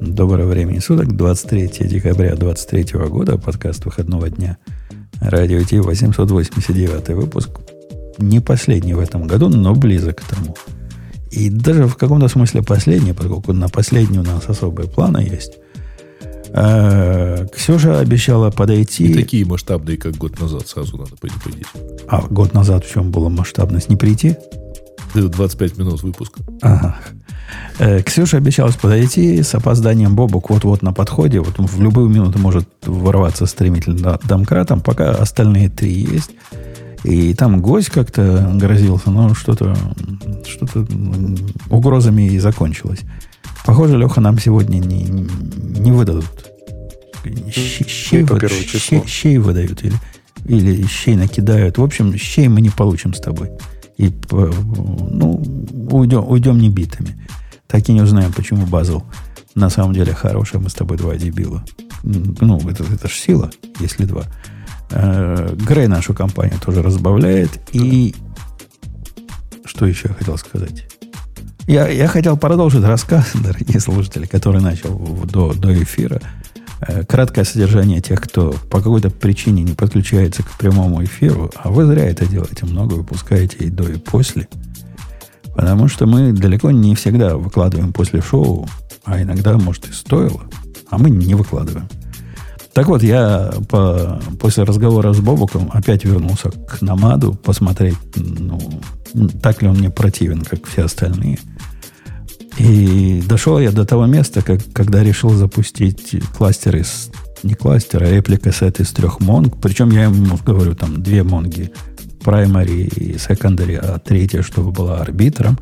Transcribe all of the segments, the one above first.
Доброго времени суток, 23 декабря 2023 года, подкаст выходного дня. Радио Ти 889 выпуск. Не последний в этом году, но близок к тому. И даже в каком-то смысле последний, поскольку на последний у нас особые планы есть. А, Ксюша обещала подойти... Не такие масштабные, как год назад, сразу надо предупредить. А год назад в чем была масштабность? Не прийти? 25 минут выпуска. Ага. Э, Ксюша обещалась подойти с опозданием Бобок вот-вот на подходе. Вот в любую минуту может ворваться стремительно домкратом, пока остальные три есть. И там гость как-то грозился, но что-то что угрозами и закончилось. Похоже, Леха нам сегодня не, не выдадут. Щей, по щей, щей выдают или, или щей накидают. В общем, щей мы не получим с тобой. И ну, уйдем, уйдем не битыми. Так и не узнаем, почему Базл на самом деле хороший. Мы с тобой два дебила. Ну, это, это же сила, если два. Э, Грей нашу компанию тоже разбавляет. И что еще я хотел сказать? Я, я хотел продолжить рассказ, дорогие слушатели, который начал до, до эфира. Э, краткое содержание тех, кто по какой-то причине не подключается к прямому эфиру, а вы зря это делаете, много выпускаете и до, и после – Потому что мы далеко не всегда выкладываем после шоу, а иногда, может, и стоило, а мы не выкладываем. Так вот, я по, после разговора с Бобуком опять вернулся к Намаду посмотреть, ну, так ли он мне противен, как все остальные. И дошел я до того места, как, когда решил запустить кластер из... Не кластер, а реплика сет из трех монг. Причем я ему говорю, там, две монги primary и secondary, а третье, чтобы было арбитром.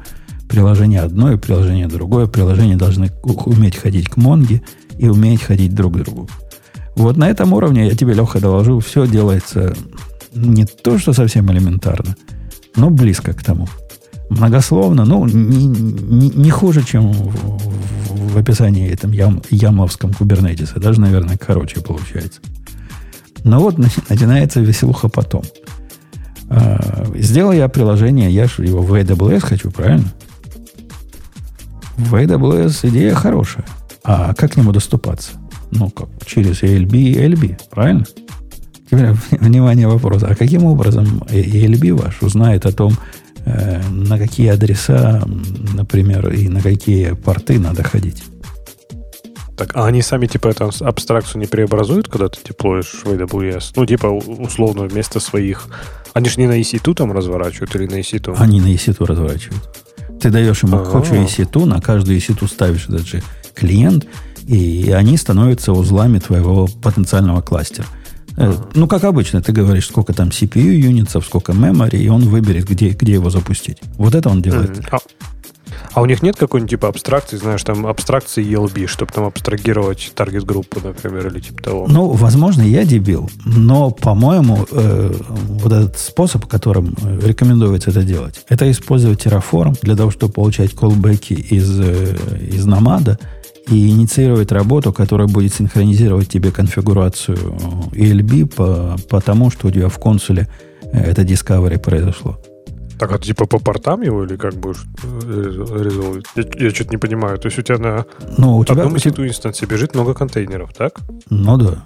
Приложение одно и приложение другое. Приложения должны уметь ходить к Монге и уметь ходить друг к другу. Вот на этом уровне, я тебе, Леха, доложу, все делается не то, что совсем элементарно, но близко к тому. Многословно, ну, не, не, не хуже, чем в, в, описании этом ям, ямловском кубернетисе. Даже, наверное, короче получается. Но вот начинается веселуха потом – а, сделал я приложение, я же его в AWS хочу, правильно? В AWS идея хорошая. А как к нему доступаться? Ну, как? Через ALB и LB, правильно? Теперь, внимание, вопрос. А каким образом ALB ваш узнает о том, на какие адреса, например, и на какие порты надо ходить? Так, а они сами, типа, эту абстракцию не преобразуют, когда ты деплоишь в AWS? Ну, типа, условно, вместо своих они же не на EC2 там разворачивают или на EC2? Они на EC2 разворачивают. Ты даешь ему кучу EC2, на каждую EC2 ставишь этот же клиент, и они становятся узлами твоего потенциального кластера. Uh-huh. Ну, как обычно, ты говоришь, сколько там CPU юнитов, сколько memory, и он выберет, где, где его запустить. Вот это он делает. А, а у них нет какой-нибудь типа абстракции, знаешь, там абстракции ELB, чтобы там абстрагировать таргет-группу, например, или типа того? Ну, возможно, я дебил, но, по-моему, э, вот этот способ, которым э, рекомендуется это делать, это использовать Terraform для того, чтобы получать колбеки из, э, из Nomad и инициировать работу, которая будет синхронизировать тебе конфигурацию ELB по, по тому, что у тебя в консуле э, это Discovery произошло. Так, а типа по портам его или как будешь резолвить? Я, я что-то не понимаю. То есть у тебя на ну, у тебя, одном тебя... instance е бежит много контейнеров, так? Ну да.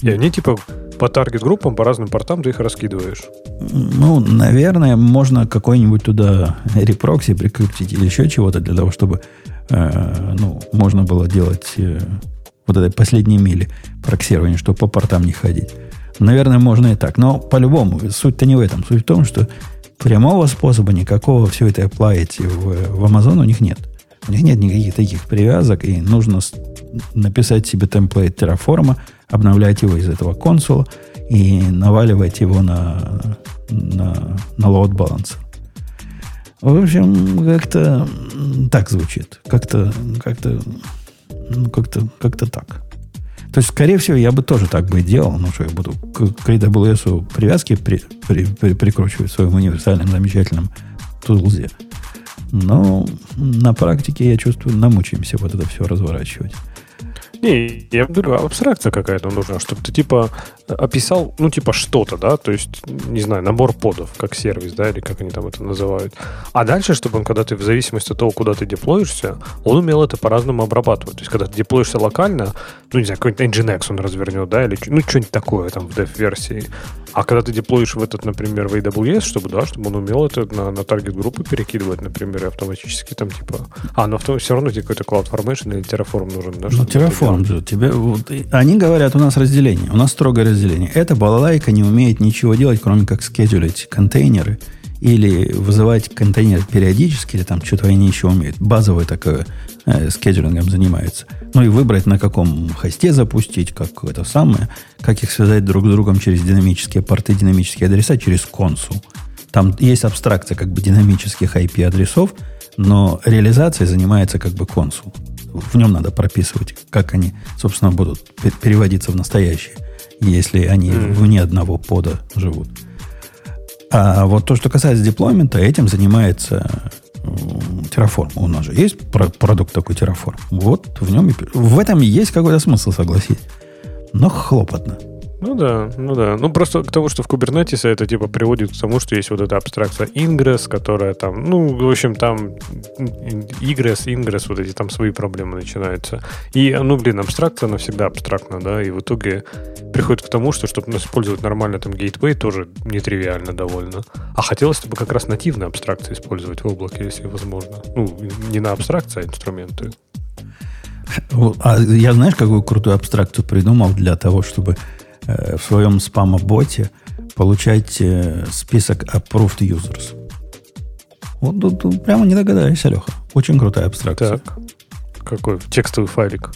И они типа по target -группам, по разным портам ты их раскидываешь. Ну, наверное, можно какой-нибудь туда reproxy прикрутить или еще чего-то для того, чтобы э, ну, можно было делать э, вот этой последней мили проксирование, чтобы по портам не ходить. Наверное, можно и так. Но по-любому, суть-то не в этом. Суть в том, что прямого способа никакого все это оплавить в, в Amazon у них нет. У них нет никаких таких привязок, и нужно написать себе темплейт Terraform, обновлять его из этого консула и наваливать его на, на, на load balancer. В общем, как-то так звучит. Как-то, как-то, ну, как-то, как-то так. То есть, скорее всего, я бы тоже так бы и делал. Ну что, я буду к, к AWS привязки при, при, при, прикручивать в своем универсальном замечательном тулзе. Но на практике, я чувствую, намучаемся вот это все разворачивать. Не, я говорю, абстракция какая-то нужна, чтобы ты типа описал, ну, типа что-то, да, то есть, не знаю, набор подов, как сервис, да, или как они там это называют. А дальше, чтобы он, когда ты в зависимости от того, куда ты деплоишься, он умел это по-разному обрабатывать. То есть, когда ты деплоишься локально, ну, не знаю, какой-нибудь Nginx он развернет, да, или ну, что-нибудь такое там в dev-версии. А когда ты деплоишь в этот, например, в AWS, чтобы, да, чтобы он умел это на, на таргет-группы перекидывать, например, и автоматически там, типа... А, но авто, все равно тебе какой-то CloudFormation или Terraform нужен, да? Ну, Terraform же. Тебе, вот, они говорят, у нас разделение, у нас строгое разделение. Эта балалайка не умеет ничего делать, кроме как скедулить контейнеры или вызывать контейнер периодически, или там что-то они еще умеют. Базовое такое э, скеджулингом занимается. Ну и выбрать, на каком хосте запустить, как это самое, как их связать друг с другом через динамические порты, динамические адреса, через консул. Там есть абстракция как бы динамических IP-адресов, но реализацией занимается как бы консул. В нем надо прописывать, как они, собственно, будут переводиться в настоящее, если они mm. вне одного пода живут. А вот то, что касается деплоймента, этим занимается Terraform. У нас же есть продукт такой Terraform. Вот в нем в этом есть какой-то смысл, согласись. Но хлопотно. Ну да, ну да. Ну просто к тому, что в Kubernetes это типа приводит к тому, что есть вот эта абстракция Ingress, которая там, ну, в общем, там Egress, Ingress, вот эти там свои проблемы начинаются. И, ну, блин, абстракция, она всегда абстрактна, да, и в итоге приходит к тому, что чтобы использовать нормально там гейтвей, тоже нетривиально довольно. А хотелось бы как раз нативные абстракции использовать в облаке, если возможно. Ну, не на абстракции, а инструменты. А я знаешь, какую крутую абстракцию придумал для того, чтобы в своем спам-боте получать э, список approved users. Вот тут, тут прямо не догадаюсь, Алеха. Очень крутая абстракция. Так. Какой? Текстовый файлик?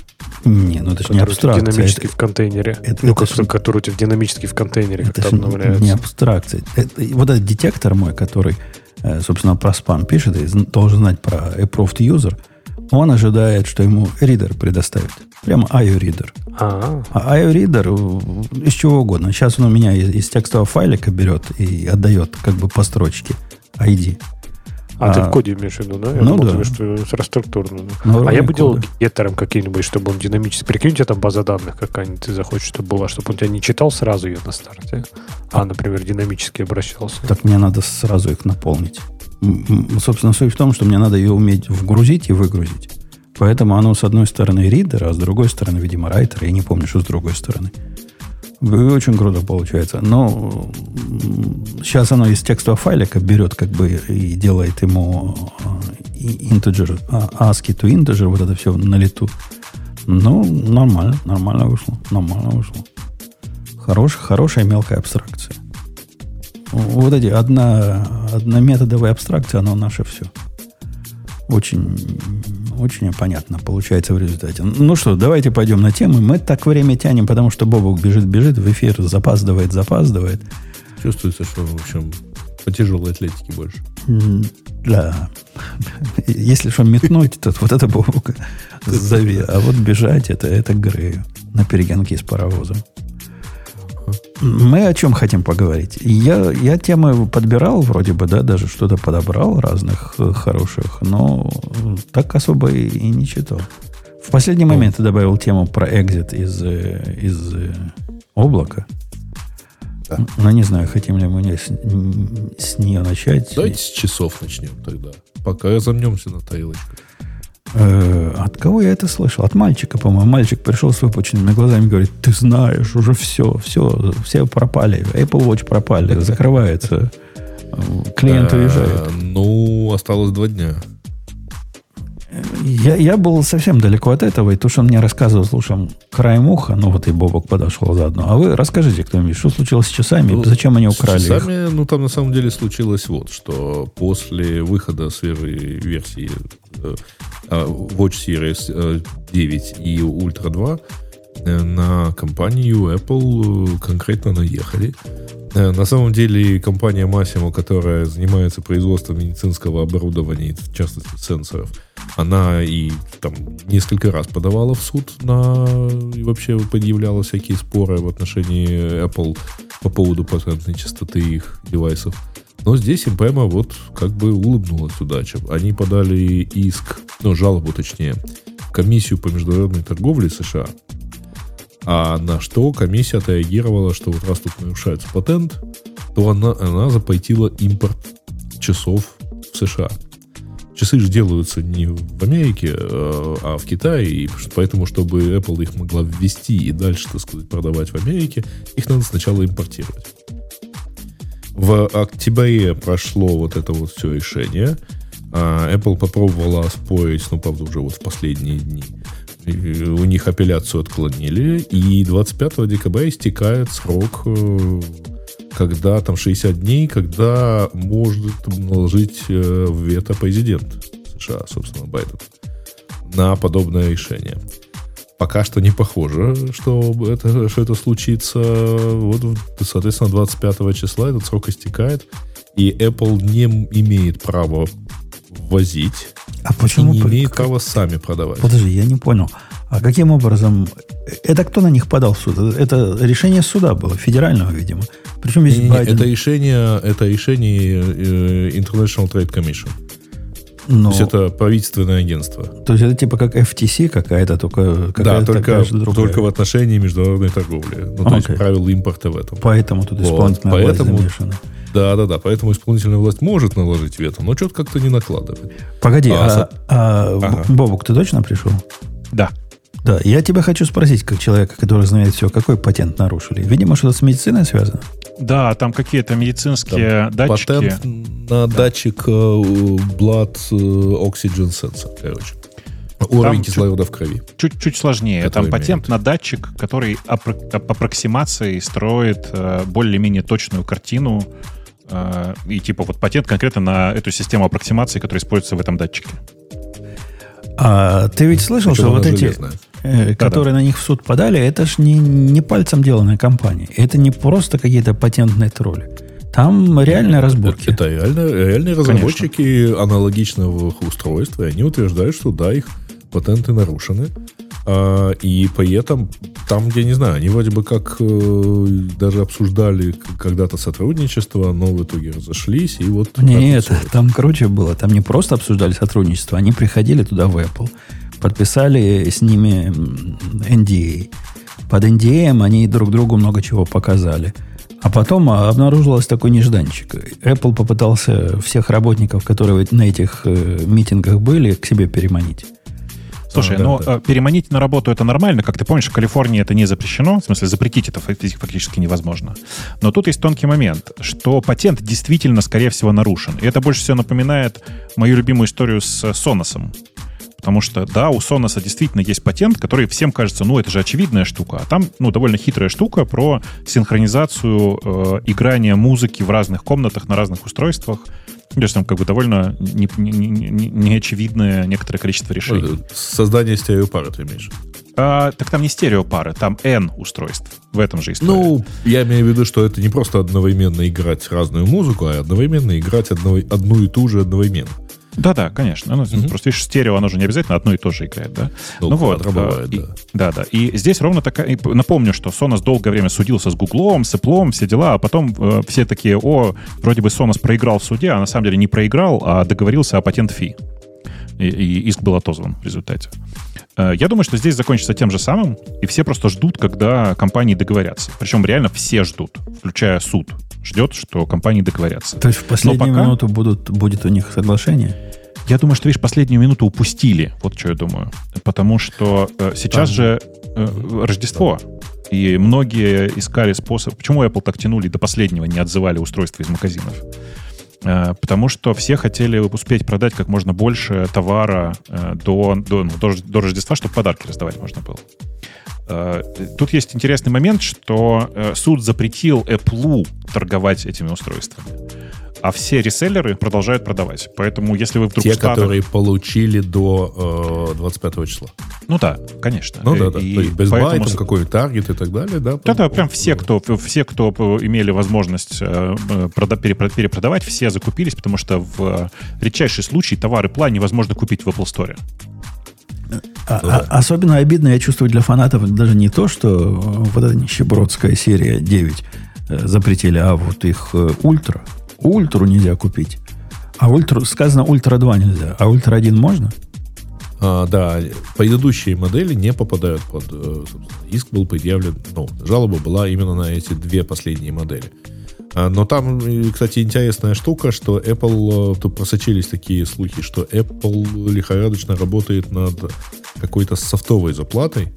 Не, ну это же не абстракция. Динамически это, в контейнере. Это, ну, это как, который у тебя динамически в контейнере это как-то обновляется. Не абстракция. Это, вот этот детектор мой, который, э, собственно, про спам пишет и должен знать про approved user – он ожидает, что ему ридер предоставит. Прямо IO-ридер. А IO-ридер из чего угодно. Сейчас он у меня из, из текстового файлика берет и отдает как бы по строчке ID. А, а ты в коде имеешь в виду, да? Я ну думал, да. что структурно. Ну, а я бы делал геттером каким-нибудь, чтобы он динамически... Прикинь, у тебя там база данных какая-нибудь ты захочешь, чтобы была, чтобы он тебя не читал сразу ее на старте, а, например, динамически обращался. Так мне надо сразу их наполнить. Собственно, суть в том, что мне надо ее уметь вгрузить и выгрузить. Поэтому оно с одной стороны ридер, а с другой стороны, видимо, райтер. Я не помню, что с другой стороны. Очень круто получается. Но сейчас оно из текстового файлика берет как бы и делает ему integer, а, ASCII to integer, вот это все на лету. Ну, нормально, нормально вышло. Нормально вышло. Хорош, хорошая мелкая абстракция. Вот эти одна, однометодовая абстракция, оно наше все. Очень, очень понятно получается в результате. Ну что, давайте пойдем на тему. Мы так время тянем, потому что Бобок бежит-бежит, в эфир запаздывает, запаздывает. Чувствуется, что, в общем, по тяжелой атлетике больше. Да. Если что метнуть, то вот это Бобок зови. А вот бежать, это, это Грею на перегонки с паровозом. Мы о чем хотим поговорить? Я, я темы подбирал вроде бы, да, даже что-то подобрал разных э, хороших, но так особо и, и не читал. В последний ну. момент я добавил тему про экзит из, э, из э, облака. Да. Но не знаю, хотим ли мы с, с нее начать. Давайте с часов начнем тогда. Пока замнемся на тарелочку. Э, от кого я это слышал? От мальчика, по-моему. Мальчик пришел с выпученными глазами и говорит, ты знаешь, уже все, все, все пропали. Apple Watch пропали, закрывается. Клиент уезжает. Ну, осталось два дня. Я, я был совсем далеко от этого, и то, что он мне рассказывал, слушай, краем уха, ну вот и Бобок подошел заодно. А вы расскажите кто-нибудь, что случилось с часами, ну, зачем они украли с часами, их? Ну, там на самом деле случилось вот, что после выхода свежей версии э, а, Watch Series 9 э, и Ultra 2 э, на компанию Apple конкретно наехали. На самом деле компания Massimo, которая занимается производством медицинского оборудования, в частности сенсоров, она и там несколько раз подавала в суд на и вообще предъявляла всякие споры в отношении Apple по поводу патентной частоты их девайсов. Но здесь им вот как бы улыбнулась удача. Они подали иск, ну, жалобу точнее, комиссию по международной торговле США. А на что комиссия отреагировала, что вот раз тут нарушается патент, то она, она запретила импорт часов в США. Часы же делаются не в Америке, э, а в Китае, и поэтому, чтобы Apple их могла ввести и дальше, так сказать, продавать в Америке, их надо сначала импортировать. В октябре прошло вот это вот все решение. А, Apple попробовала оспорить, ну, правда, уже вот в последние дни. У них апелляцию отклонили, и 25 декабря истекает срок э, когда там 60 дней, когда может наложить э, вето президент США, собственно, Байден, на подобное решение. Пока что не похоже, что это, что это случится. Вот, соответственно, 25 числа этот срок истекает, и Apple не имеет права ввозить а почему и не имеет права сами продавать. Подожди, я не понял. А каким образом... Это кто на них подал в суд? Это решение суда было, федерального, видимо. Причем не, Байден... Это решение, это решение э, International Trade Commission. Но... То есть это правительственное агентство. То есть это типа как FTC какая-то, только какая Да, только, только в отношении международной торговли. Ну, то okay. есть правила импорта в этом. Поэтому тут вот. исполнительная Поэтому, власть замешана. Да, да, да. Поэтому исполнительная власть может наложить вето, но что-то как-то не накладывает. Погоди, а, а, а ага. Бобук, ты точно пришел? Да. Да, я тебя хочу спросить, как человека, который знает все, какой патент нарушили? Видимо, что-то с медициной связано? Да, там какие-то медицинские там датчики. Патент на да. датчик э, Blood э, Oxygen Sensor, короче. Уровень кислорода в крови. Чуть-чуть сложнее. Там патент на датчик, который по аппроксимации строит э, более-менее точную картину. И типа вот патент конкретно на эту систему аппроксимации, которая используется в этом датчике. А ты ведь слышал, Причем что вот эти, э, которые да. на них в суд подали, это ж не, не пальцем деланная компания. Это не просто какие-то патентные тролли. Там реальные разборки. Это, это реально, реальные разработчики Конечно. аналогичных устройств, и они утверждают, что да, их патенты нарушены. А, и при этом, там, я не знаю, они вроде бы как э, даже обсуждали когда-то сотрудничество, но в итоге разошлись, и вот... Нет, там круче было. Там не просто обсуждали сотрудничество, они приходили туда в Apple, подписали с ними NDA. Под NDA они друг другу много чего показали. А потом обнаружилось такой нежданчик. Apple попытался всех работников, которые на этих э, митингах были, к себе переманить. Слушай, а, ну да. переманить на работу это нормально. Как ты помнишь, в Калифорнии это не запрещено. В смысле, запретить это фактически невозможно. Но тут есть тонкий момент, что патент действительно, скорее всего, нарушен. И это больше всего напоминает мою любимую историю с Sonos. Потому что, да, у Sonos действительно есть патент, который всем кажется, ну, это же очевидная штука. А там, ну, довольно хитрая штука про синхронизацию э, играния музыки в разных комнатах на разных устройствах то есть там как бы довольно неочевидное не, не, не некоторое количество решений. Создание стереопары ты имеешь? А, так там не стереопары, там N устройств. В этом же история. Ну, я имею в виду, что это не просто одновременно играть разную музыку, а одновременно играть одно, одну и ту же одновременно. Да-да, конечно. Ну, mm-hmm. Просто видишь, стерео, оно же не обязательно одно и то же играет, да? Ну, ну вот. Бывает, и, да. да, И здесь ровно такая... Напомню, что Sonos долгое время судился с Гуглом, с Apple, все дела, а потом э, все такие, о, вроде бы Sonos проиграл в суде, а на самом деле не проиграл, а договорился о патент-фи. И, и иск был отозван в результате. Э, я думаю, что здесь закончится тем же самым, и все просто ждут, когда компании договорятся. Причем реально все ждут, включая суд. Ждет, что компании договорятся. То есть в последнюю пока... минуту будут, будет у них соглашение? Я думаю, что, видишь, последнюю минуту упустили. Вот что я думаю. Потому что э, сейчас Там. же э, Рождество. И многие искали способ... Почему Apple так тянули до последнего, не отзывали устройства из магазинов? Э, потому что все хотели успеть продать как можно больше товара э, до, до, ну, до, до Рождества, чтобы подарки раздавать можно было. Э, тут есть интересный момент, что суд запретил Apple торговать этими устройствами а все реселлеры продолжают продавать. Поэтому если вы вдруг Те, Штатах... которые получили до э, 25 числа. Ну да, конечно. Ну да, да. И То есть Best поэтому... Там какой таргет и так далее, да? Да, да, прям все, кто, все, кто имели возможность э, э прода- перепродавать, все закупились, потому что в редчайший случай товары Пла невозможно купить в Apple Store. А, а, особенно обидно я чувствую для фанатов даже не то, что вот эта нищебродская серия 9 э, запретили, а вот их э, Ultra, Ultr у нельзя купить. А ультра, сказано Ультра 2 нельзя. А Ультра 1 можно? А, да, предыдущие модели не попадают под... э, Иск был предъявлен, ну, жалоба была именно на эти две последние модели. А, Но там, э, кстати, интересная штука, что Apple, э, тут просочились такие слухи, что Apple лихорадочно работает над какой-то софтовой заплатой,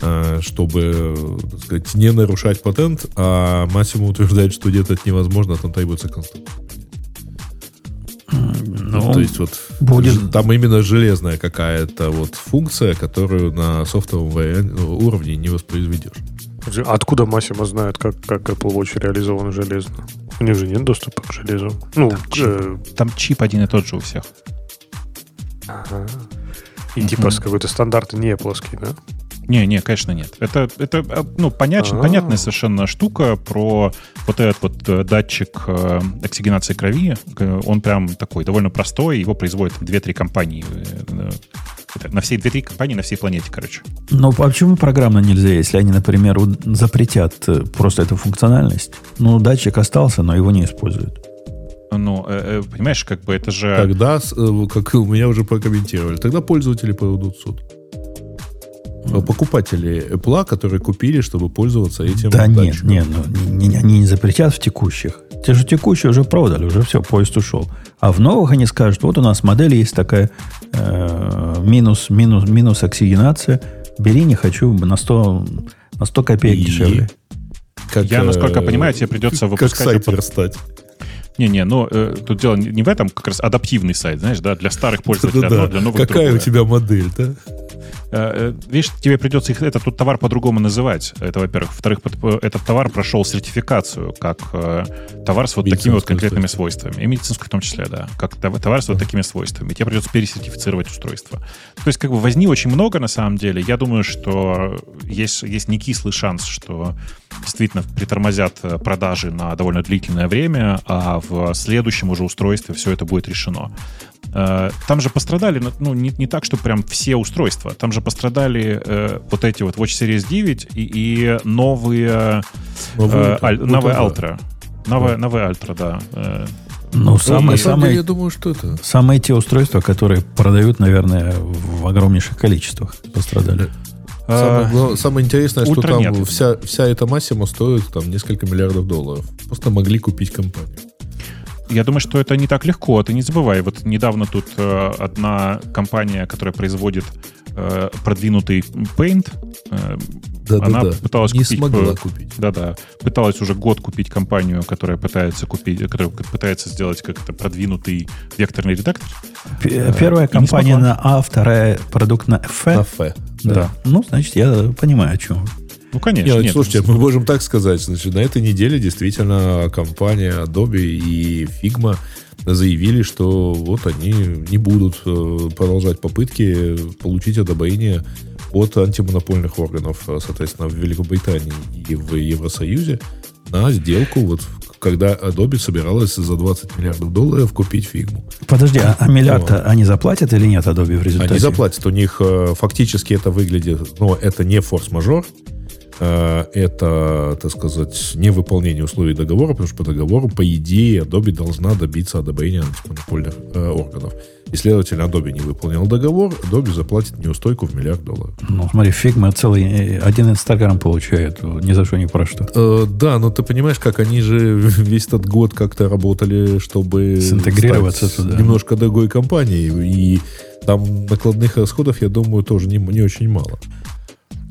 э, чтобы, так сказать, не нарушать патент, а Массимо утверждает, что где-то это невозможно, там требуется конструкция. Ну, То есть вот будет- там именно железная какая-то вот функция, которую на софтовом уровне не воспроизведешь. А Откуда Массимо знает, как, как Apple Watch реализован железно? У них же нет доступа к железу. Ну, Там к, чип, э, там чип один и тот же у всех. ага. И типа какой-то стандарт не плоский, да? Не, не, конечно, нет. Это, это э, ну, понятно, А. понятная совершенно штука про вот этот вот э, датчик э, оксигенации крови. Он прям такой довольно простой, его производят 2-3 компании. На все 2-3 компании на всей планете, короче. Ну, а почему программно нельзя, если они, например, запретят просто эту функциональность? Ну, датчик остался, но его не используют. Ну, понимаешь, как бы это же... Тогда, как у меня уже прокомментировали, тогда пользователи поведут в суд. Покупатели Apple, которые купили, чтобы пользоваться этим да нет, датчиком. нет, ну, не- не- они не запретят в текущих. Те же текущие уже продали, уже все, поезд ушел. А в новых они скажут, вот у нас модель есть такая э, минус, минус, минус оксигенация. Бери, не хочу, на 100, на 100 копеек И? дешевле. Как, Я, насколько э, понимаю, тебе придется Как выпускать сайт это- верстать. Не-не, ну, э, тут дело не в этом, как раз адаптивный сайт, знаешь, да, для старых пользователей одно, для новых Какая другое. у тебя модель, да? Э, э, Видишь, тебе придется их, этот товар по-другому называть. Это, во-первых. Во-вторых, под- этот товар прошел сертификацию как э, товар с вот такими вот конкретными свойствами. И медицинскую в том числе, да. Как тов- товар с вот такими свойствами. Тебе придется пересертифицировать устройство. То есть, как бы возни очень много на самом деле. Я думаю, что есть, есть некислый шанс, что действительно притормозят э, продажи на довольно длительное время, а в следующем уже устройстве все это будет решено. Э, Там же пострадали, ну, не, не так, что прям все устройства. Там же пострадали э, вот эти вот Watch Series 9 и, и новые, Новый э, аль- Вот новая он, да. Ultra. Новая, новая Ultra, да. Э, Ну, самые, деле, я самые, думаю, что это... самые те устройства, которые продают, наверное, в огромнейших количествах, пострадали. Самое, э, гла- самое интересное, что там нет. вся, вся эта Массимо стоит там несколько миллиардов долларов. Просто могли купить компанию. Я думаю, что это не так легко. Ты не забывай, вот недавно тут э, одна компания, которая производит э, продвинутый Paint, э, она Да-да-да. пыталась Не купить... смогла э, купить. Да-да. Пыталась уже год купить компанию, которая пытается купить, которая пытается сделать как это продвинутый векторный редактор. П- Первая не компания на А, вторая продукт на F. На Ф. Да. Ну, значит, я понимаю, о чем. Ну, конечно. Нет, нет. слушайте, мы можем так сказать. Значит, на этой неделе действительно компания Adobe и Figma заявили, что вот они не будут э, продолжать попытки получить одобрение от антимонопольных органов, э, соответственно, в Великобритании и в Евросоюзе на сделку, вот когда Adobe собиралась за 20 миллиардов долларов купить Figm у. Подожди, а, а миллиард они заплатят или нет Adobe в результате? Они заплатят. У них э, фактически это выглядит, но это не форс-мажор. Э, Это, так сказать, невыполнение условий договора, потому что по договору, по идее, Adobe должна добиться одобрения антимонопольных э, органов. И, следовательно, Adobe не выполнил договор, Adobe заплатит неустойку в миллиард долларов. Ну, смотри, Figma целый э, один инстаграм получает ни за что, ни про что. Э, да, но ты понимаешь, как они же весь этот год как-то работали, чтобы Синтегрироваться туда. немножко другой компанией. И там накладных расходов, я думаю, тоже не, не очень мало.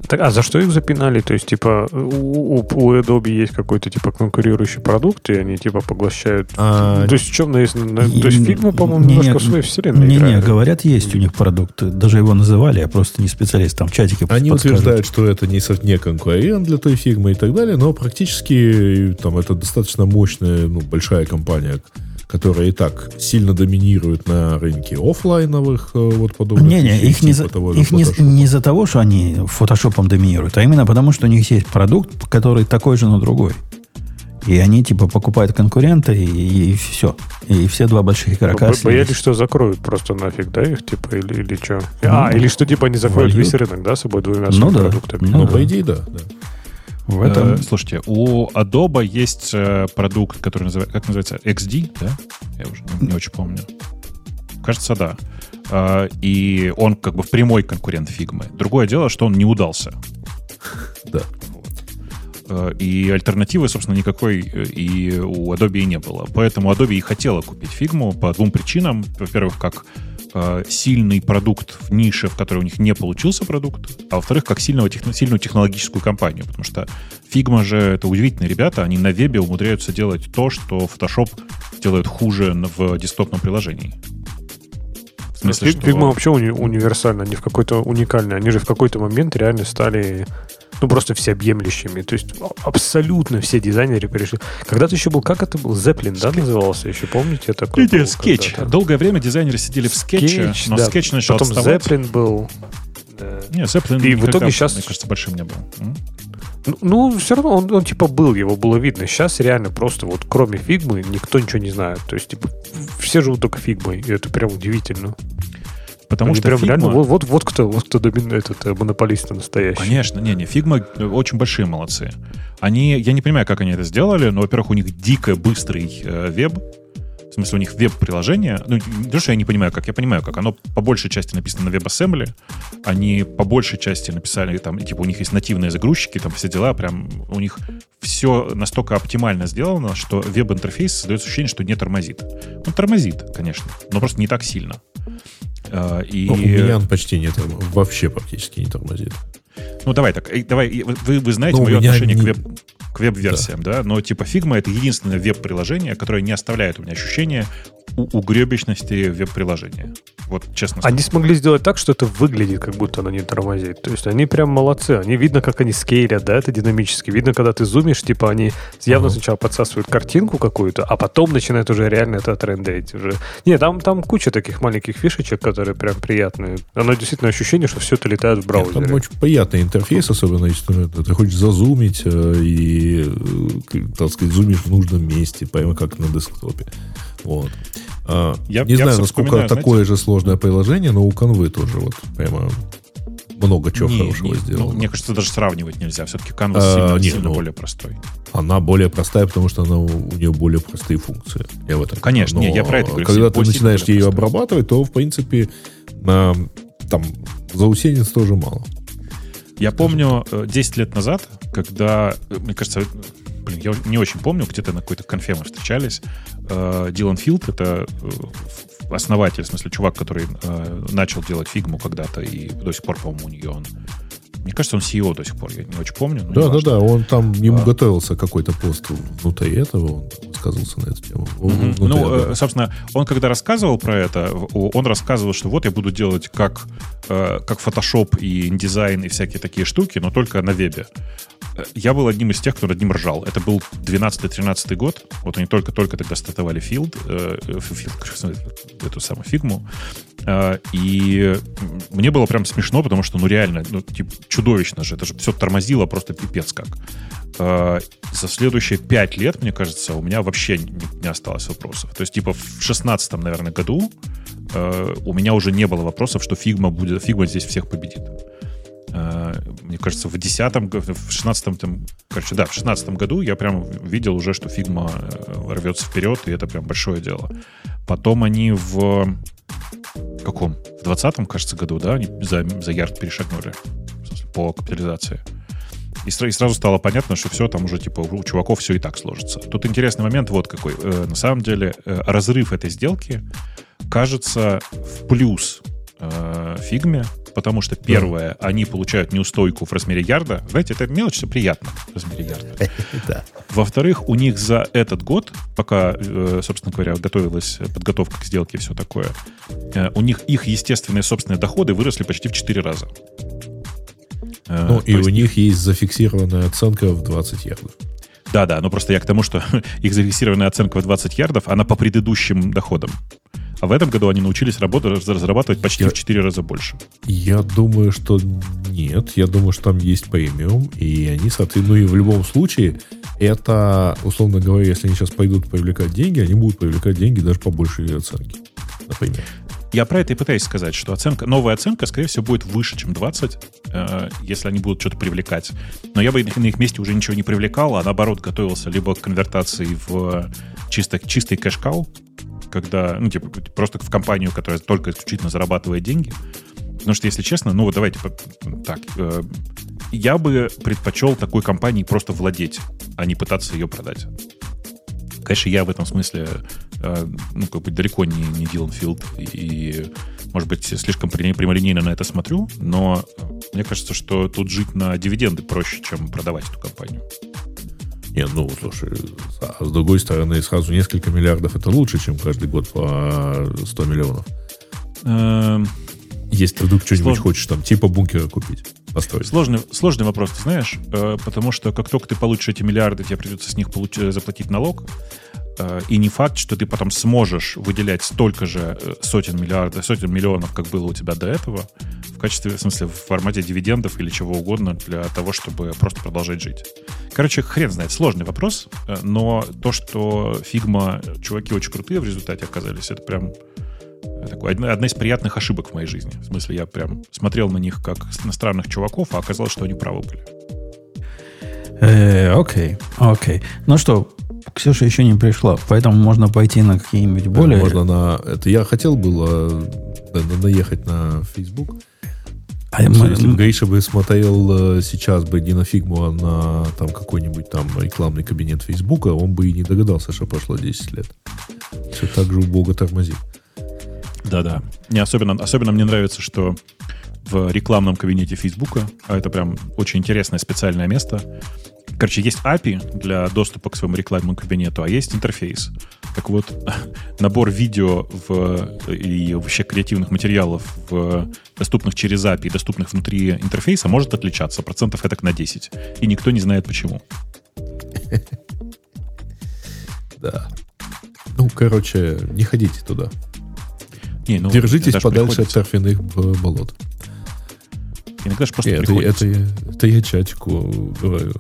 Так, а за что их запинали? То есть, типа, у, у- у Adobe есть какой-то, типа, конкурирующий продукт, и они, типа, поглощают... А, То есть, в чем... на- на- И- то есть, Figma, по-моему, не- немножко не- в своей вселенной Не-не, играет. говорят, есть у них продукт. Даже его называли, я просто не специалист. Там в чатике Они подскажут. утверждают, что это не, не конкурент для той фигмы и так далее, но практически там это достаточно мощная, ну, большая компания, которая и так сильно доминирует на рынке офлайновых э, вот подобных Не-не, вещей, их, не, типа за- их не, не из-за того, что они фотошопом доминируют, а именно потому, что у них есть продукт, который такой же, но другой. И они типа покупают конкурента, и, все. И все два больших игрока слились. Боялись, что закроют просто нафиг, да, их, типа, или, или что? А, Ну, или что, типа, они закроют вольют. весь рынок, да, с собой двумя Ну да. продуктами? Ну Ну, да. по идее, да. да. В этом... Э, слушайте, у Adobe есть э, продукт, который называется, как называется, XD, да? Я уже не, не очень помню. Кажется, да. э, и он как бы в прямой конкурент фигмы. Другое дело, что он не удался. Да. Э, и альтернативы, собственно, никакой э, и у Adobe и не было. Поэтому Adobe и хотела купить фигму по двум причинам. Во-первых, как э, сильный продукт в нише, в которой у них не получился продукт, а во-вторых, как сильного, техно, сильную технологическую компанию, потому что Figma же это удивительные ребята, они на вебе умудряются делать то, что Photoshop делает хуже в десктопном приложении. В смысле, Figma что... вообще уни- универсальна, они в какой-то уникальный. Они же в какой-то момент реально стали ну, просто всеобъемлющими. То есть абсолютно все дизайнеры перешли. Когда-то еще был, как это был, Zeplin, да, назывался еще, помните? Такой был, скетч. Долгое время дизайнеры сидели в скетче, но да. скетч начал Потом отставать. Zeplin был. Да. Не, Zeppelin и в итоге сейчас... мне кажется, большим не был. Ну, ну, все равно он, он типа был, его было видно. Сейчас реально просто вот кроме фигмы никто ничего не знает. То есть, типа, все живут только фигмой, и это прям удивительно. Потому Они что прям Figma... реально, вот, вот, вот кто, вот кто домин, этот э, монополист настоящий. Конечно, не, не, Figma очень большие молодцы. Они, я не понимаю, как они это сделали, но, во-первых, у них дико быстрый э, веб, в смысле, у них веб-приложение. Ну, не то, что я не понимаю, как. Я понимаю, как. Оно по большей части написано на WebAssembly. Они по большей части написали, там, типа, у них есть нативные загрузчики, там все дела. Прям у них все настолько оптимально сделано, что веб-интерфейс создает ощущение, что не тормозит. Он тормозит, конечно, но просто не так сильно. А, и... У меня он почти нет, вообще практически не тормозит. Ну, давай так, давай, вы, вы знаете ну, мое отношение не... к веб к веб-версиям, да. да, но типа Figma это единственное веб-приложение, которое не оставляет у меня ощущения угребищности веб-приложения. Вот честно. Они смогли сделать так, что это выглядит, как будто оно не тормозит. То есть они прям молодцы. Они видно, как они скейлят, да, это динамически. Видно, когда ты зумишь, типа они явно uh-huh. сначала подсасывают картинку какую-то, а потом начинают уже реально это трендить уже. Не, там, там куча таких маленьких фишечек, которые прям приятные. Оно действительно ощущение, что все это летает в браузере. Нет, там очень приятный интерфейс, особенно если ты хочешь зазумить э, и, э, так сказать, зумишь в нужном месте, прямо как на десктопе. Вот. А, я, не я знаю, насколько такое знаете, же сложное приложение, но у Canva тоже вот прямо много чего не, хорошего не, сделано. Ну, мне кажется, даже сравнивать нельзя. Все-таки Canvas а, сильно, нет, сильно ну, более простой. Она более простая, потому что она, у нее более простые функции. Я в этом Конечно, не, я про это говорю. Когда ты начинаешь ее простой. обрабатывать, то, в принципе, на, там заусенец тоже мало. Я помню 10 э, лет назад, когда, э, мне кажется, блин, я не очень помню, где-то на какой-то конфе мы встречались. Э, Дилан Филд, это основатель, в смысле, чувак, который начал делать фигму когда-то, и до сих пор, по-моему, у нее он мне кажется, он CEO до сих пор, я не очень помню. Да, да, да, он там, ему а... готовился какой-то пост внутри этого, он высказывался на эту тему. Mm-hmm. Ну, этого. собственно, он когда рассказывал про это, он рассказывал, что вот я буду делать как, э, как Photoshop и InDesign и всякие такие штуки, но только на вебе. Я был одним из тех, кто над ним ржал. Это был 12-13 год. Вот они только-только тогда стартовали Field, э, Field эту самую фигму. Э, и мне было прям смешно, потому что, ну, реально, ну, типа, чудовищно же. Это же все тормозило просто пипец как. Э, за следующие пять лет, мне кажется, у меня вообще не, осталось вопросов. То есть, типа, в шестнадцатом, наверное, году э, у меня уже не было вопросов, что Figma будет, Figma здесь всех победит. Э, мне кажется, в 10 в 16 там, короче, да, в 16 году я прям видел уже, что Figma рвется вперед, и это прям большое дело. Потом они в каком? В 20 кажется, году, да, они за, за ярд перешагнули по капитализации. И, сразу стало понятно, что все там уже типа у чуваков все и так сложится. Тут интересный момент вот какой. Э, на самом деле разрыв этой сделки кажется в плюс фигме, потому что первое, да. они получают неустойку в размере ярда. Знаете, это мелочь, все приятно в размере ярда. да. Во-вторых, у них за этот год, пока, э, собственно говоря, готовилась подготовка к сделке и все такое, э, у них их естественные собственные доходы выросли почти в 4 раза. Э, ну, и у них есть зафиксированная оценка в 20 ярдов. Да, да, но просто я к тому, что их зафиксированная оценка в 20 ярдов, она по предыдущим доходам. А в этом году они научились работать, разрабатывать почти я, в 4 раза больше. Я думаю, что нет. Я думаю, что там есть премиум, и они, соответственно, ну и в любом случае, это, условно говоря, если они сейчас пойдут привлекать деньги, они будут привлекать деньги даже по большей оценке, например. Я про это и пытаюсь сказать, что оценка, новая оценка, скорее всего, будет выше, чем 20, э, если они будут что-то привлекать. Но я бы на их месте уже ничего не привлекал, а наоборот готовился либо к конвертации в чисто, чистый кэш-кау, когда, ну, типа, просто в компанию, которая только исключительно зарабатывает деньги. Потому что, если честно, ну, вот давайте так, э, я бы предпочел такой компании просто владеть, а не пытаться ее продать. Конечно, я в этом смысле, э, ну, как бы далеко не, не Дилан Филд и, может быть, слишком прямолинейно на это смотрю, но мне кажется, что тут жить на дивиденды проще, чем продавать эту компанию. Не, ну, слушай, а с другой стороны, сразу несколько миллиардов это лучше, чем каждый год по 100 миллионов. Эм, Если ты вдруг что-нибудь Слож... хочешь там, типа бункера купить, построить. Сложный, сложный вопрос, ты знаешь, э, потому что как только ты получишь эти миллиарды, тебе придется с них получ... заплатить налог, Э, и не факт, что ты потом сможешь выделять столько же э, сотен миллиардов, сотен миллионов, как было у тебя до этого, в качестве, в смысле, в формате дивидендов или чего угодно для того, чтобы просто продолжать жить. Короче, хрен знает, сложный вопрос, э, но то, что Figma, чуваки очень крутые в результате оказались, это прям такой, одна, одна из приятных ошибок в моей жизни. В смысле, я прям смотрел на них как на странных чуваков, а оказалось, что они правы были. Окей, окей. Ну что, Ксюша еще не пришла, поэтому можно пойти на какие-нибудь более... Можно на... Это я хотел было наехать на Facebook. А мы... Если бы Гриша бы смотрел э, сейчас бы не на фигму, а на там какой-нибудь там рекламный кабинет Фейсбука, он бы и не догадался, что прошло 10 лет. Все так же убого тормозит. Да-да. Не, особенно, особенно мне нравится, что в рекламном кабинете Фейсбука, а это прям очень интересное специальное место, Короче, есть API для доступа к своему рекламному кабинету, а есть интерфейс. Так вот, набор видео в, и вообще креативных материалов, в, доступных через API, доступных внутри интерфейса, может отличаться процентов это на 10. И никто не знает почему. Да. Ну, короче, не ходите туда. Не, ну, Держитесь подальше от серфиных болот. Иногда же просто это, это, это я чатику говорю.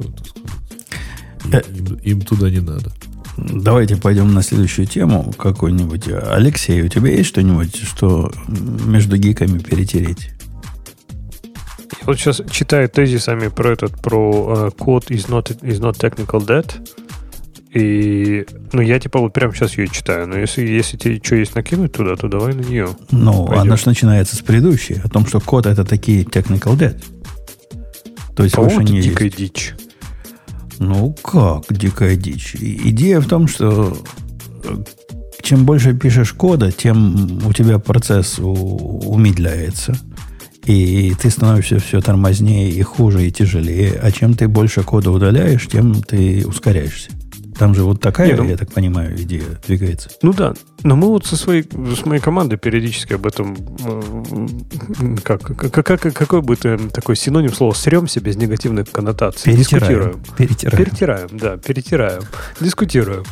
Им, им, им туда не надо. Давайте пойдем на следующую тему какую-нибудь. Алексей, у тебя есть что-нибудь, что между гиками перетереть? Я вот сейчас читаю тезисами про этот, про uh, код is not, is not technical debt. И, ну, я типа вот прямо сейчас ее читаю. Но если, если тебе что есть накинуть туда, то давай на нее. Ну, Пойдем. она же начинается с предыдущей, о том, что код это такие technical debt. То есть По-моему, это дикая есть. дичь. Ну как, дикая дичь? Идея в том, что э, чем больше пишешь кода, тем у тебя процесс умедляется. И ты становишься все тормознее и хуже, и тяжелее. А чем ты больше кода удаляешь, тем ты ускоряешься. Там же вот такая, Не, ну, я так понимаю, идея двигается. Ну да, но мы вот со своей, с моей командой периодически об этом, как, как, как, какой бы ты такой синоним слова сремся без негативной коннотации. Перетираем. Дискутируем. Перетираем. Перетираем, да, перетираем. Дискутируем.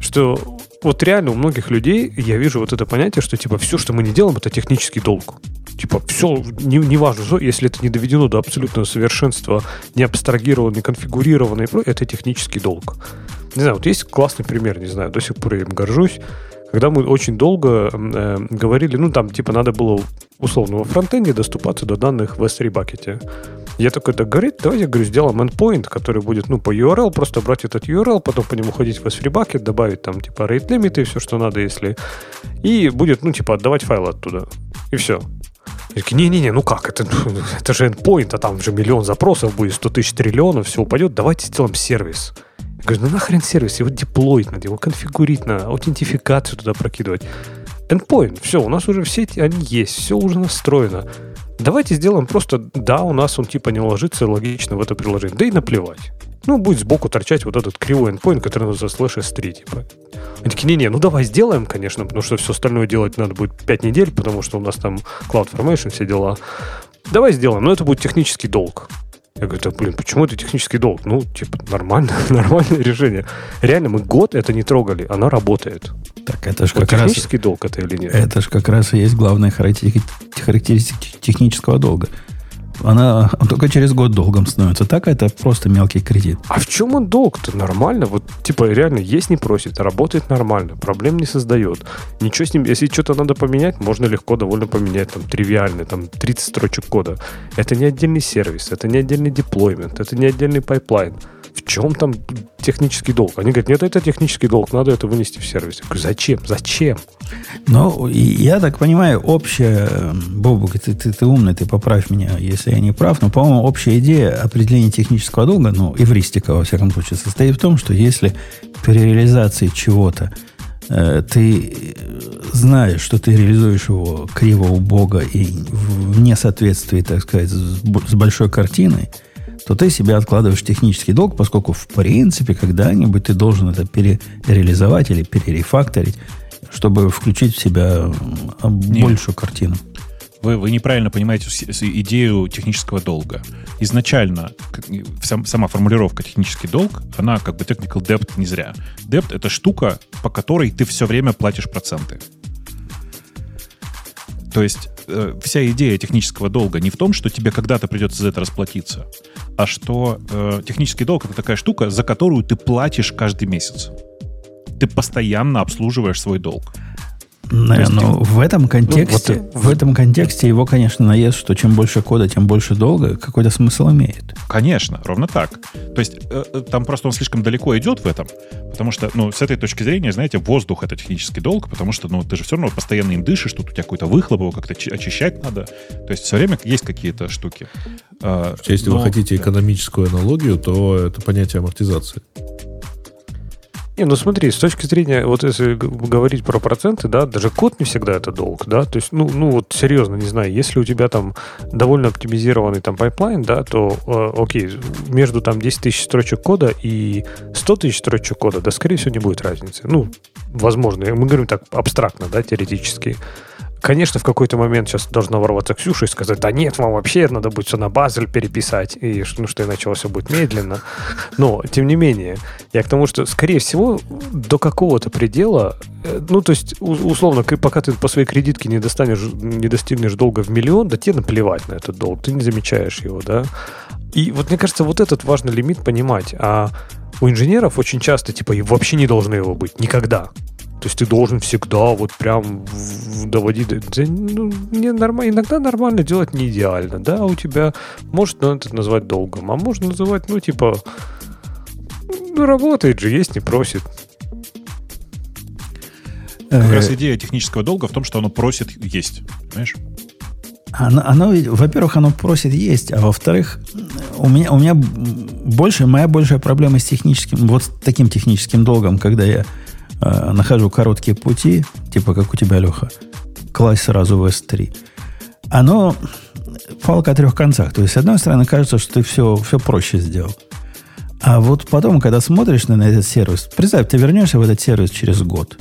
Что вот реально у многих людей я вижу вот это понятие, что типа все, что мы не делаем, это технический долг. Типа все, не, не важно, если это не доведено до абсолютного совершенства, не абстрагировано, не конфигурировано, это технический долг. Не знаю, вот есть классный пример, не знаю, до сих пор я им горжусь. Когда мы очень долго э, говорили, ну, там, типа, надо было условно во фронтенде доступаться до данных в S3 бакете. Я такой, так говорит, давайте, говорю, сделаем endpoint, который будет, ну, по URL, просто брать этот URL, потом по нему ходить в S3 bucket, добавить там, типа, rate limit и все, что надо, если... И будет, ну, типа, отдавать файлы оттуда. И все. Не-не-не, ну как, это, это же endpoint, а там же миллион запросов будет, 100 тысяч триллионов, все упадет, давайте сделаем сервис. Я говорю, ну нахрен сервис, его деплоить надо, его конфигурить надо, аутентификацию туда прокидывать. Endpoint, все, у нас уже все эти, они есть, все уже настроено. Давайте сделаем просто, да, у нас он типа не ложится логично в это приложение, да и наплевать. Ну, будет сбоку торчать вот этот кривой endpoint, который называется slash S3, типа. Они такие, не-не, ну давай сделаем, конечно, потому что все остальное делать надо будет 5 недель, потому что у нас там CloudFormation, все дела. Давай сделаем, но это будет технический долг. Я говорю, да, блин, почему это технический долг? Ну, типа, нормально, нормальное решение. Реально, мы год это не трогали, она работает. Так это же вот как технический раз... долг это или нет? Это же как раз и есть главная характеристика технического долга. Она только через год долгом становится. Так это просто мелкий кредит. А в чем он долг-то? Нормально. Вот, типа, реально есть не просит, работает нормально, проблем не создает. Ничего с ним, если что-то надо поменять, можно легко довольно поменять, там, тривиально, там, 30 строчек кода. Это не отдельный сервис, это не отдельный деплоймент, это не отдельный пайплайн. В чем там технический долг? Они говорят, нет, это технический долг, надо это вынести в сервис. Я говорю, зачем? Зачем? Ну, я так понимаю, общая, Бобук, ты, ты, ты умный, ты поправь меня, если я не прав, но, по-моему, общая идея определения технического долга, ну, эвристика, во всяком случае, состоит в том, что если при реализации чего-то э, ты знаешь, что ты реализуешь его криво у Бога и в несоответствии, так сказать, с большой картиной, то ты себе откладываешь технический долг, поскольку, в принципе, когда-нибудь ты должен это перереализовать или перерефакторить, чтобы включить в себя Нет. большую картину. Вы, вы неправильно понимаете идею технического долга. Изначально сам, сама формулировка технический долг, она как бы technical debt не зря. Debt — это штука, по которой ты все время платишь проценты. То есть э, вся идея технического долга не в том, что тебе когда-то придется за это расплатиться, а что э, технический долг это такая штука, за которую ты платишь каждый месяц. Ты постоянно обслуживаешь свой долг. Не, есть, ну, в этом контексте, ну, вот, в этом контексте его, конечно, наезд, что чем больше кода, тем больше долга, какой-то смысл имеет. Конечно, ровно так. То есть э, э, там просто он слишком далеко идет в этом, потому что, ну, с этой точки зрения, знаете, воздух — это технический долг, потому что, ну, ты же все равно постоянно им дышишь, тут у тебя какой-то выхлоп, его как-то очищать надо. То есть все время есть какие-то штуки. А, Если Но, вы хотите экономическую аналогию, то это понятие амортизации. Не, ну смотри, с точки зрения, вот если говорить про проценты, да, даже код не всегда это долг, да, то есть, ну, ну вот серьезно, не знаю, если у тебя там довольно оптимизированный там пайплайн, да, то, э, окей, между там 10 тысяч строчек кода и 100 тысяч строчек кода, да, скорее всего, не будет разницы. Ну, возможно, мы говорим так абстрактно, да, теоретически. Конечно, в какой-то момент сейчас должна ворваться Ксюша и сказать, да нет, вам вообще надо будет все на Bazel переписать, и ну, что иначе все будет медленно. Но, тем не менее, я к тому, что, скорее всего, до какого-то предела, э, ну, то есть, условно, пока ты по своей кредитке не достанешь, не достигнешь долга в миллион, да тебе наплевать на этот долг, ты не замечаешь его, да. И вот мне кажется, вот этот важный лимит понимать. А у инженеров очень часто, типа, вообще не должны его быть. Никогда. То есть ты должен всегда вот прям доводить... Ну, не нормально, иногда нормально делать не идеально, да, у тебя может ну, это назвать долгом, а можно называть, ну, типа, ну, работает же, есть, не просит. Как раз идея технического долга в том, что оно просит есть, понимаешь? Оно, оно, во-первых, оно просит есть, а во-вторых, у меня, у меня больше, моя большая проблема с техническим, вот с таким техническим долгом, когда я э, нахожу короткие пути, типа как у тебя, Леха, класть сразу в S3, оно палка о трех концах. То есть, с одной стороны, кажется, что ты все, все проще сделал. А вот потом, когда смотришь на этот сервис, представь, ты вернешься в этот сервис через год,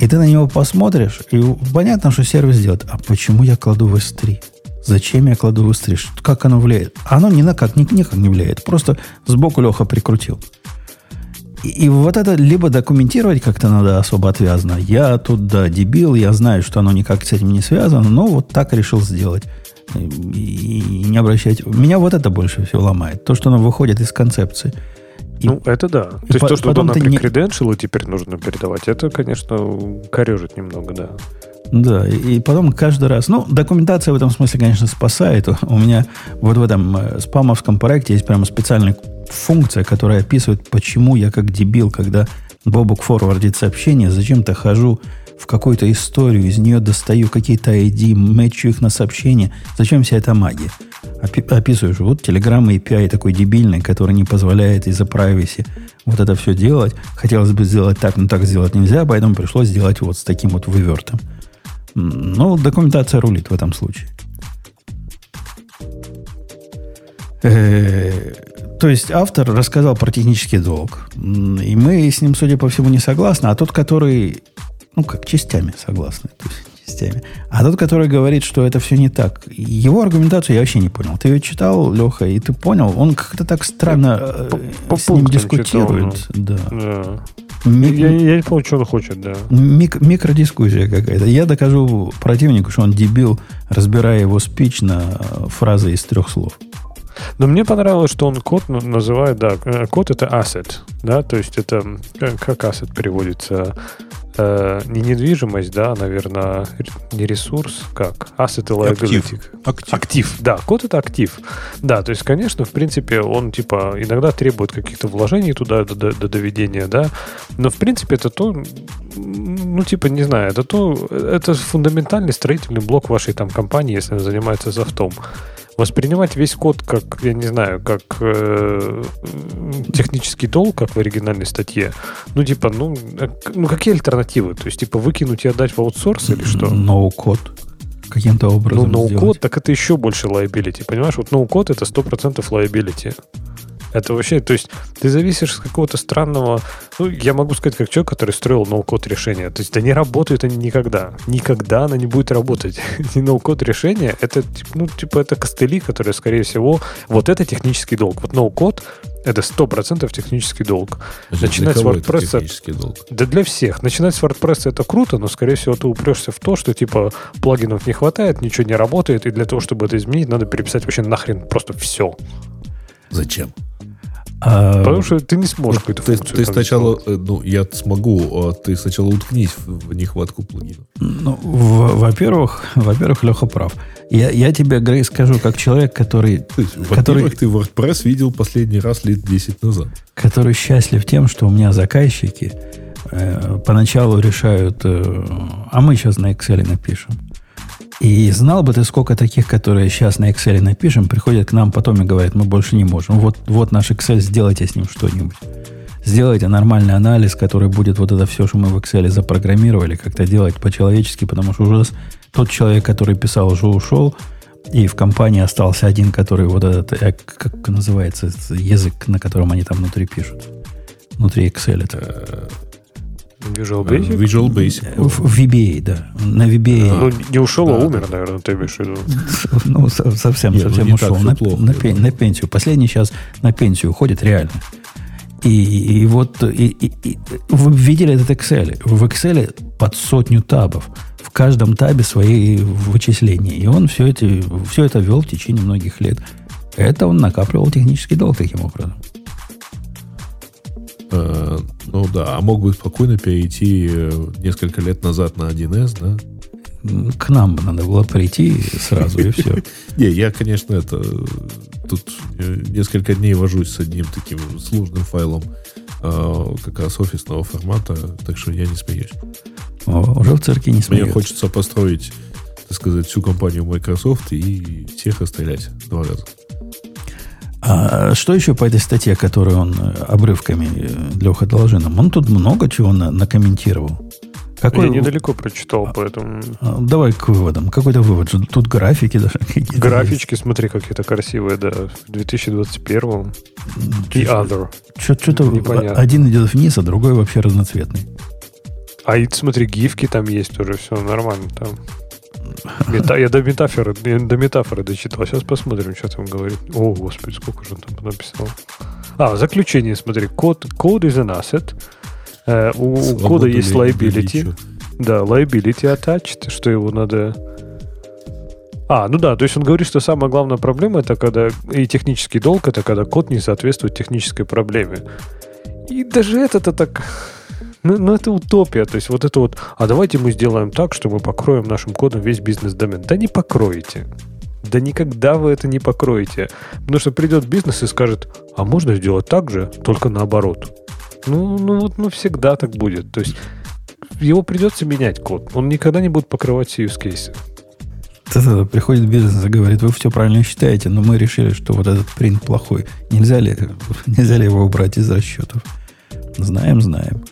и ты на него посмотришь, и понятно, что сервис делает. А почему я кладу в S3? Зачем я кладу в S3? Как оно влияет? Оно ни на как, ни, никак не влияет. Просто сбоку Леха прикрутил. И, и вот это либо документировать как-то надо особо отвязно. Я тут, да, дебил, я знаю, что оно никак с этим не связано, но вот так решил сделать. И, и не обращать... Меня вот это больше всего ломает. То, что оно выходит из концепции. И, ну, это да. То есть то, что туда не... креденшилы теперь нужно передавать, это, конечно, корежит немного, да. Да, и потом каждый раз... Ну, документация в этом смысле, конечно, спасает. У меня вот в этом э, спамовском проекте есть прямо специальная функция, которая описывает, почему я как дебил, когда Бобук форвардит сообщение, зачем-то хожу в какую-то историю, из нее достаю какие-то ID, мэчу их на сообщение. Зачем вся эта магия? Описываешь, вот Telegram API такой дебильный, который не позволяет из-за privacy вот это все делать. Хотелось бы сделать так, но так сделать нельзя, поэтому пришлось сделать вот с таким вот вывертом. Ну, документация рулит в этом случае. Э, то есть автор рассказал про технический долг. И мы с ним, судя по всему, не согласны. А тот, который, ну, как частями согласны. То есть частями. А тот, который говорит, что это все не так. Его аргументацию я вообще не понял. Ты ее читал, Леха, и ты понял. Он как-то так странно э, по, с ним дискутирует. Читал, да. да. Мик... Я, я не понял, что он хочет, да. Мик... Микродискуссия какая-то. Я докажу противнику, что он дебил, разбирая его спич на э, фразы из трех слов. Но мне понравилось, что он код называет, да, э, код это asset, да, то есть это, как asset переводится, э, не недвижимость, да, наверное, не ресурс, как? Asset и liability. Актив. Актив. Актив, да, код это актив. Да, то есть, конечно, в принципе, он типа иногда требует каких-то вложений туда до, до, до доведения, да, но в принципе это то, ну типа, не знаю, это то, это фундаментальный строительный блок вашей там компании, если она занимается софтом воспринимать весь код как, я не знаю, как э, технический долг, как в оригинальной статье, ну, типа, ну, э, ну, какие альтернативы? То есть, типа, выкинуть и отдать в аутсорс или что? Ноу-код. Каким-то образом Ну, ноу-код, так это еще больше liability, понимаешь? Вот ноу-код это 100% liability. Это вообще, то есть ты зависишь от какого-то странного... Ну, я могу сказать, как человек, который строил ноу-код решения. То есть да не работают они никогда. Никогда она не будет работать. И ноу-код решения, это, ну, типа, это костыли, которые, скорее всего, вот это технический долг. Вот ноу-код это сто процентов технический долг. Значит, Начинать с WordPress... технический долг? Да для всех. Начинать с WordPress это круто, но, скорее всего, ты упрешься в то, что, типа, плагинов не хватает, ничего не работает, и для того, чтобы это изменить, надо переписать вообще нахрен просто все. Зачем? А, Потому что ты не сможешь какую-то ты, ты сначала, сделать. ну, я смогу, а ты сначала уткнись в нехватку плагинов. Ну, во-первых, во-первых, Леха прав. Я, я тебе, Грей, скажу, как человек, который... Во-первых, ты WordPress видел последний раз лет 10 назад. Который счастлив тем, что у меня заказчики э, поначалу решают, э, а мы сейчас на Excel напишем. И знал бы ты, сколько таких, которые сейчас на Excel напишем, приходят к нам потом и говорят, мы больше не можем. Вот, вот наш Excel, сделайте с ним что-нибудь. Сделайте нормальный анализ, который будет вот это все, что мы в Excel запрограммировали, как-то делать по-человечески, потому что уже тот человек, который писал, уже ушел, и в компании остался один, который вот этот, э, как называется, язык, на котором они там внутри пишут. Внутри Excel это. Visual Basic? Visual Basic. В, VBA, да. На VBA. А, ну, не ушел, а умер, наверное, ты имеешь в виду. Ну, совсем, Нет, совсем ну, ушел. На, плохо, на, пен, на пенсию. Последний сейчас на пенсию уходит реально. И, и вот и, и, и, вы видели этот Excel. В Excel под сотню табов. В каждом табе свои вычисления. И он все, эти, все это вел в течение многих лет. Это он накапливал технический долг таким образом. Э, ну да, а мог бы спокойно перейти э, несколько лет назад на 1С, да? К нам бы надо было прийти сразу, и все. Не, я, конечно, это... Тут э, несколько дней вожусь с одним таким сложным файлом как раз офисного формата, так что я не смеюсь. уже в церкви не смеюсь. Мне хочется построить, так сказать, всю компанию Microsoft и всех расстрелять два раза. А что еще по этой статье, которую он э, обрывками э, Леха доложил нам? Он тут много чего на, накомментировал. Какой... Я недалеко прочитал, а, поэтому... А, давай к выводам. Какой-то вывод. Тут графики даже какие-то. Графички, есть. смотри, какие-то красивые, да. В 2021 и other. Что-то один идет вниз, а другой вообще разноцветный. А и смотри, гифки там есть тоже, все нормально там. Мета, я до метафоры, до метафоры дочитал. Сейчас посмотрим, что там говорит. О, господи, сколько же он там написал. А, заключение, смотри. Код, код is an asset. Э, у, у кода есть liability. Да, liability attached, что его надо... А, ну да, то есть он говорит, что самая главная проблема это когда и технический долг, это когда код не соответствует технической проблеме. И даже это-то так ну, ну, это утопия. То есть вот это вот, а давайте мы сделаем так, что мы покроем нашим кодом весь бизнес-домен. Да не покроете. Да никогда вы это не покроете. Потому что придет бизнес и скажет, а можно сделать так же, только наоборот. Ну, ну вот ну, всегда так будет. То есть его придется менять код. Он никогда не будет покрывать все use cases. Да-да-да, приходит бизнес и говорит, вы все правильно считаете, но мы решили, что вот этот принт плохой. Нельзя ли, нельзя ли его убрать из расчетов? Знаем, знаем.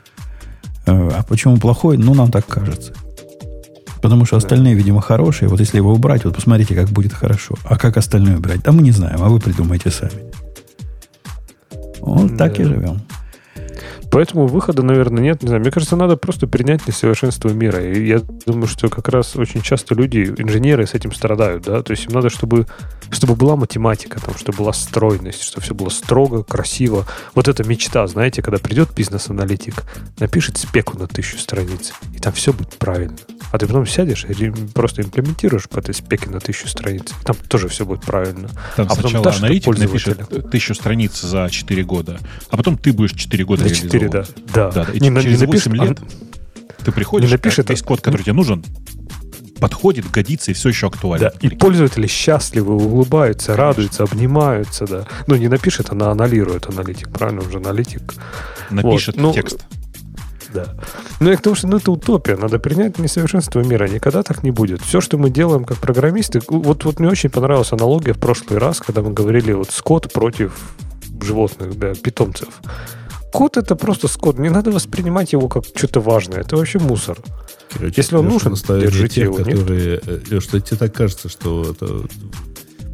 Э, а почему плохой? Ну, нам так кажется. Потому что остальные, видимо, хорошие. Вот если его убрать, вот посмотрите, как будет хорошо. А как остальное убрать? Да мы не знаем, а вы придумайте сами. Вот да. так и живем. Поэтому выхода, наверное, нет. Не знаю. Мне кажется, надо просто принять несовершенство мира. И я думаю, что как раз очень часто люди, инженеры с этим страдают, да. То есть им надо, чтобы, чтобы была математика, там, чтобы была стройность, чтобы все было строго, красиво. Вот эта мечта, знаете, когда придет бизнес-аналитик, напишет спеку на тысячу страниц, и там все будет правильно. А ты потом сядешь и просто имплементируешь по этой спеке на тысячу страниц. Там тоже все будет правильно. Там а потом сначала аналитик напишет тысячу страниц за 4 года, а потом ты будешь 4 года за 4, да. Да. да, да. И не, через не 8 лет... Ты приходишь, Не напишет, весь код, который тебе нужен, подходит, годится и все еще актуально. Да, и пользователи счастливы, улыбаются, радуются, обнимаются, да. Ну, не напишет, она аналирует аналитик, правильно? Он же аналитик. Напишет Вот, ну, текст. Да. Ну, я к тому, что ну, это утопия. Надо принять несовершенство мира. Никогда так не будет. Все, что мы делаем как программисты... Вот, вот мне очень понравилась аналогия в прошлый раз, когда мы говорили вот скот против животных, да, питомцев. Кот это просто скот. Не надо воспринимать его как что-то важное. Это вообще мусор. Короче, Если он нужен, держите тех, его, нет? которые... Леш, что тебе так кажется, что это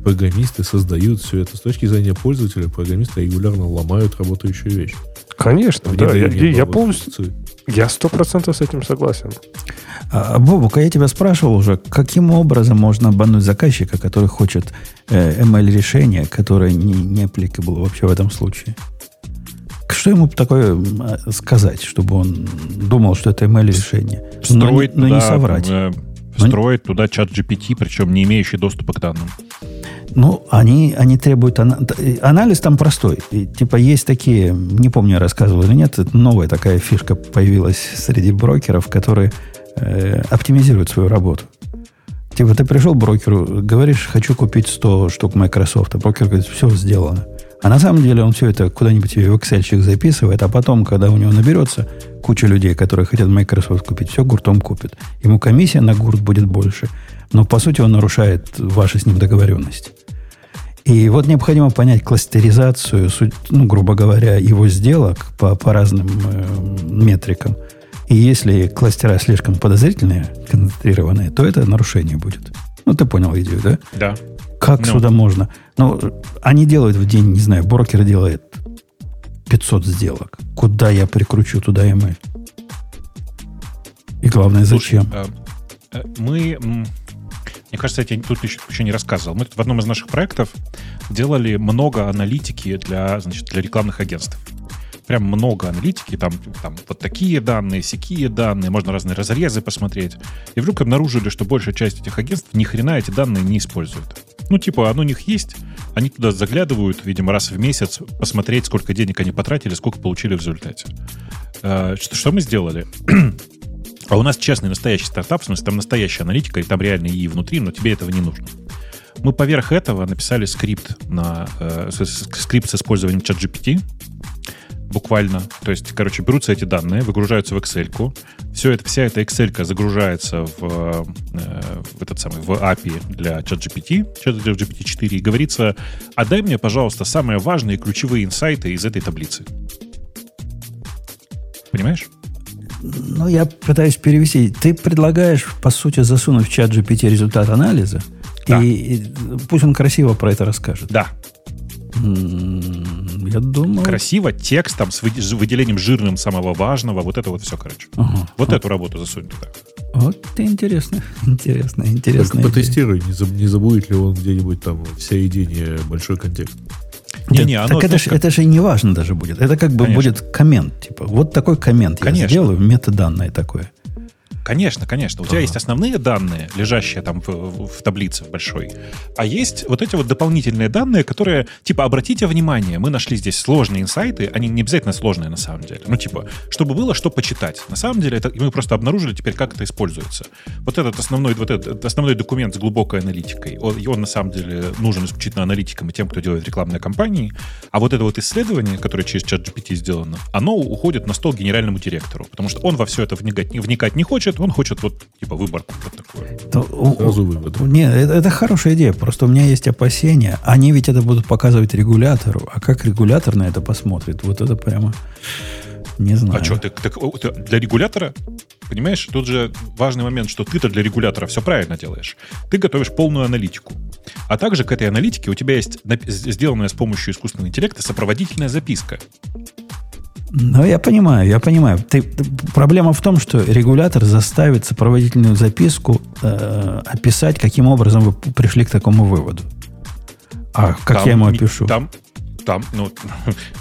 программисты создают все это с точки зрения пользователя, программисты регулярно ломают работающую вещь. Конечно, да. Я, я полностью... Я сто процентов с этим согласен. А, Бобук, а я тебя спрашивал уже, каким образом можно обмануть заказчика, который хочет э, ML-решение, которое не, не applicable вообще в этом случае? Что ему такое сказать, чтобы он думал, что это ML-решение? Но, не- Встроить но не туда, соврать. э, встроить туда чат GPT, причем не имеющий доступа к данным. Ну, они, они требуют... ана- Анализ там простой. И, типа есть такие, не помню, я рассказывал или нет, новая такая фишка появилась среди брокеров, которые э, оптимизируют свою работу. Типа ты пришел к брокеру, говоришь, хочу купить 100 штук Microsoft, а брокер говорит, все сделано. А на самом деле он все это куда-нибудь в Excel записывает, а потом, когда у него наберется куча людей, которые хотят Microsoft купить, все гуртом купит. Ему комиссия на гурт будет больше. Но, по сути, он нарушает ваши с ним договоренности. И вот необходимо понять кластеризацию, ну, грубо говоря, его сделок по, по разным э, метрикам. И если кластера слишком подозрительные, концентрированные, то это нарушение будет. Ну, ты понял идею, да? Да. Как Ну. сюда можно? Ну, они делают в день, не знаю, брокер делает 500 сделок. Куда я прикручу туда email? И главное, зачем? Слушай, э, мы, мне кажется, я тебе тут еще, еще не рассказывал. Мы тут в одном из наших проектов делали много аналитики для, значит, для рекламных агентств. Прям много аналитики, там, там вот такие данные, сякие данные, можно разные разрезы посмотреть. И вдруг обнаружили, что большая часть этих агентств ни хрена эти данные не использует. Ну, типа, оно у них есть, они туда заглядывают, видимо, раз в месяц, посмотреть, сколько денег они потратили, сколько получили в результате. Э, Что, что мы сделали? А у нас честный настоящий стартап, в смысле, там настоящая аналитика, и там реально и внутри, но тебе этого не нужно. Мы поверх этого написали скрипт, на, э, скрипт с использованием ChatGPT, буквально. То есть, короче, берутся эти данные, выгружаются в Excel. Все это, вся эта Excel загружается в, э, в этот самый в API для ChatGPT, ChatGPT 4, и говорится, а дай мне, пожалуйста, самые важные ключевые инсайты из этой таблицы. Понимаешь? Ну, я пытаюсь перевести. Ты предлагаешь, по сути, засунуть в чат GPT результат анализа, Да. и, и пусть он красиво про это расскажет. Да. Я думаю... Красиво, текстом, с выде- с выделением жирным самого важного, вот это вот все, короче. Ага. Вот эту работу засунь туда. Вот интересно, интересно, интересно. потестируй, не, заб- не забудет ли он где-нибудь там в середине большой контекст. Не-не, оно, так это, знаешь, ж, как- это же и не важно даже будет. Это как бы Конечно. будет коммент. Типа, вот такой коммент Конечно. я сделаю, метаданное такое. Конечно, конечно. У тебя есть основные данные, лежащие там в, в- таблице большой, а есть вот эти вот дополнительные данные, которые, типа, обратите внимание, мы нашли здесь сложные инсайты, они не обязательно сложные на самом деле. Ну, типа, чтобы было что почитать. На самом деле, это, мы просто обнаружили теперь, как это используется. Вот этот основной, вот этот основной документ с глубокой аналитикой, он, и он на самом деле нужен исключительно аналитикам и тем, кто делает рекламные кампании. А вот это вот исследование, которое через чат GPT сделано, оно уходит на стол генеральному директору, потому что он во все это вникать, вникать не хочет, он хочет вот, типа, выборку вот такую. То у- Сразу у- вывод. Не, это, это хорошая идея. Просто у меня есть опасения. Они ведь это будут показывать регулятору. А как регулятор на это посмотрит? Вот это прямо не знаю. А что, ты, так, для регулятора, понимаешь, тут же важный момент, что ты-то для регулятора все правильно делаешь. Ты готовишь полную аналитику. А также к этой аналитике у тебя есть сделанная с помощью искусственного интеллекта сопроводительная записка. Ну, я понимаю, я понимаю. Ты, проблема в том, что регулятор заставит сопроводительную записку э, описать, каким образом вы пришли к такому выводу. А как Там я ему опишу? Там, там, ну,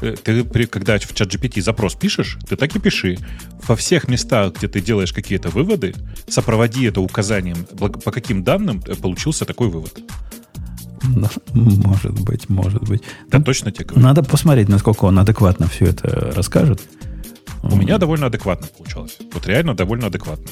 ты, при- когда в чат GPT запрос пишешь, ты так и пиши. Во всех местах, где ты делаешь какие-то выводы, сопроводи это указанием, по каким данным э, получился такой вывод. Ну, Может быть, может быть. Да, точно тебе говорю. Надо посмотреть, насколько он адекватно все это расскажет. У меня довольно адекватно получалось. Вот реально довольно адекватно.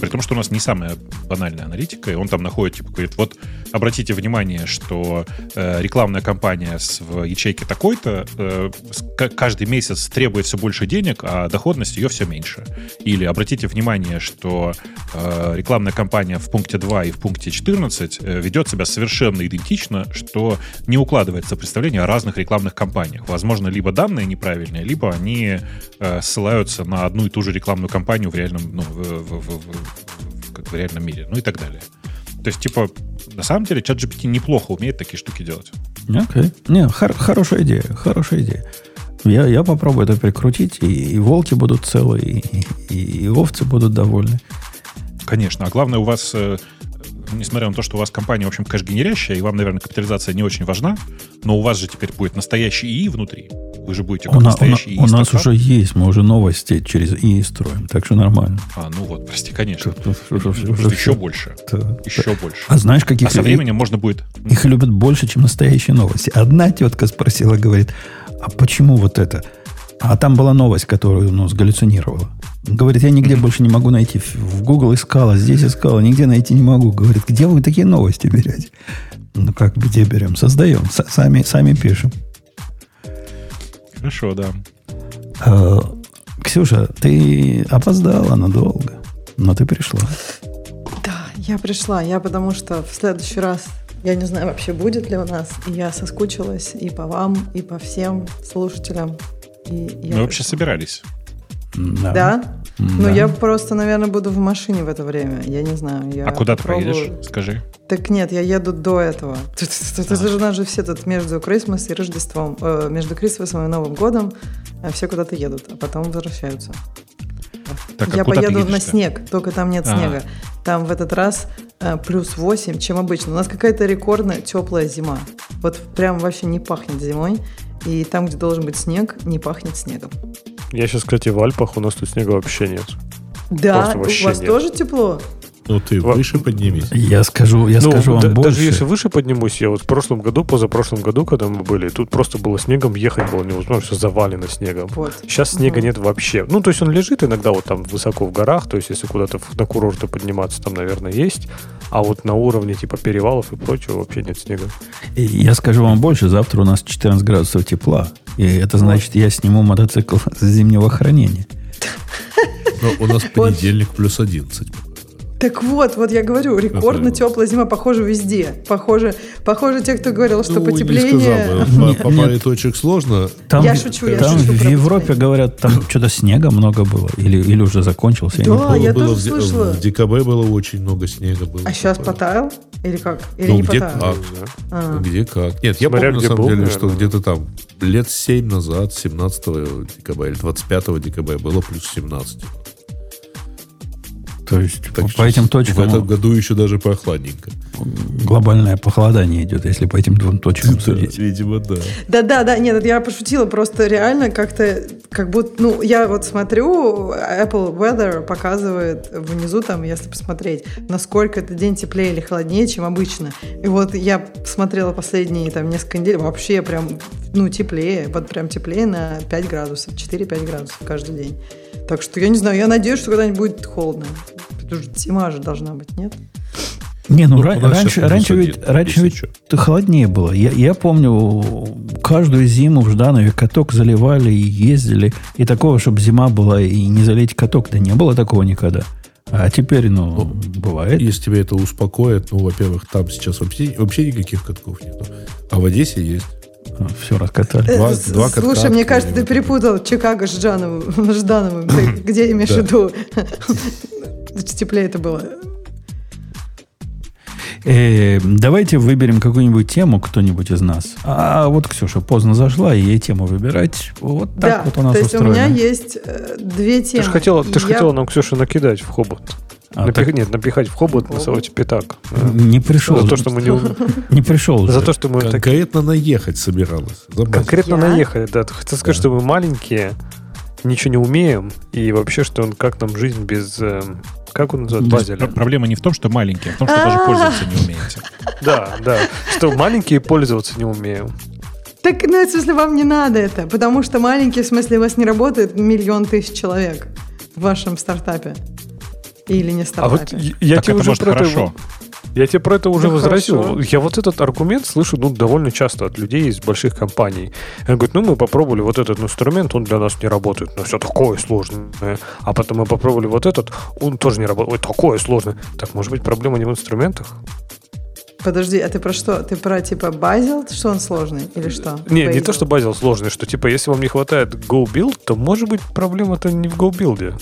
При том, что у нас не самая банальная аналитика, и он там находит, типа, говорит, вот обратите внимание, что э, рекламная кампания с, в ячейке такой-то э, с- каждый месяц требует все больше денег, а доходность ее все меньше. Или обратите внимание, что э, рекламная кампания в пункте 2 и в пункте 14 э, ведет себя совершенно идентично, что не укладывается представление о разных рекламных кампаниях. Возможно, либо данные неправильные, либо они э, ссылаются на одну и ту же рекламную кампанию в реальном, ну, в, в- в- в- как в реальном мире, ну и так далее. То есть, типа, на самом деле, чат GPT неплохо умеет такие штуки делать. Окей. Не, хор- хорошая идея, хорошая идея. Я, я попробую это прикрутить, и, и волки будут целы, и, и, и овцы будут довольны. Конечно. А главное, у вас, э, несмотря на то, что у вас компания, в общем, кэш-генерящая, и вам, наверное, капитализация не очень важна, но у вас же теперь будет настоящий ИИ внутри. Вы же будете как У, на- у на- настоящий ИИ. у нас уже есть, мы уже новости через ИИ строим, так что нормально. А, ну вот, прости, конечно. Тут- тут- тут Уже уже еще больше. Да. Еще больше. А знаешь, каких А со временем можно будет... Их любят больше, чем настоящие новости. Одна тетка спросила, говорит, а почему вот это? А там была новость, которую ну, сгаллюцинировала. Говорит, я нигде больше не могу найти. В Google искала, здесь искала, нигде найти не могу. Говорит, где вы такие новости берете? Ну как, где берем? Создаем, сами, сами пишем. Хорошо, да. Э, Ксюша, ты опоздала надолго, но ты пришла. Да, я пришла. Я потому что в следующий раз, я не знаю вообще будет ли у нас, и я соскучилась и по вам, и по всем слушателям. И я Мы вообще пришла. собирались. Да. Да? Ну, Да. я просто, наверное, буду в машине в это время. Я не знаю. Я а куда ты попробую. поедешь? Скажи. Так нет, я еду до этого. Тут- тут- тут же у нас же все тут между Крисмас и Рождеством, э, между Крисмасом и Новым годом э, все куда-то едут, а потом возвращаются. Так, а я ты поеду на снег, только там нет Ага. снега. Там в этот раз э, плюс 8, чем обычно. У нас какая-то рекордная теплая зима. Вот прям вообще не пахнет зимой. И там, где должен быть снег, не пахнет снегом. Я сейчас, кстати, в Альпах, у нас тут снега вообще нет. Да, Просто у вообще вас нет. тоже тепло? Ну, ты Во- выше поднимись. Я скажу, я Ну, скажу вам да- больше. Даже если выше поднимусь, я вот в прошлом году, позапрошлом году, когда мы были, тут просто было снегом, ехать было невозможно, все завалено снегом. Вот. Сейчас снега Мгм. нет вообще. Ну, то есть он лежит иногда вот там высоко в горах, то есть если куда-то на курорты подниматься, там, наверное, есть. А вот на уровне типа перевалов и прочего вообще нет снега. И Я скажу вам больше, завтра у нас 14 градусов тепла. И это значит, я сниму мотоцикл с зимнего хранения. Но у нас понедельник плюс 11. Так вот, вот я говорю, рекордно теплая зима, похоже, везде. Похоже, похоже, те, кто говорил, что Ну, не потепление... сказал бы. Нет, По, паре точек сложно. Там, Я шучу, я там шучу в Европе говорят, там что-то снега много было. Или, или уже закончился. я не Да, я было тоже слышала. в декабре было очень много снега. Было А сейчас такое. потаял? Или как? Или Ну, не где потаял? как. А. Где как. Нет, я Смотря помню, где на самом был, деле, что наверное. где-то там лет 7 назад, 17 декабря или 25 декабря было плюс 17. То есть Так по, этим В точкам этом году еще даже прохладненько. глобальное похолодание идет, если по этим двум точкам судить. видимо, да. Да-да-да, нет, я пошутила, просто реально как-то, как будто, ну, я вот смотрю, Apple Weather показывает внизу там, если посмотреть, насколько это день теплее или холоднее, чем обычно. И вот я смотрела последние там несколько недель, вообще прям, ну, теплее, вот прям теплее на 5 градусов, 4-5 градусов каждый день. Так что я не знаю, я надеюсь, что когда-нибудь будет холодно. Это же зима же должна быть, нет? Не, ну, Ну, ра- раньше, раньше ведь, раньше ведь холоднее было. Я, я помню, каждую зиму в Жданове каток заливали и ездили. И такого, чтобы зима была и не залить каток, да не было такого никогда. А теперь, ну, бывает. Если тебя это успокоит, ну, во-первых, там сейчас вообще, вообще никаких катков нету. А в Одессе есть. Все раскатали. Два- Э, два Слушай, катка мне кажется, ты перепутал Чикаго с Ждановым. с Ждановым. Ты где имеешь в виду? Теплее это было. Э, давайте выберем какую-нибудь тему, кто-нибудь из нас. А вот Ксюша поздно зашла, и ей тему выбирать. Вот так да, вот у нас то есть устроено. у меня есть э, две темы. Ты же хотела, ты ж я- хотела нам, Ксюша, накидать в хобот. А, Напих- так Нет, напихать в хобот на Хобот? сауте пятак. Не пришел. За то, что мы не... Не пришел. За то, что мы Конкретно наехать собиралась. Конкретно Я? наехали. Да, хотел сказать, что мы маленькие, ничего не умеем, и вообще, что он как нам жизнь без... эм, Как он называется? Базеля. пр- Проблема не в том, что маленькие, а в том, что даже пользоваться не умеете. Да, да. Что маленькие пользоваться не умеем. Так, ну, в смысле, вам не надо это, потому что маленький, в смысле, у вас не работает миллион тысяч человек в вашем стартапе. Или не А стартапе. вот я- я Так тебе это уже может про это- хорошо. Я тебе про это уже Ну, возразил. хорошо. Я вот этот аргумент слышу ну, довольно часто от людей из больших компаний. Они говорят, ну мы попробовали вот этот инструмент, он для нас не работает, но все такое сложное. А потом мы попробовали вот этот, он тоже не работает, ой, такое сложное. Так, может быть, проблема не в инструментах? Подожди, а ты про что? Ты про типа базил, что он сложный? Или что? Не, не Bazel? то, что базил сложный, что типа если вам не хватает GoBuild, то может быть проблема-то не в GoBuild.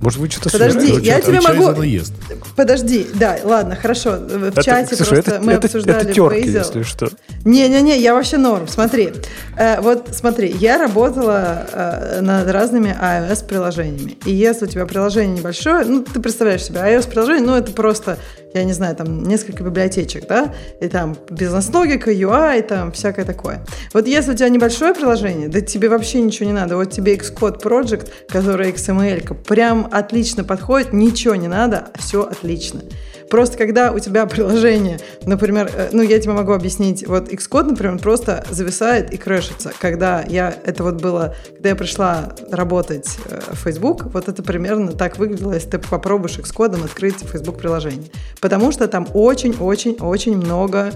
Может быть, что-то Подожди, сверху. я тебе могу- наезд. Подожди, да, ладно, хорошо. В Это, чате слушай, просто это, мы это, обсуждали это терки, Bazel. если что. Не-не-не, я вообще норм. Смотри, Э, вот смотри, я работала э, над разными iOS-приложениями. И если у тебя приложение небольшое, ну, ты представляешь себе, iOS-приложение, ну, это просто, я не знаю, там несколько библиотечек, да, и там бизнес-логика, UI, там всякое такое. Вот если у тебя небольшое приложение, да тебе вообще ничего не надо. Вот тебе Xcode Project, который XML, прям отлично подходит, ничего не надо, все отлично. Просто когда у тебя приложение, например, э, ну я тебе могу объяснить, вот Xcode, например, просто зависает и крэшится. Когда я, это вот было, когда я пришла работать э, в Facebook, вот это примерно так выглядело, если ты попробуешь Xcode открыть Facebook приложение. Потому что там очень-очень-очень много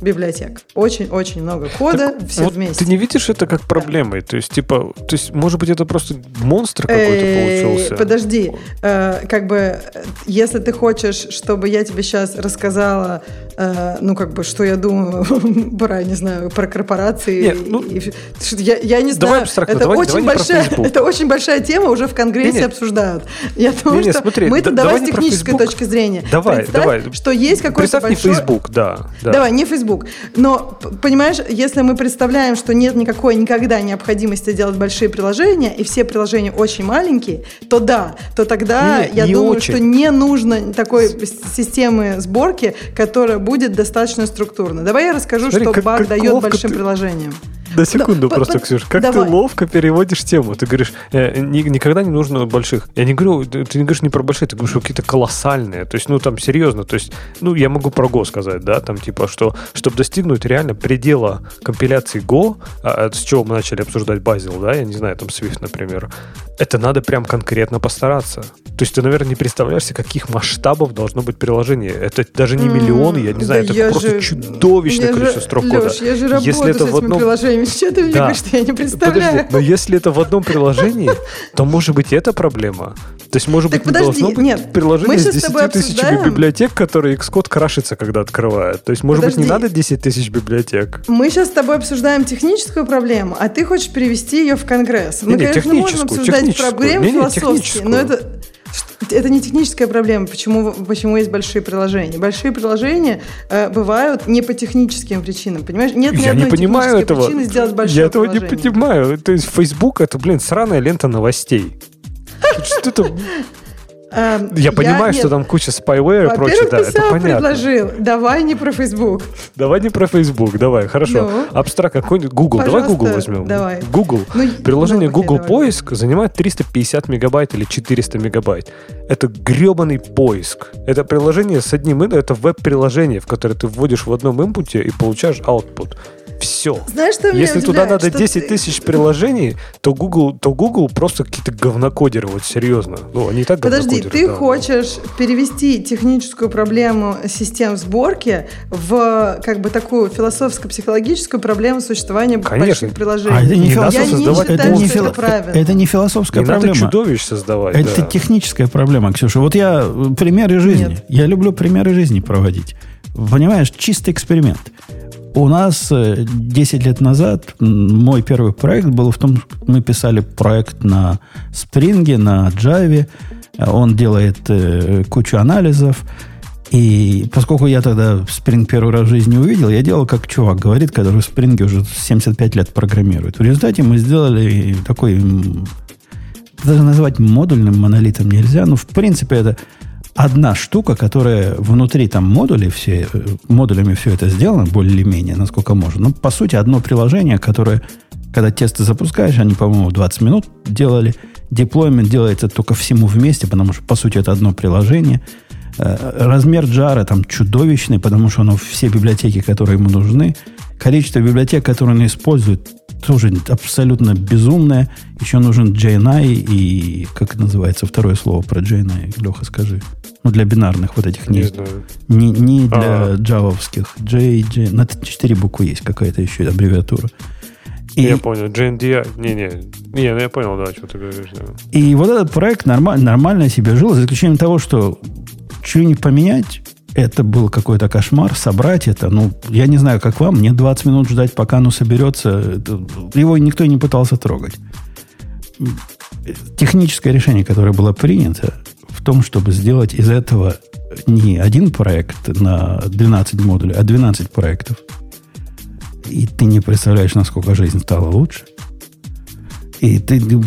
библиотек. Очень-очень много кода, Так все вот вместе. Ты не видишь это как проблемой? То есть, типа, то есть, может быть, это просто монстр какой-то получился? Подожди, э, как бы, если ты хочешь, чтобы я тебе сейчас рассказала, э, ну, как бы, что я думаю про, не знаю, про корпорации. Нет, ну, и- и- я, я не давай знаю, абстрактно, это, давай- очень давай большая, это очень большая тема, уже в Конгрессе Не-не. обсуждают. Я думаю, Не-не, что смотри, мы-то да- давай давай с технической точки зрения. Давай, Представь, давай. что есть какой-то Представь не большой... Facebook, да. да. Давай, не Facebook. Но, п- понимаешь, если мы представляем, что нет никакой никогда необходимости делать большие приложения, и все приложения очень маленькие, то да, то тогда Не, я не думаю, очень. что не нужно такой системы сборки, которая будет достаточно структурной. Давай я расскажу, Смотри, что как- баг дает большим ты- приложениям. На секунду Да, просто, по- Ксюш. Как давай. ты ловко переводишь тему. Ты говоришь, э, ни- никогда не нужно больших. Я не говорю, ты ты не говоришь не про большие, ты говоришь, что какие-то колоссальные. То есть, ну, там, серьезно. То есть, ну, я могу про Go сказать, да, там, типа, что, чтобы достигнуть реально предела компиляции Go, а, а с чего мы начали обсуждать Bazel, да, я не знаю, там, Swift, например, это надо прям конкретно постараться. То есть, ты, наверное, не представляешь себе, каких масштабов должно быть приложение. Это даже не миллионы, я не знаю, да это просто же- чудовищное я же- количество строк Лёш, кода. я же работаю Если это с в этими одном приложениями. Ты мне Да. говоришь, что я не представляю? Подожди, но если это в одном приложении, то может быть это проблема. То есть, может Так быть, не подожди, должно быть нет, приложение мы с щас с тобой 10 тысячами библиотек, которые Xcode крашится, когда открывает. То есть, может быть, не Подожди. надо 10 тысяч библиотек. Мы сейчас с тобой обсуждаем техническую проблему, а ты хочешь перевести ее в Конгресс. Мы, Не-не, конечно, можем обсуждать Не-не, философские, но это, это не техническая проблема, почему, почему есть большие приложения. Большие приложения э, бывают не по техническим причинам, понимаешь? Нет ни Я не одной понимаю технической этого. причины сделать большое Я этого не приложение. понимаю. То есть, Facebook это, блин, сраная лента новостей. Что это? Эм, Я понимаю, что нет. там куча spyware и прочее, да, ты сам предложил. Давай не про Facebook. Давай не про Facebook, давай, хорошо. Ну? Абстракт какой-нибудь Google, давай Google возьмем. давай. Google. Ну, Приложение ну, Google давай. Поиск занимает 350 мегабайт или 400 мегабайт. Это гребаный поиск. Это приложение с одним, это веб-приложение, в которое ты вводишь в одном инпуте и получаешь output. Все. Знаешь, что меня Если туда надо Что 10 ты- тысяч приложений, то Google, то Google просто какие-то говнокодеры, вот серьезно. Ну, они и так Подожди, ты да. хочешь перевести техническую проблему систем сборки в как бы такую философско-психологическую проблему существования Конечно. больших приложений? А это не надо Я философская не создавать считаю, это не что фило- это правильно. это не философская Не надо проблема. чудовищ создавать. Это да. техническая проблема, Ксюша. Вот я э, примеры жизни. Нет. Я люблю примеры жизни проводить. Понимаешь, чистый эксперимент. У нас э, 10 лет назад мой первый проект был в том, мы писали проект на Spring, на Java. Э, Он делает э, кучу анализов. И поскольку я тогда Spring первый раз в жизни увидел, я делал, как чувак говорит, который в Spring уже 75 лет программирует. В результате мы сделали такой даже назвать модульным монолитом нельзя, но в принципе это одна штука, которая внутри там модулей все, э, модулями все это сделано более-менее, насколько можно. Но по сути одно приложение, которое, когда тесты запускаешь, они, по-моему, 20 минут делали, деплоймент делается только всему вместе, потому что по сути это одно приложение. Э, размер джара там чудовищный, потому что оно все библиотеки, которые ему нужны. Количество библиотек, которые он использует, тоже абсолютно безумное. Еще нужен JNI и, как это называется, второе слово про JNI, Леха, скажи. Ну, для бинарных вот этих. Не Не, знаю. не, не для А. джавовских. J, J, на четыре буквы есть какая-то еще аббревиатура. И, Я понял. JNDI. Не-не. Не, ну я понял, да, что ты говоришь. да. и вот этот проект нормально, нормально себе жил, за исключением того, что что-нибудь поменять, это был какой-то кошмар. Собрать это, ну, я не знаю, как вам, мне 20 минут ждать, пока оно соберется. Его никто и не пытался трогать. Техническое решение, которое было принято, в том, чтобы сделать из этого не один проект на 12 модулей, а 12 проектов. И ты не представляешь, насколько жизнь стала лучше. И ты, ты-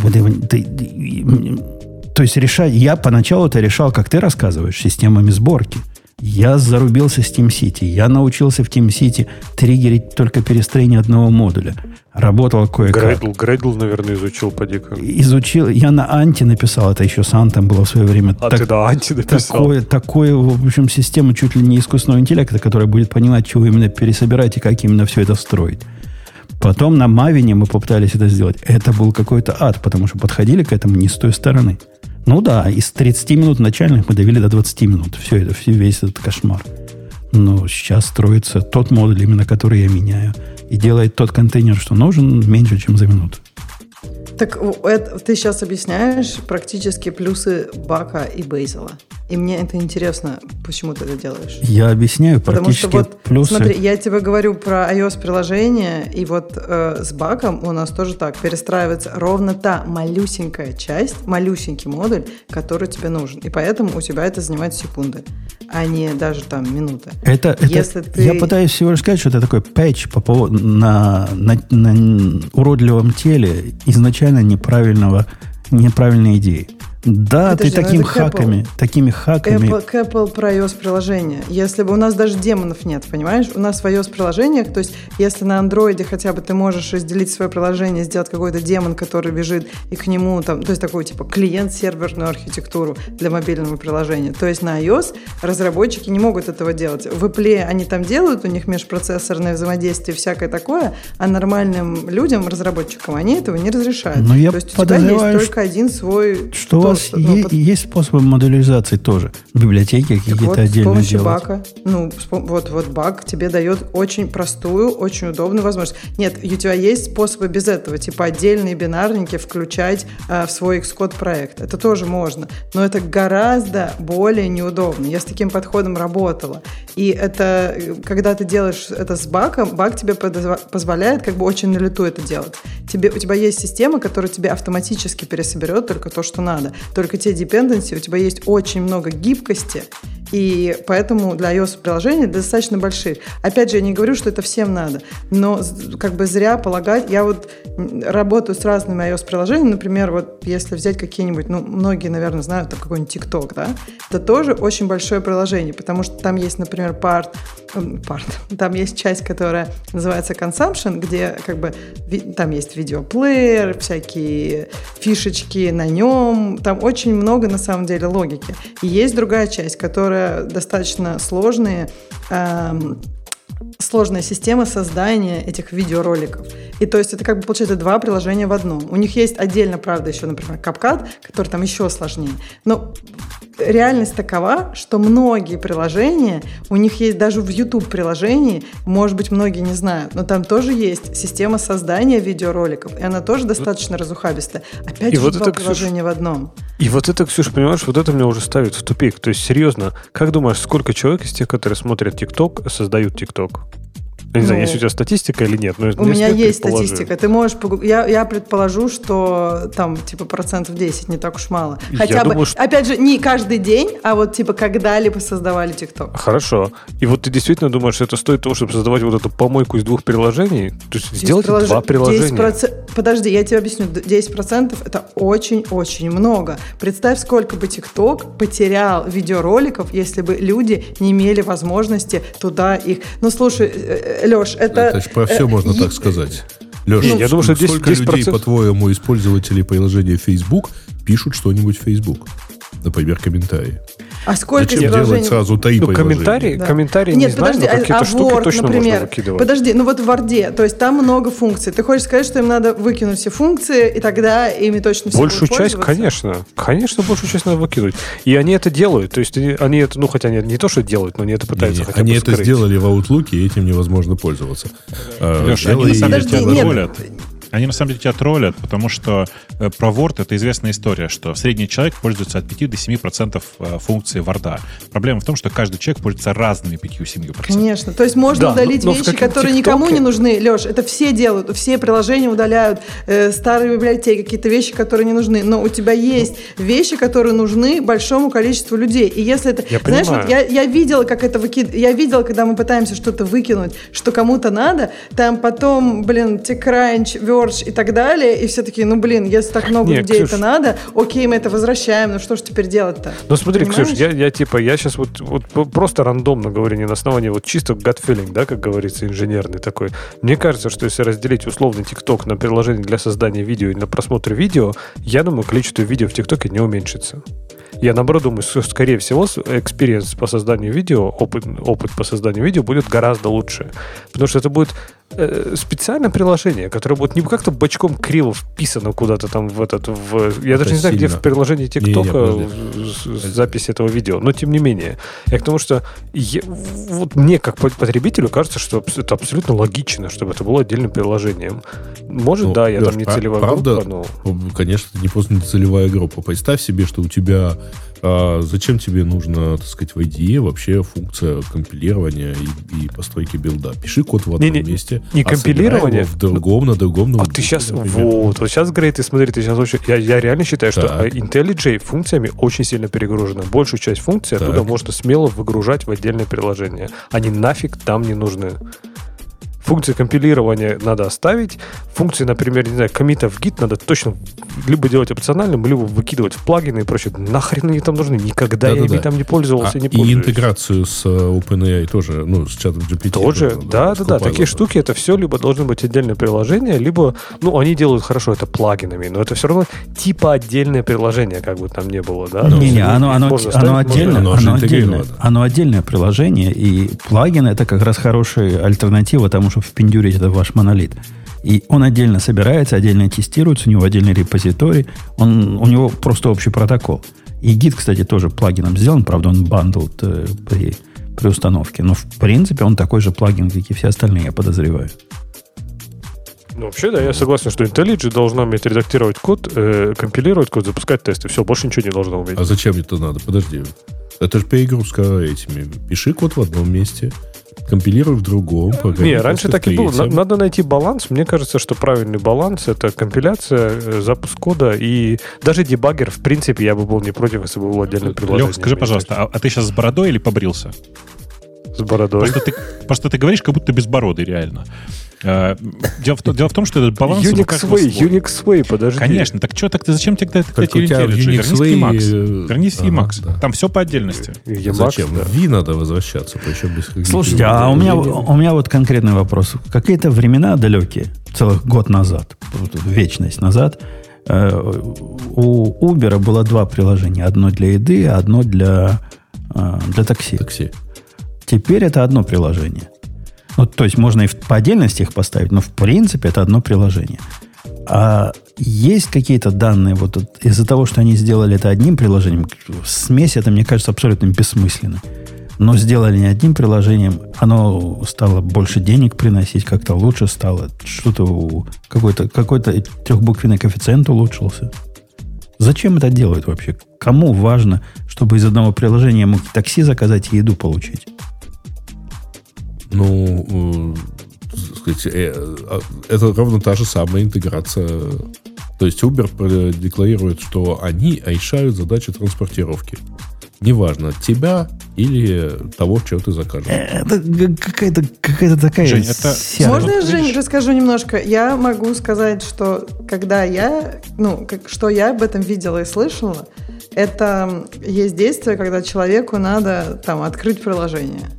ты- ты- то есть решать, я поначалу это решал, как ты рассказываешь, системами сборки. Я зарубился с TeamCity. Я научился в TeamCity триггерить только перестроение одного модуля. Работал кое-как. Грейдл, Грейдл, наверное, изучил поди-ка. Изучил. Я на Анти написал, это еще с Антом было в свое время. А Так- ты да, анти написал. такое, такое, в общем, система чуть ли не искусственного интеллекта, которая будет понимать, чего именно пересобирать и как именно все это строить. Потом на Мавине мы попытались это сделать. Это был какой-то ад, потому что подходили к этому не с той стороны. Ну да, из 30 минут начальных мы довели до 20 минут. Все это, все, весь этот кошмар. Но сейчас строится тот модуль, именно который я меняю. И делает тот контейнер, что нужен, меньше, чем за минуту. Так это- ты сейчас объясняешь практически плюсы Бака и Бейзела. И мне это интересно, почему ты это делаешь. Я объясняю Потому что практически вот, плюсы. смотри, я тебе говорю про iOS-приложение, и вот э, с баком у нас тоже так, перестраивается ровно та малюсенькая часть, малюсенький модуль, который тебе нужен. И поэтому у тебя это занимает секунды, а не даже там минуты. Это, это- Если ты- Я пытаюсь всего лишь сказать, что это такой патч по поводу на, на, на уродливом теле изначально неправильного, неправильной идеи. Да, Подожди, ты ну такими это к Apple. хаками, такими хаками. Apple, к Apple про iOS-приложение. Если бы у нас даже демонов нет, понимаешь? У нас в iOS-приложениях, то есть если на андроиде хотя бы ты можешь разделить свое приложение, сделать какой-то демон, который бежит, и к нему там, то есть такой типа клиент-серверную архитектуру для мобильного приложения. То есть на iOS разработчики не могут этого делать. В Apple они там делают, у них межпроцессорное взаимодействие, всякое такое, а нормальным людям, разработчикам, они этого не разрешают. Но я то есть у тебя есть только один свой... Что у вас ну, под- есть способы модуляризации тоже? Библиотеки какие-то вот, с отдельно помощью делать? бака. Ну, с вот, вот бак тебе дает очень простую, очень удобную возможность. Нет, у тебя есть способы без этого, типа отдельные бинарники включать э, в свой Xcode проект. Это тоже можно. Но это гораздо более неудобно. Я с таким подходом работала. И это, когда ты делаешь это с баком, бак тебе позволяет как бы очень на лету это делать. Тебе, у тебя есть система, которая тебе автоматически пересоберет только то, что надо. Только те dependency, у тебя есть очень много гибкости, и поэтому для iOS-приложений достаточно больших. Опять же, я не говорю, что это всем надо, но как бы зря полагать. Я вот работаю с разными iOS-приложениями, например, вот если взять какие-нибудь, ну, многие, наверное, знают там какой-нибудь TikTok, да, это тоже очень большое приложение, потому что там есть, например, м, part, там есть часть, которая называется consumption, где как бы там есть видеоплеер, всякие фишечки на нем, там очень много на самом деле логики. И есть другая часть, которая достаточно сложные, эм, сложная система создания этих видеороликов. И то есть это как бы получается два приложения в одном. У них есть отдельно, правда, еще, например, CapCut, который там еще сложнее. Но реальность такова, что многие приложения, у них есть даже в YouTube приложении, может быть, многие не знают, но там тоже есть система создания видеороликов, и она тоже достаточно разухабистая. Опять И же, вот два это, Ксюш, приложения в одном. И вот это, Ксюша, понимаешь, вот это меня уже ставит в тупик. То есть, серьезно, как думаешь, сколько человек из тех, которые смотрят ТикТок, создают ТикТок? Я не знаю, Ну, есть у тебя статистика или нет. Но У меня есть статистика. Ты можешь я, я предположу, что там типа процентов 10 не так уж мало. Я Хотя бы, думаю, что- опять же, не каждый день, а вот типа когда-либо создавали ТикТок. Хорошо. И вот ты действительно думаешь, что это стоит того, чтобы создавать вот эту помойку из двух приложений? То есть сделать Прилож- два приложения. 10%, подожди, я тебе объясню. Д- 10% это очень-очень много. Представь, сколько бы ТикТок потерял видеороликов, если бы люди не имели возможности туда их... Ну, слушай, Леш, это... Это ж про все э, можно так сказать. Леша, Не, я думаю, что 10 сколько людей, 10%? по-твоему, использователей приложения Facebook пишут что-нибудь в Facebook? Например, комментарии. А сколько Зачем делать изображений? сразу три Ну, комментарии, Да. комментарии Нет, не знаю, подожди, но а, какие-то а штуки Word, точно например, можно выкидывать. подожди, ну вот в Word, то есть там много функций. Ты хочешь сказать, что им надо выкинуть все функции, и тогда ими точно все Большую часть, конечно. Конечно, большую часть надо выкидывать. И они это делают. То есть они- они это, ну, хотя они не то, что делают, но они это пытаются Не-не, хотя Они бы это скрыть. сделали в Outlook, и этим невозможно пользоваться. А, Леша, они на самом деле тебя нет. Они на самом деле тебя троллят, потому что э, про Word это известная история, что средний человек пользуется от 5 до 7 процентов э, функций Word. Проблема в том, что каждый человек пользуется разными 5-7 процентами. Конечно. То есть можно Да, удалить но- но вещи, каком которые никому ТикТоке- не нужны. Леш, это все делают. Все приложения удаляют. э, старые библиотеки, какие-то вещи, которые не нужны. Но у тебя есть вещи, которые нужны большому количеству людей. И если это... Я знаешь, понимаю. вот я, я видела, как это выкид... Я видела, когда мы пытаемся что-то выкинуть, что кому-то надо, там потом, блин, TechCrunch, Verge и так далее, и все такие, ну, блин, если так много Не, людей Ксюш. это надо, окей, мы это возвращаем, ну что ж теперь делать-то? Ну смотри, Понимаешь? Ксюш, я, я типа, я сейчас вот, вот просто рандомно говорю, не на основании вот чисто gut feeling, да, как говорится, инженерный такой. Мне кажется, что если разделить условный TikTok на приложение для создания видео и на просмотр видео, я думаю, количество видео в TikTok е не уменьшится. Я, наоборот, думаю, что, скорее всего, experience по созданию видео, опыт, опыт по созданию видео будет гораздо лучше. Потому что это будет э, специальное приложение, которое будет не как-то бочком криво вписано куда-то там в этот... В, я Это даже не знаю, где в приложении TikTok а запись этого видео. Но тем не менее. Я к тому, что я- вот мне, как по- потребителю, кажется, что это абсолютно логично, чтобы это было отдельным приложением. Может, Ну, да, я Лёш, там не пра- целевая правда? группа, но... Конечно, это не просто не целевая группа. Представь себе, что у тебя... а, зачем тебе нужно, так сказать, в IDE вообще функция компилирования и, и постройки билда? Пиши код в одном Не-не, месте, не а компилирование. в другом, на другом А ноутбуке, ты сейчас, например. вот, вот сейчас, Грей, ты смотри, ты сейчас очень... Я, я реально считаю, что Так. э, IntelliJ функциями очень сильно перегружена. Большую часть функций Так. оттуда можно смело выгружать в отдельное приложение. Они нафиг там не нужны. Функции компилирования надо оставить. Функции, например, не знаю, комита в гид надо точно либо делать опциональным, либо выкидывать в плагины и прочее. Нахрен они там нужны? Никогда я Да-да-да. ими там не пользовался А, и не и пользуюсь. интеграцию с э, OpenAI тоже, ну, с чатом GPT. Тоже, тоже, да, да, да. Такие штуки это все либо должны быть отдельное приложение, либо, ну, они делают хорошо это плагинами, но это все равно типа отдельное приложение, как бы там не было, да. Есть Не-не, их оно, оно, оно ставить, можно- отдельно, оно оно, отдельное, оно отдельное приложение, и плагин это как раз хорошая альтернатива тому, чтобы впендюрить это в ваш монолит. И он отдельно собирается, отдельно тестируется, у него отдельный репозиторий, он, у него просто общий протокол. И гид, кстати, тоже плагином сделан, правда, он бандл при, при установке, но в принципе он такой же плагин, как и все остальные, я подозреваю. Ну, вообще, да, я согласен, что IntelliJ должна уметь редактировать код, э, компилировать код, запускать тесты. Все, больше ничего не должно уметь. А зачем это надо? Подожди. Это же перегрузка этими. Пиши код в одном месте, компилируй в другом. Не, раньше так и было. Надо найти баланс. Мне кажется, что правильный баланс это компиляция, э, запуск кода и даже дебаггер, в принципе, я бы был не против, если бы был отдельным приложением. Лех, скажи, пожалуйста, а, а ты сейчас с бородой или побрился? С бородой. Просто ты, просто ты говоришь, как будто без бороды, реально. Э, Дело в, том- дело в том, что этот баланс... Unix Way, свой. Unix Way, подожди. Конечно, так что так ты зачем тогда в IntelliJ? Unix Way, Emacs. э, Вернись ага, Emacs. да. Там все по отдельности. Emacs, Зачем? да. V надо возвращаться, причем без Слушайте, а у меня, у меня вот конкретный вопрос. Какие-то времена далекие, целых год назад, вечность назад, э, у Uber было два приложения. Одно для еды, а одно для, для такси. Такси. Теперь это одно приложение. Ну, то есть можно и по отдельности их поставить, но в принципе это одно приложение. А есть какие-то данные вот от- из-за того, что они сделали это одним приложением, смесь это, мне кажется, абсолютно бессмысленно. Но сделали не одним приложением, оно стало больше денег приносить, как-то лучше стало, что-то какой-то какой трехбуквенный коэффициент улучшился. Зачем это делают вообще? Кому важно, чтобы из одного приложения мог такси заказать и еду получить? Ну, э, так сказать, э, а, это ровно та же самая интеграция. То есть Uber э, декларирует, что они решают задачи транспортировки. Неважно, тебя или того, что ты закажешь. Это г- какая-то какая такая Жень, это- Можно я, Жень, расскажу немножко? Я могу сказать, что когда я, ну, как, что я об этом видела и слышала, это есть действие, когда человеку надо там открыть приложение.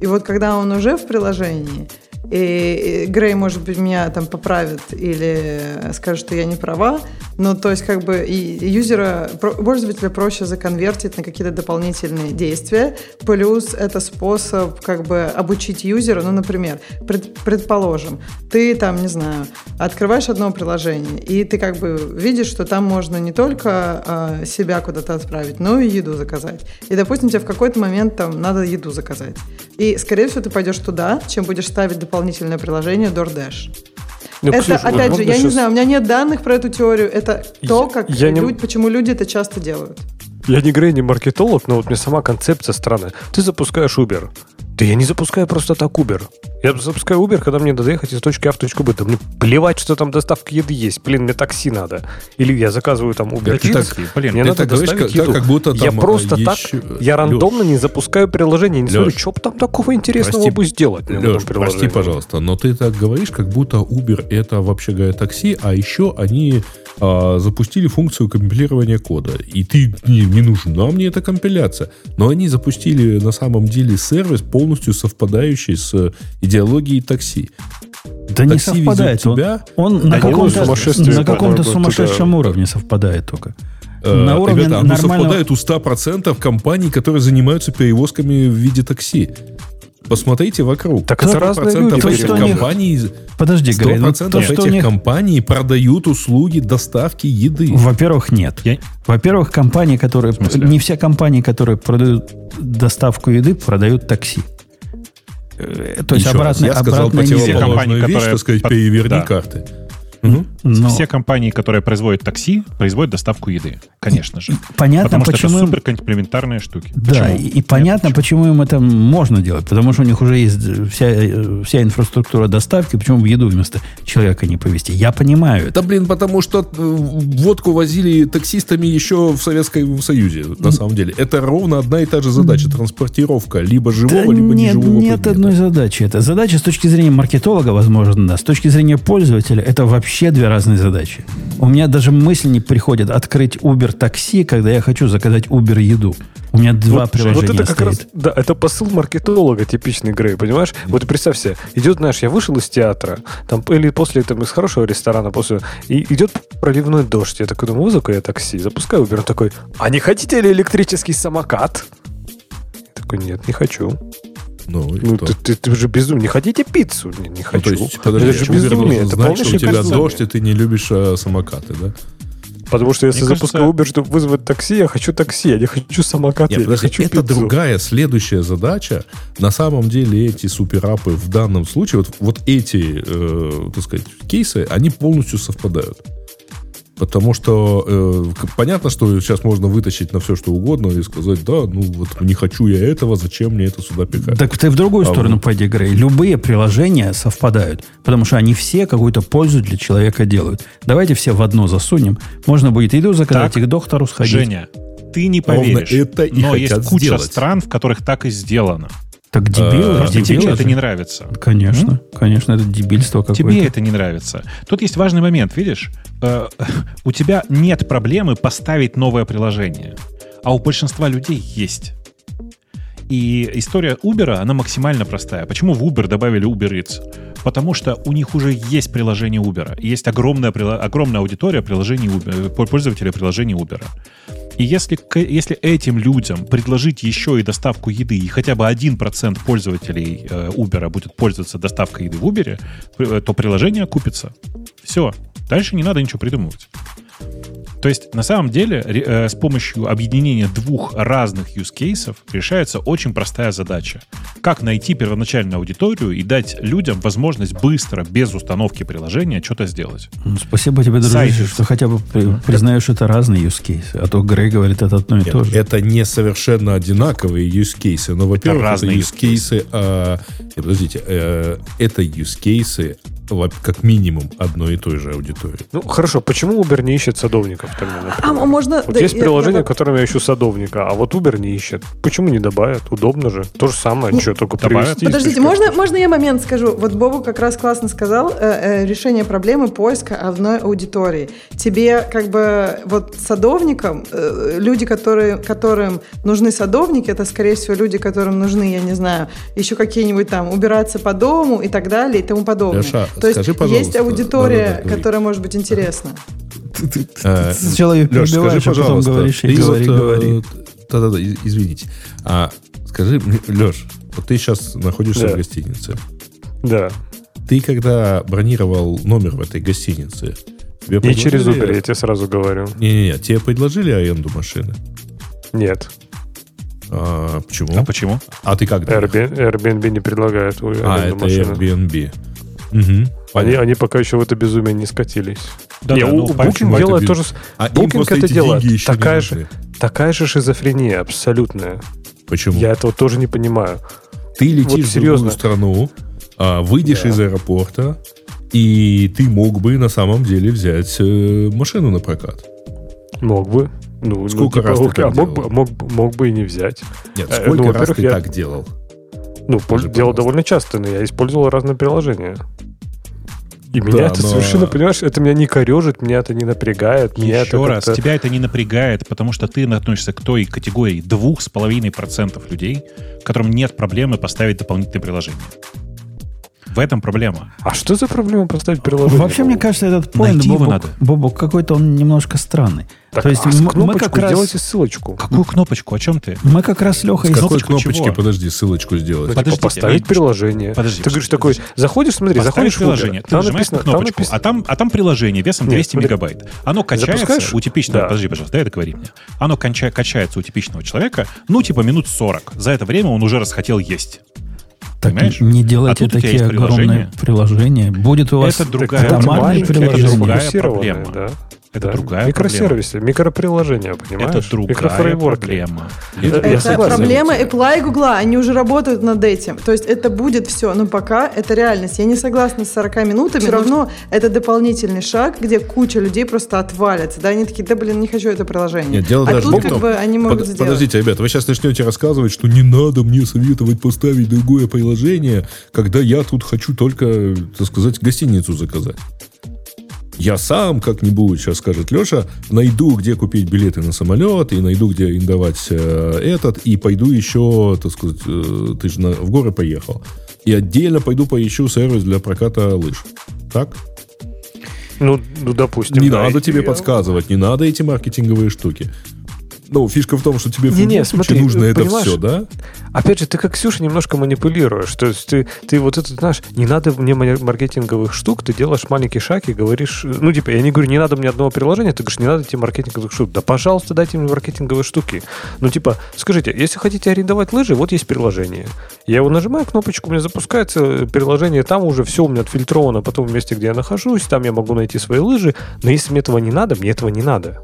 И вот когда он уже в приложении, и, и Грей, может быть, меня там поправит или скажет, что я не права, Ну, то есть, как бы, и юзера, пользователя проще законвертить на какие-то дополнительные действия. Плюс это способ, как бы, обучить юзера. Ну, например, пред, предположим, ты там, не знаю, открываешь одно приложение, и ты как бы видишь, что там можно не только э, себя куда-то отправить, но и еду заказать. И, допустим, тебе в какой-то момент там надо еду заказать. И, скорее всего, ты пойдешь туда, чем будешь ставить дополнительное приложение DoorDash. Ну, это, Ксюша, опять же, я сейчас... не знаю, у меня нет данных про эту теорию. Это то, как я люди, не... почему люди это часто делают. Я не Грей, не маркетолог, но вот мне сама концепция странная. Ты запускаешь Uber. Да я не запускаю просто так Uber. Я запускаю Uber, когда мне надо доехать из точки А в точку Б. Да мне плевать, что там доставка еды есть. Блин, мне такси надо. Или я заказываю там Uber Eats. Так, блин, мне надо доставить говоришь, еду. Как, как будто там я просто еще... так, я рандомно Леш, не запускаю приложение. Не Леш, смотрю, что там такого интересного прости, бы сделать. Леш, прости, пожалуйста, но ты так говоришь, как будто Uber это вообще говоря такси, а еще они а, запустили функцию компилирования кода. И ты не, не нужна мне эта компиляция. Но они запустили на самом деле сервис, полностью совпадающий с идеологией такси. Да такси не совпадает. Тебя, он, он на каком-то, на каком-то сумасшедшем уровне совпадает только. Э, на уровне Ребята, оно совпадает у 100% компаний, которые занимаются перевозками в виде такси. Посмотрите вокруг. Так это разные люди. Этих то, компаний, них... Подожди, Грей, ну, то, что этих них... компаний продают услуги доставки еды. Во-первых, нет. Я... Во-первых, компании, которые... Не все компании, которые продают доставку еды, продают такси. То есть обратная, раз, я сказал обратная противоположную вещь, которые... так сказать, переверни карты. Угу. Но... Все компании, которые производят такси, производят доставку еды, конечно же. Понятно, потому почему... что это суперкомплементарные штуки. Да, почему? и, и понятно, Нет, почему? почему им это можно делать. Потому что у них уже есть вся, вся инфраструктура доставки, почему в еду вместо человека не повезти. Я понимаю это. Да, блин, потому что э, водку возили таксистами еще в Советском Союзе, на самом деле. Это ровно одна и та же задача. Транспортировка либо живого, да либо нет, неживого Нет предмета. одной задачи. Это задача с точки зрения маркетолога, возможно, да. С точки зрения пользователя, это вообще две разные задачи. У меня даже мысль не приходит открыть Uber такси, когда я хочу заказать Uber еду. У меня два вот, приложения вот это как стоит. раз, да, это посыл маркетолога типичный Грей, понимаешь? Вот представь себе, идет, знаешь, я вышел из театра, там, или после там, из хорошего ресторана, после, и идет проливной дождь. Я такой думаю, вызову я такси, запускаю Uber, он такой, а не хотите ли электрический самокат? Я такой, нет, не хочу. Ну, ну ты, ты, ты же безумный. Не хотите пиццу? Не, не хочу. Ну, то есть, подожди, это же безумие. Это знать, что у тебя безумие. дождь, и ты не любишь а, самокаты, да? Потому что если Мне запускаю кажется... Uber, чтобы вызвать такси, я хочу такси, я не хочу самокат, Нет, я подожди, не хочу Это пиццу. другая следующая задача. На самом деле эти суперапы в данном случае, вот, вот эти, э, так сказать, кейсы, они полностью совпадают. Потому что э, понятно, что сейчас можно вытащить на все, что угодно и сказать, да, ну вот не хочу я этого, зачем мне это сюда пихать. Так ты в другую а сторону вот... пойди, Грей. Любые приложения совпадают, потому что они все какую-то пользу для человека делают. Давайте все в одно засунем. Можно будет еду заказать так, и к доктору сходить. Женя, ты не поверишь, это и но есть куча сделать. стран, в которых так и сделано. Так дебил, а, дебил тебе это не нравится. Конечно, М? конечно, это дебильство какое-то. Тебе это не нравится. Тут есть важный момент, видишь? Э, у тебя нет проблемы поставить новое приложение, а у большинства людей есть. И история Uber, она максимально простая. Почему в Uber добавили Uber Eats? Потому что у них уже есть приложение Uber. Есть огромная, огромная аудитория приложений Uber, пользователей приложений Uber. И если, если этим людям предложить еще и доставку еды, и хотя бы 1% пользователей э, Uber будет пользоваться доставкой еды в Uber, э, то приложение окупится. Все. Дальше не надо ничего придумывать. То есть, на самом деле, э, с помощью объединения двух разных use cases решается очень простая задача. Как найти первоначальную аудиторию и дать людям возможность быстро, без установки приложения, что-то сделать. Ну, спасибо тебе, дружище, что хотя бы признаешь, что это разные use cases. А то Грей говорит, это одно и Нет, то же. Это не совершенно одинаковые use cases. Но, во-первых, это, разные use cases... А, подождите, э, это use cases как минимум одной и той же аудитории. Ну, хорошо, почему Uber не ищет садовников тогда, А можно... Вот да, есть я, приложение, я... в котором я ищу садовника, а вот Uber не ищет. Почему не добавят? Удобно же. То же самое, ну, что, только добавят. привести. Подождите, можно, можно я момент скажу? Вот Бобу как раз классно сказал, э, э, решение проблемы поиска одной аудитории. Тебе как бы вот садовникам, э, люди, которые, которым нужны садовники, это, скорее всего, люди, которым нужны, я не знаю, еще какие-нибудь там убираться по дому и так далее и тому подобное. Леша, то Скажи, есть есть аудитория, да, да, да, которая может быть интересна. Э, сначала ее Леш, скажи, перебиваешь, а потом говоришь, и говори, э, говори. Да-да-да, извините. А скажи Леш, вот ты сейчас находишься в гостинице. Да. Ты когда бронировал номер в этой гостинице, тебе Не через Uber, я тебе сразу говорю. Не-не-не, тебе предложили аренду машины? Нет. А, почему? А почему? А ты как? Airbnb, Airbnb не предлагает А, аренду это машины. Airbnb. Мгм. Они, они пока еще в это безумие не скатились. Да, не, да, у, ну, у Booking это делает тоже... А Booking это делает. Такая же, такая же шизофрения абсолютная. Почему? Я этого тоже не понимаю. Ты летишь Вот в серьезно. другую страну, а, выйдешь Да. из аэропорта, и ты мог бы на самом деле взять э, машину на прокат. Мог бы. Ну, Сколько ну, раз ты так а мог, делал? бы- мог, бы- мог бы и не взять. Нет, Э, сколько ну, раз ты я- так делал? Ну, пол- Скажи, делал довольно часто, но я использовал разные приложения. И Да, меня это но- совершенно, понимаешь, это меня не корежит, меня это не напрягает. Меня это Еще раз, как-то- тебя это не напрягает, потому что ты относишься к той категории 2,5% людей, которым нет проблемы поставить дополнительное приложение. В этом проблема. А что за проблема поставить приложение? Вообще, мне кажется, этот поинт, Бобок, надо. Бобок, какой-то он немножко странный. Так, То есть а с мы- мы как раз- сделайте ссылочку. Какую кнопочку? О чем ты? Мы как раз Лехой... С какой кнопочки, чего? подожди, ссылочку сделать? Ну, типа, Подождите, поставить ну, приложение. подожди, ты говоришь подожди. такой, заходишь, смотри, Поставишь заходишь в Uber, приложение, ты там нажимаешь написано, на там кнопочку, написано- а, там, а там приложение весом Нет, 200 смотри. мегабайт. Оно качается Запускаешь? у типичного... Да. Подожди, пожалуйста, дай договорить мне. Оно конча- качается у типичного человека, ну, типа минут 40. За это время он уже расхотел есть. Так Понимаешь? не делайте А у тебя такие огромные приложения. Будет у вас Это другая Это приложения. это другая проблема. да. Это Да. другая Микросервисы, микроприложения, понимаешь? Это другая проблема. Я Это согласен. проблема Apple и Google. Они уже работают над этим. То есть это будет все. Но пока это реальность. Я не согласна с 40 минутами. Все равно это дополнительный шаг, где куча людей просто отвалятся. Да, они такие, да блин, не хочу это приложение. Нет, дело а даже тут как том. бы они могут Под- сделать. Подождите, ребята, вы сейчас начнете рассказывать, что не надо мне советовать поставить другое приложение, когда я тут хочу только, так сказать, гостиницу заказать. Я сам как-нибудь, сейчас скажет Леша, найду, где купить билеты на самолет, и найду, где арендовать э, этот, и пойду еще, так сказать, э, ты же на- в горы поехал. И отдельно пойду поищу сервис для проката лыж. Так? Ну, ну, допустим. не да, надо тебе я- подсказывать, не надо эти маркетинговые штуки. Ну, фишка в том, что тебе в любом случае смотри, нужно это все, да? Опять же, ты как Ксюша немножко манипулируешь. То есть ты, ты вот это, знаешь, не надо мне мар- маркетинговых штук, ты делаешь маленький шаг и говоришь, ну, типа, я не говорю, не надо мне одного приложения, ты говоришь, не надо тебе маркетинговых штук. Да, пожалуйста, дайте мне маркетинговые штуки. Ну, типа, скажите, если хотите арендовать лыжи, вот есть приложение. Я его нажимаю, кнопочку, у меня запускается приложение, там уже все у меня отфильтровано, потом в месте, где я нахожусь, там я могу найти свои лыжи, но если мне этого не надо, мне этого не надо.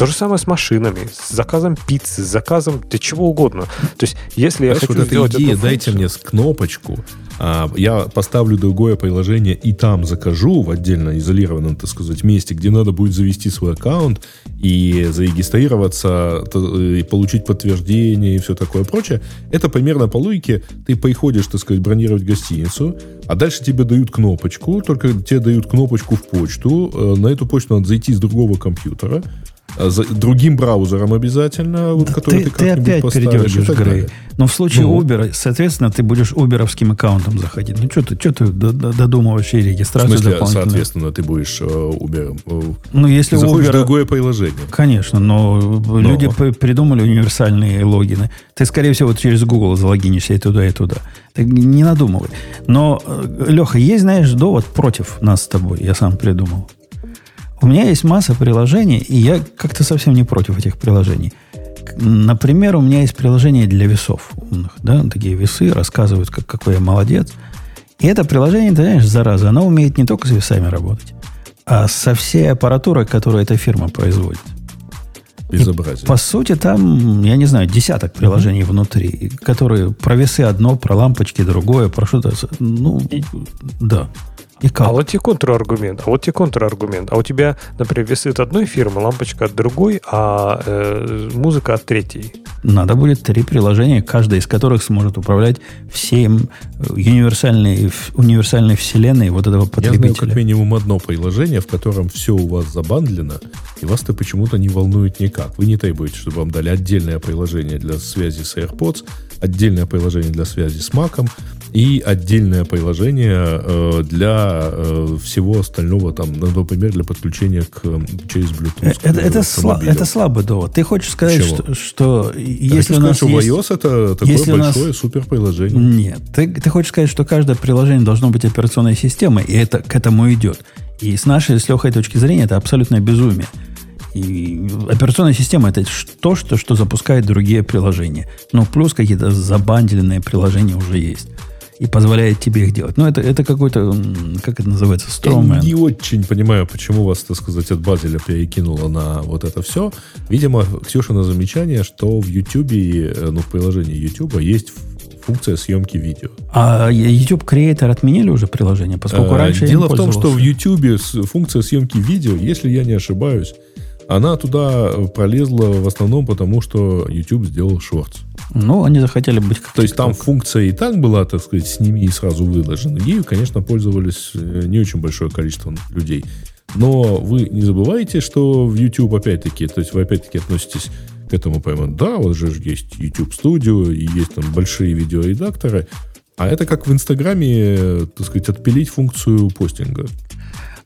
То же самое с машинами, с заказом пиццы, с заказом для чего угодно. То есть, если я хочу вот сделать идея, эту дайте мне кнопочку, а, я поставлю другое приложение и там закажу в отдельно изолированном, так сказать, месте, где надо будет завести свой аккаунт и зарегистрироваться, и получить подтверждение и все такое прочее. Это примерно по логике. Ты приходишь, так сказать, бронировать гостиницу, а дальше тебе дают кнопочку, только тебе дают кнопочку в почту. Э, На эту почту надо зайти с другого компьютера, за- другим браузером обязательно, вот, который ты, ты, ты опять поставишь передергиваешь, Грей. Но в случае Ну. Uber, соответственно, ты будешь уберовским аккаунтом заходить. Ну, что ты, что ты додумываешь и В регистрацию смысле, дополнительную? соответственно, ты будешь э, Uber. э, Ну, если заходишь в Uber... другое приложение. Конечно, но, люди п- придумали универсальные логины. Ты, скорее всего, через Google залогинишься и туда, и туда. Ты не надумывай. Но, э, Леха, есть, знаешь, довод против нас с тобой. Я сам придумал. У меня есть масса приложений, и я как-то совсем не против этих приложений. Например, у меня есть приложение для весов умных. Да? Такие весы рассказывают, как, какой я молодец. И это приложение, ты знаешь, зараза, оно умеет не только с весами работать, а со всей аппаратурой, которую эта фирма производит. Безобразие. По сути, там, я не знаю, десяток приложений внутри, которые про весы одно, про лампочки другое, про что-то. Ну, да. И как? А вот тебе контраргумент. А вот тебе контраргумент. А у тебя, например, весы от одной фирмы, лампочка от другой, а э, музыка от третьей. Надо будет три приложения, каждое из которых сможет управлять всем э, универсальной, универсальной вселенной вот этого Я знаю потребителя. как минимум одно приложение, в котором все у вас забандлено, и вас это почему-то не волнует никак. Вы не требуете, чтобы вам дали отдельное приложение для связи с AirPods, отдельное приложение для связи с Mac, и отдельное приложение э, для э, всего остального, там, ну, например, для подключения к, через Bluetooth. Это, это, сла- это слабый довод. Ты хочешь сказать, Чего? что, что если у нас скажешь, есть... iOS это такое если у нас- большое супер приложение. Нет, ты, ты хочешь сказать, что каждое приложение должно быть операционной системой, и это к этому идет. И с нашей, с Лехой точки зрения, это абсолютное безумие. И операционная система это то, что, что запускает другие приложения. Ну, плюс какие-то забандленные приложения уже есть. И позволяет тебе их делать. Ну, это, это какой-то, как это называется, Я стромэн. не очень понимаю, почему вас, так сказать, от Базеля перекинуло на вот это все. Видимо, Ксюша на замечание, что в YouTube, э, ну, в приложении YouTube есть функция съемки видео. А YouTube Creator отменили уже приложение, поскольку Э, раньше я Дело в том, что в. YouTube функция съемки видео, если я не ошибаюсь, она туда э, пролезла в основном потому, что YouTube сделал шортс. Ну, они захотели быть как То есть там функция и так была, так сказать, сними и сразу выложена. Ею, конечно, пользовались э, не очень большое количество людей. Но вы не забывайте, что в YouTube опять-таки, то есть вы опять-таки относитесь к этому прямо, да, вот же есть YouTube Studio, и есть там большие видеоредакторы, а это как в Инстаграме, э, так сказать, отпилить функцию постинга.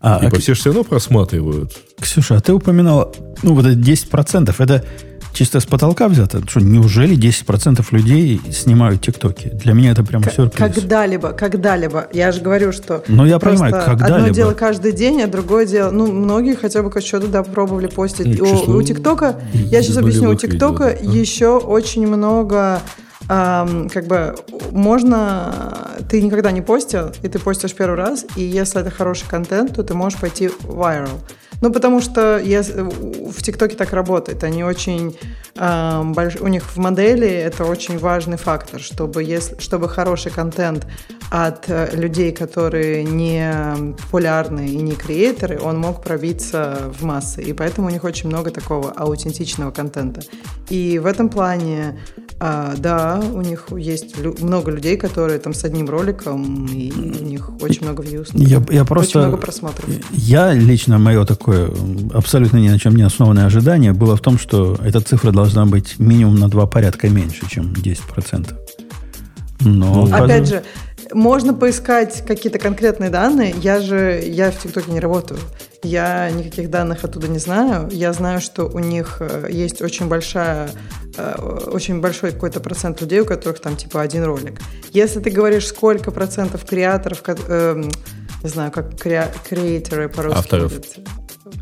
А, Типа а, все же все равно просматривают. Ксюша, а ты упоминала, ну, вот это 10%, это чисто с потолка взято? Что, неужели 10% людей снимают тиктоки? Для меня это прямо К- сюрприз. Когда-либо, когда-либо. Я же говорю, что Ну, я понимаю, одно когда-либо. дело каждый день, а другое дело... Ну, многие хотя бы что-то да, пробовали постить. Ну, У- число у ТикТока, я сейчас объясню, у ТикТока видео, да. еще очень много... как бы можно... Ты никогда не постил, и ты постишь первый раз, и если это хороший контент, то ты можешь пойти viral. Ну, потому что ес- в ТикТоке так работает. Они очень... ам, больш- У них в модели это очень важный фактор, чтобы, если, чтобы хороший контент от э, людей, которые не популярны и не креаторы, он мог пробиться в массы. И поэтому у них очень много такого аутентичного контента. И в этом плане, а, да, у них есть много людей, которые там с одним роликом, и у них очень много views. Я, я просто... Очень много просмотров. Я лично, мое такое абсолютно ни на чем не основанное ожидание было в том, что эта цифра должна быть минимум на два порядка меньше, чем 10%. Но, Опять оказывается- же, можно поискать какие-то конкретные данные. Я же, я в ТикТоке не работаю. Я никаких данных оттуда не знаю. Я знаю, что у них э, есть очень большая, э, очень большой какой-то процент людей, у которых там типа один ролик. Если ты говоришь, сколько процентов креаторов, эм, не знаю, как креа- креаторы по-русски. Авторов. будет.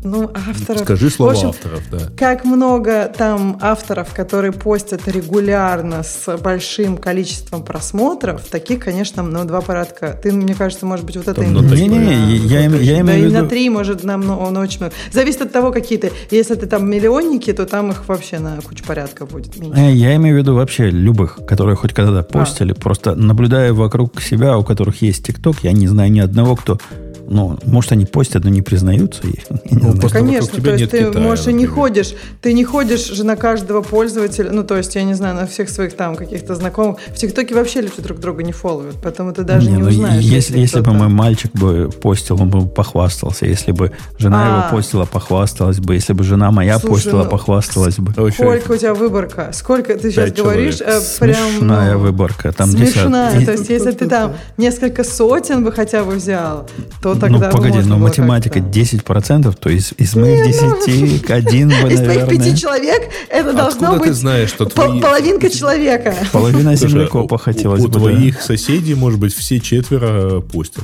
Ну, авторов. Скажи В слово общем, авторов, да. как много там авторов, которые постят регулярно с большим количеством просмотров, таких, конечно, на два порядка. Ты, мне кажется, может быть, вот это... Там типа, Не-не-не, я точно. я имею Да в и виду- на три, может, на, много, на очень много. Зависит от того, какие ты. Если ты там миллионники, то там их вообще на кучу порядка будет меньше. Э, Я имею в виду вообще любых, которые хоть А. когда-то постили. Просто наблюдая вокруг себя, у которых есть ТикТок, я не знаю ни одного, кто... Ну, может, они постят, но не признаются. Я не Ну, знаю. просто Конечно, то есть нет ты, Китая, можешь, и не ходишь, ты не ходишь же на каждого пользователя, ну, то есть, я не знаю, на всех своих там каких-то знакомых. В ТикТоке вообще люди друг друга не фолловят, поэтому ты даже не, ну, узнаешь. если, если бы мой мальчик бы постил, он бы похвастался. Если бы жена А. его постила, похвасталась бы. Если бы жена моя Слушай, постила, ну, похвасталась бы. Сколько у тебя выборка? Сколько ты сейчас говоришь? э, прям, Смешная ну, выборка. Там смешная. десят- То есть, если ты там несколько сотен бы хотя бы взял, то Ну, тогда бы погоди, можно но было математика как-то. 10%, то есть из моих 10 один бы, Из твоих пяти наверное, человек это должно Откуда ты быть знаешь, что пол- твои... половинка человека. половина землекопа у- хотелось у, бы. да. твоих соседей, может быть, все четверо постят.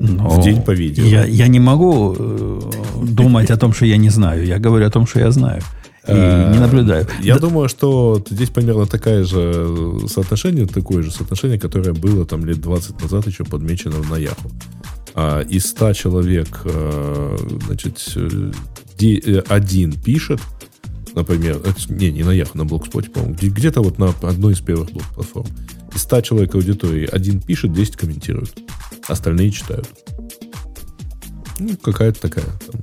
Но в день по видео. Я, я не могу э, думать о том, что я не знаю. Я говорю о том, что я знаю. И не наблюдаю. Э, Я Да- думаю, что здесь примерно такое же соотношение, такое же соотношение, которое было там лет 20 назад еще подмечено на Яху. А, из 100 человек, э, значит, э, э, один пишет, например, это- не, не на Яху, на Блогспоте, по-моему, где- где-то вот на одной из первых блог-платформ. Из 100 человек аудитории один пишет, 10 комментируют. Остальные читают. Ну, какая-то такая там,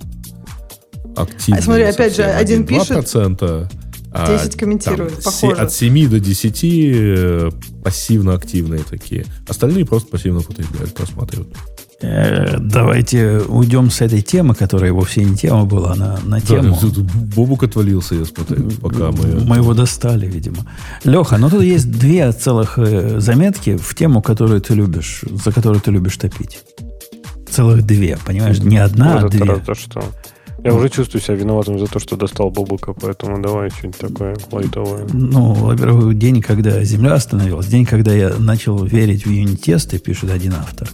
активная. А смотри, опять же, совсем. один пишет, 2%, а 10 комментирует, там похоже. От 7 до 10 э, пассивно-активные такие. Остальные просто пассивно потребляют, просматривают. Э, давайте уйдем с этой темы, которая вовсе не тема была, на, на тему. Да, тут Бобук отвалился, я смотрю, пока мы... Мы его достали, видимо. Леха, ну тут есть две целых э, заметки в тему, которую ты любишь, за которую ты любишь топить. Целых две, понимаешь? Не одна, а Вот это две. да что. Я уже чувствую себя виноватым за то, что достал Бобука, поэтому давай что-нибудь такое лайтовое. Ну, во-первых, день, когда Земля остановилась, день, когда я начал верить в юнит-тесты, пишет один автор.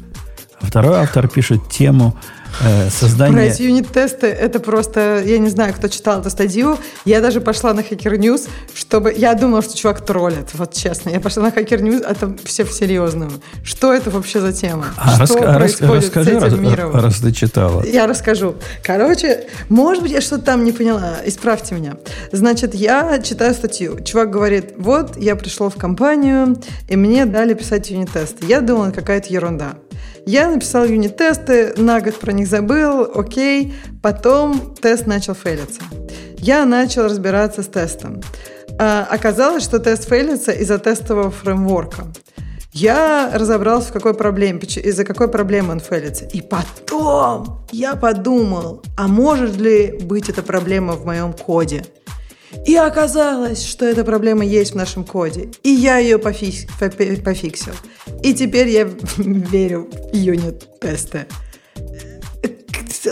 Второй автор пишет тему э, создания... Про эти юнит-тесты, это просто, я не знаю, кто читал эту статью, я даже пошла на Hacker News, чтобы... Я думала, что чувак троллит, вот честно. Я пошла на Hacker News, а там все в серьезном. Что это вообще за тема? А, что рас- а рас- происходит расскажи, с этим раз, миром? раз ты читала. Я расскажу. Короче, может быть, я что-то там не поняла. Исправьте меня. Значит, я читаю статью. Чувак говорит, вот, я пришел в компанию, и мне дали писать юнит-тесты. Я думала, какая-то ерунда. Я написал юнит-тесты, на год про них забыл, окей. Потом тест начал фейлиться. Я начал разбираться с тестом. А, оказалось, что тест фейлится из-за тестового фреймворка. Я разобрался, в какой проблеме, из-за какой проблемы он фейлится. И потом я подумал, а может ли быть эта проблема в моем коде? И оказалось, что эта проблема есть в нашем коде. И я ее пофи- пофиксил. И теперь я верю в юнит-тесты.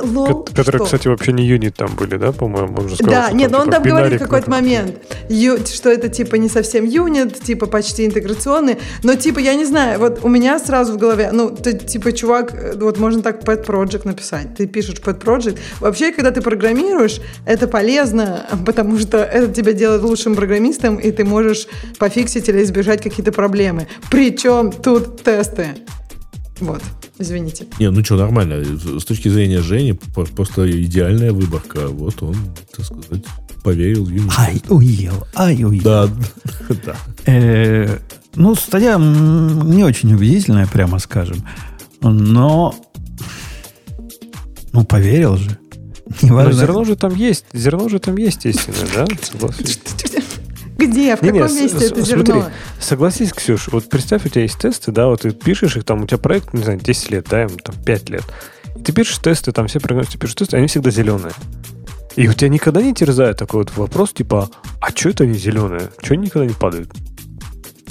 Лол, Ко- Которые, что? кстати, вообще не юнит там были, да, по-моему? Он же сказал, Да, нет, но он типа, там говорит в какой-то момент, ю- что это типа не совсем юнит, типа почти интеграционный, но типа, я не знаю, вот у меня сразу в голове, ну, ты типа чувак, э, вот можно так pet project написать, ты пишешь pet project. Вообще, когда ты программируешь, это полезно, потому что это тебя делает лучшим программистом, и ты можешь пофиксить или избежать какие-то проблемы. Причем тут тесты. Вот, извините. Не, ну что, нормально. С точки зрения Жени, просто идеальная выборка. Вот он, так сказать, поверил в юнит. Ай, уел, ай, уел. Да, да. Э, ну, статья не очень убедительная, прямо скажем. Но, ну, поверил же. Но Неважно. зерно же там есть, зерно же там есть истинное, да? Где? В каком месте с- это смотри, зерно? Согласись, Ксюш, вот представь, у тебя есть тесты, да, вот ты пишешь их, там у тебя проект, не знаю, 10 лет, да, им там 5 лет. И ты пишешь тесты, там все программисты пишут тесты, они всегда зеленые. И у тебя никогда не терзает такой вот вопрос, типа, а что это они зеленые? Что они никогда не падают?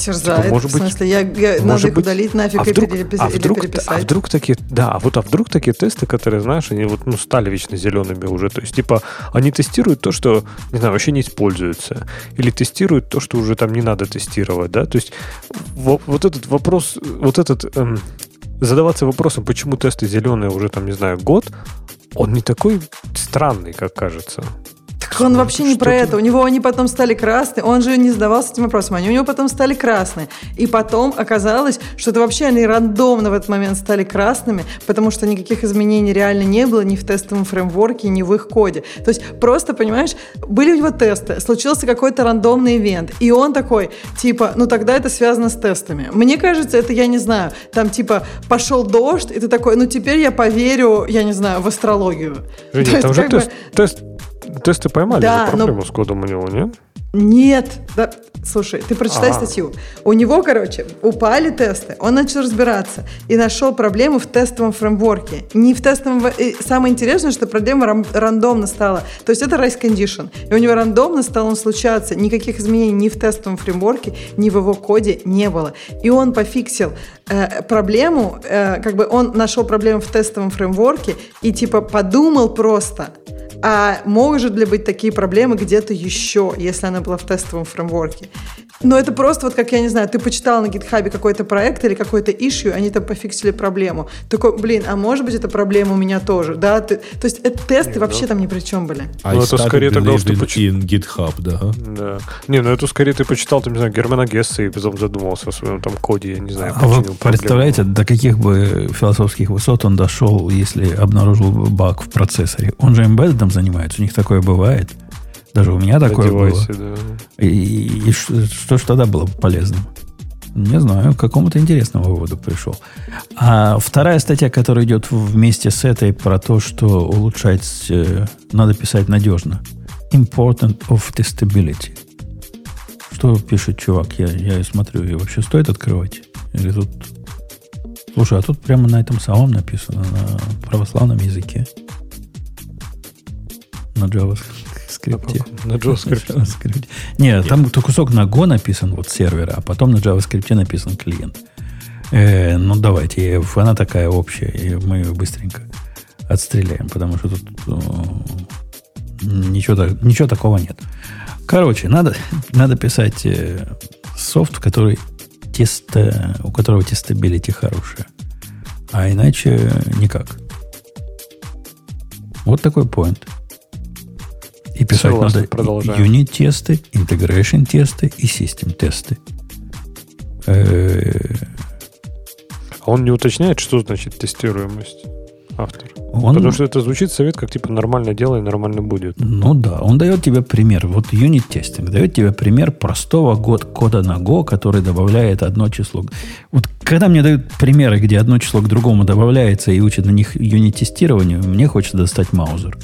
Терзает. Типа, может в быть- смысле, я, я- надо может их быть, удалить нафиг а вдруг, перепис- а, или вдруг, переписать. а вдруг такие, да, а вот, а вдруг такие тесты, которые, знаешь, они вот, ну, стали вечно зелеными уже, то есть, типа, они тестируют то, что, не знаю, вообще не используется, или тестируют то, что уже там не надо тестировать, да, то есть, во- вот этот вопрос, вот этот, эм, задаваться вопросом, почему тесты зеленые уже там, не знаю, год, он не такой странный, как кажется. Так он вообще не про это. У него они потом стали красные. Он же не задавался этим вопросом. Они у него потом стали красные. И потом оказалось, что это вообще они рандомно в этот момент стали красными, потому что никаких изменений реально не было ни в тестовом фреймворке, ни в их коде. То есть просто, понимаешь, были у него тесты, случился какой-то рандомный ивент, и он такой, типа, ну тогда это связано с тестами. Мне кажется, это, я не знаю, там типа пошел дождь, и ты такой, ну теперь я поверю, я не знаю, в астрологию. Есть там же как бы- тест, тест, тесты поймали Да, же но- проблему с кодом у него, нет? Нет, да, слушай, ты прочитай А. статью. У него, короче, упали тесты, он начал разбираться и нашел проблему в тестовом фреймворке. Не в тестовом... и самое интересное, что проблема рам- рандомно стала. То есть это race condition. И у него рандомно стал он случаться. Никаких изменений ни в тестовом фреймворке, ни в его коде не было. И он пофиксил э, проблему, э, как бы он нашел проблему в тестовом фреймворке и типа подумал просто, а может ли быть такие проблемы где-то еще, если она была в тестовом фреймворке? Но это просто вот как, я не знаю, ты почитал на гитхабе какой-то проект или какой-то issue, они там пофиксили проблему. Такой, блин, а может быть эта проблема у меня тоже, да? Ты- то есть это тесты вообще там ни при чем были. Ну, это скорее тогда, что believing поч- in GitHub, да. Да. Не, ну это скорее ты почитал, там, не знаю, Германа Гесса и потом задумался о своем там коде, я не знаю. А вы починил проблему. представляете, до каких бы философских высот он дошел, если обнаружил бы баг в процессоре? Он же embedded занимается, у них такое бывает. Даже у меня такое было. девайсе, да. И, и что, что ж тогда было бы полезным? Не знаю, к какому-то интересному выводу пришел. А вторая статья, которая идет вместе с этой, про то, что улучшать э, надо писать надежно. Important of testability. Что пишет чувак? Я, я и смотрю, и вообще стоит открывать? Или тут Слушай, а тут прямо на этом самом написано, на православном языке. На JavaScript. На JavaScript. JavaScript. Нет, там то кусок на Go написан, вот сервера, а потом на JavaScript написан клиент. Э, ну, давайте, она такая общая, и мы ее быстренько отстреляем, потому что тут ничего, ничего такого нет. Короче, надо, надо писать э, софт, который теста, у которого тестабилити хорошая. А иначе никак. Вот такой point. И писать Согласен, надо продолжаем. юнит-тесты, integration-тесты и систем-тесты. Э, А он не уточняет, что значит тестируемость автор. Он, Потому что это звучит совет, как типа нормально делай, нормально будет. Ну да, он дает тебе пример. Вот юнит-тестинг дает тебе пример простого год кода на Go, который добавляет одно число. Вот когда мне дают примеры, где одно число к другому добавляется и учат на них юнит-тестированию, мне хочется достать маузер.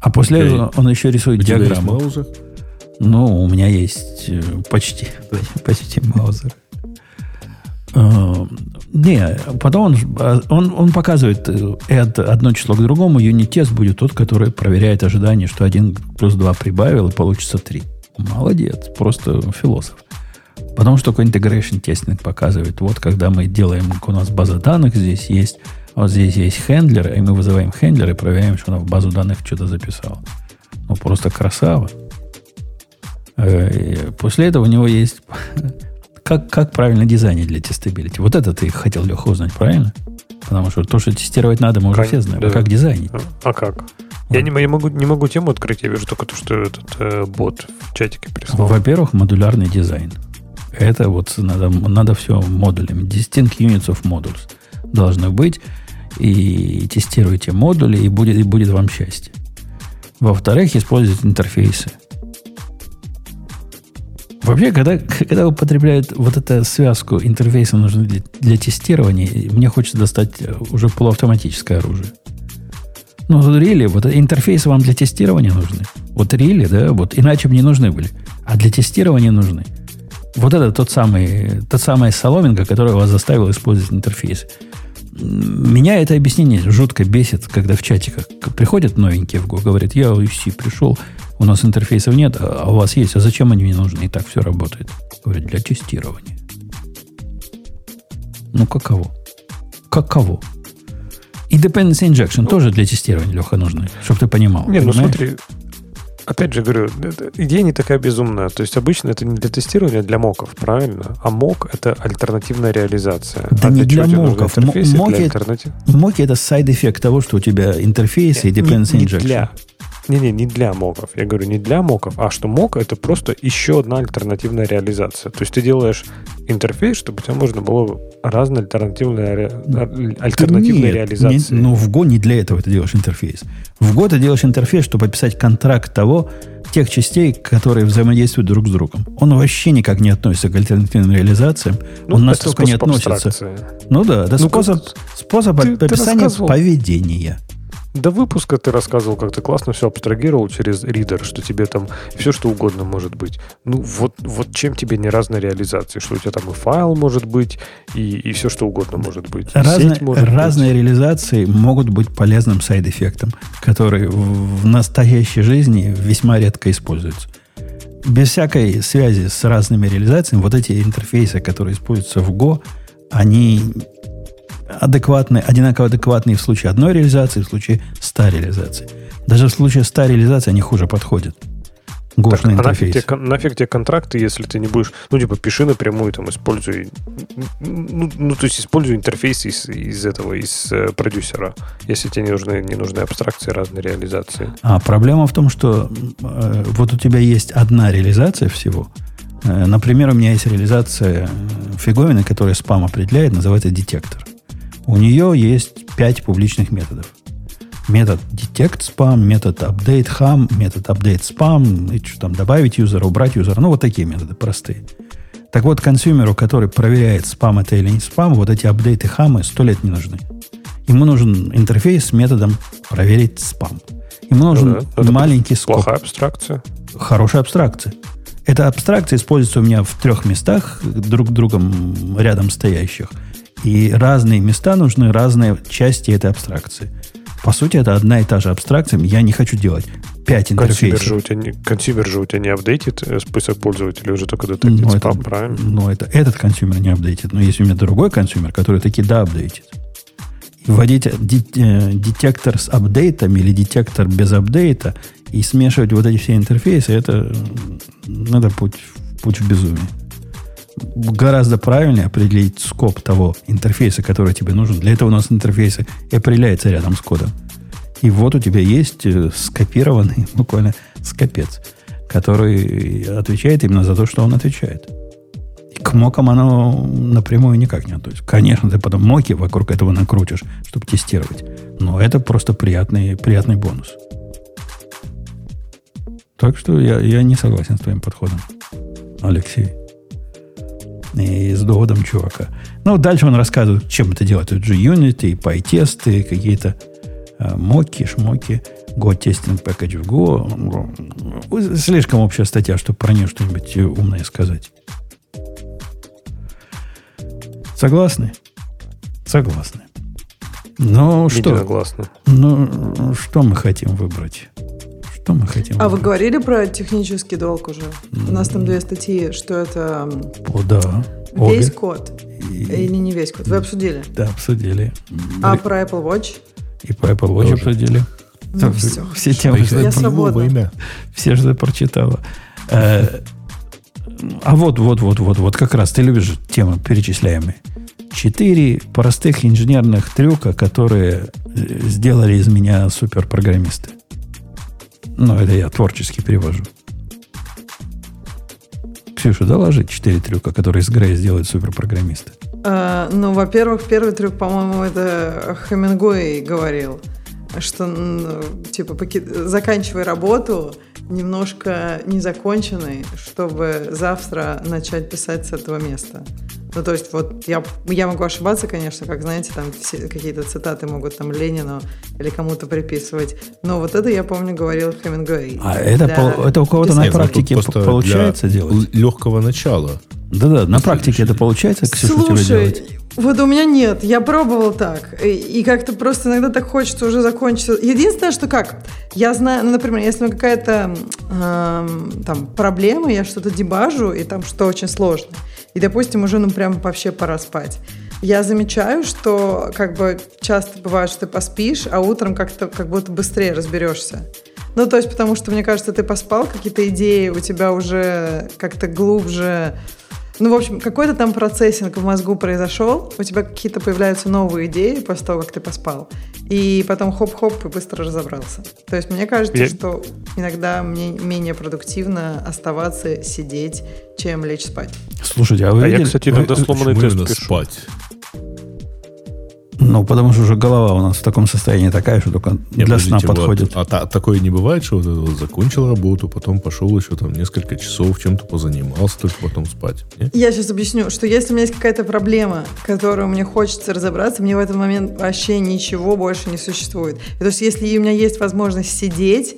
А после этого он еще рисует У тебя есть диаграмму. маузер? Ну, у меня есть э, почти, почти маузер. Э, Не, потом он, а, он, он показывает э, add одно число к другому. Юнит-тест будет тот, который проверяет ожидание, что 1 плюс 2 прибавил, и получится 3. Молодец, просто философ. Потому что такой integration тестинг показывает. Вот когда мы делаем, у нас база данных здесь есть, вот здесь есть хендлер, и мы вызываем хендлер и проверяем, что она в базу данных что-то записала. Ну, просто красава. Э, и После этого у него есть как, как правильно дизайнить для тестабилити. Вот это ты хотел, Леха, узнать, правильно? Потому что то, что тестировать надо, мы уже Кон- все знаем. А да. как дизайнить? А, а как? Я не, я могу, не могу тему открыть, я вижу только то, что этот э, бот в чатике прислал. Во-первых, модулярный дизайн. Это вот надо, надо все модулями. Distinct units of modules должны быть. И тестируйте модули, и будет, и будет вам счастье. Во-вторых, используйте интерфейсы. Вообще, когда, когда употребляют вот эту связку интерфейса нужны для, для тестирования, мне хочется достать уже полуавтоматическое оружие. Ну, вот really, вот интерфейсы вам для тестирования нужны. Вот really, да, вот иначе бы не нужны были. А для тестирования нужны. Вот это тот самый, тот самая соломинка, которая вас заставила использовать интерфейс. Меня это объяснение жутко бесит, когда в чатиках приходят новенькие в Go, говорят, я UC пришел, у нас интерфейсов нет, а а у вас есть, а зачем они мне нужны? И так все работает. Говорят, для тестирования. Ну, каково? Каково? И dependency injection тоже для тестирования, Леха, нужны, чтобы ты понимал. Не, ну понимаешь? смотри, опять же говорю, идея не такая безумная. То есть обычно это не для тестирования, а для моков, правильно? А мок это альтернативная реализация. Да а не для моков. для моки- альтернатив- Моки это side-эффект того, что у тебя интерфейсы и dependency injection. для. Не-не, не для моков. Я говорю, не для моков, а что мок это просто еще одна альтернативная реализация. То есть ты делаешь интерфейс, чтобы у тебя можно было разные альтернативные, альтернативные Нет, реализации. не- ну, в Go не для этого ты делаешь интерфейс. В Go ты делаешь интерфейс, чтобы описать контракт того, тех частей, которые взаимодействуют друг с другом. Он вообще никак не относится к альтернативным реализациям. Ну, Он настолько не относится. абстракции. Ну да, это Ну, способ, способ ты- ты описания рассказывал. поведения. До выпуска ты рассказывал, как ты классно все абстрагировал через ридер, что тебе там все что угодно может быть. Ну вот, вот чем тебе не разные реализации, что у тебя там и файл может быть, и, и все что угодно может быть. И Разные, сеть может быть. разные реализации могут быть полезным сайд-эффектом, который в, в настоящей жизни весьма редко используется. Без всякой связи с разными реализациями, вот эти интерфейсы, которые используются в Go, они адекватны, одинаково адекватные в случае одной реализации, в случае ста реализаций. Даже в случае ста реализаций они хуже подходят. Так, Гошный а нафиг тебе, нафиг тебе контракты, если ты не будешь, ну, типа, пиши напрямую, там, используй, ну, ну, то есть, используй интерфейс из, из этого, из э, продюсера, если тебе не нужны, не нужны абстракции, разные реализации. А проблема в том, что э, вот у тебя есть одна реализация всего. Э, например, у меня есть реализация э, фиговины, которая спам определяет, называется детектор. У нее есть пять публичных методов. Метод detect spam, метод update ham, метод update spam, и что там, добавить юзера, убрать юзера. Ну, вот такие методы простые. Так вот, консюмеру, который проверяет, спам это или не спам, вот эти апдейты хамы сто лет не нужны. Ему нужен интерфейс с методом проверить спам. Ему нужен Ну да, это маленький scope. Плохая абстракция. Хорошая абстракция. Эта абстракция используется у меня в трех местах, друг другом рядом стоящих. И разные места нужны, разные части этой абстракции. По сути, это одна и та же абстракция. Я не хочу делать пять интерфейсов. Consumer же у тебя не, consumer же у тебя не update ит э, список пользователей, уже только detect ит Ну, спам, это, правильно? ну, это этот consumer не update ит. Но есть у меня другой консюмер, который таки да update ит. Вводить де- э, детектор с апдейтами или детектор без апдейта и смешивать вот эти все интерфейсы, это, надо путь, путь в безумие. Гораздо правильнее определить скоп того интерфейса, который тебе нужен. Для этого у нас интерфейсы и определяется рядом с кодом. И вот у тебя есть э, скопированный буквально скопец, который отвечает именно за то, что он отвечает. И к мокам оно напрямую никак не относится. Конечно, ты потом моки вокруг этого накрутишь, чтобы тестировать. Но это просто приятный, приятный бонус. Так что я, я не согласен с твоим подходом, Алексей. И с доводом чувака. Ну, дальше он рассказывает, чем это делать. Тут же Unity, пай-тесты, какие-то э, моки, шмоки, Go Testing Package в Go. Слишком общая статья, чтобы про нее что-нибудь умное сказать. Согласны? Согласны. Ну, что? Единогласно. Ну, что мы хотим выбрать? Что мы хотим А вы говорили про технический долг уже? У нас там две статьи, что это О, да. весь Обе. код И- или не весь код. Вы обсудили? Да, обсудили. А про Apple Watch? И по Apple Watch Тоже. обсудили. Ну, Так, всё. все темы, что- Я свободна. все же прочитала. Э, А вот, вот, вот, вот, вот как раз ты любишь темы перечисляемые. Четыре простых инженерных трюка, которые э, сделали из меня суперпрограммиста. Ну, это я творчески перевожу. Ксюша, доложи четыре трюка, которые из Грея сделают суперпрограммиста. А, ну, во-первых, первый трюк, по-моему, это Хемингуэй говорил, что, типа, поки- заканчивай работу немножко незаконченной, чтобы завтра начать писать с этого места. Ну, то есть, вот я, я могу ошибаться, конечно, как, знаете, там все какие-то цитаты могут там Ленину или кому-то приписывать, но вот это, я помню, говорил Хемингуэй. А это, пол- это у кого-то на практике получается для делать? легкого начала. Да-да, на практике это получается, Ксюша, у тебя Слушай, делать? Вот у меня нет. Я пробовал так. И, и как-то просто иногда так хочется уже закончить. Единственное, что как, я знаю, ну, например, если какая-то эм, там проблема, я что-то дебажу, и там что очень сложно. И, допустим, уже, ну, прям вообще пора спать. Я замечаю, что как бы часто бывает, что ты поспишь, а утром как-то как будто быстрее разберешься. Ну, то есть, потому что, мне кажется, ты поспал, какие-то идеи у тебя уже как-то глубже ну, в общем, какой-то там процессинг в мозгу произошел, у тебя какие-то появляются новые идеи после того, как ты поспал, и потом хоп-хоп и быстро разобрался. То есть мне кажется, Я- что иногда мне менее продуктивно оставаться, сидеть, чем лечь спать. Слушайте, а вы А я, видели? кстати, иногда сломанный тест пишу. спать? Ну, потому что уже голова у нас в таком состоянии такая, что только Не, для сна подождите, вот, подходит. а та- такое не бывает, что вот, вот закончил работу, потом пошел еще там несколько часов, чем-то позанимался, только потом спать. Не? Я сейчас объясню, что если у меня есть какая-то проблема, которую мне хочется разобраться, мне в этот момент вообще ничего больше не существует. И то есть если у меня есть возможность сидеть,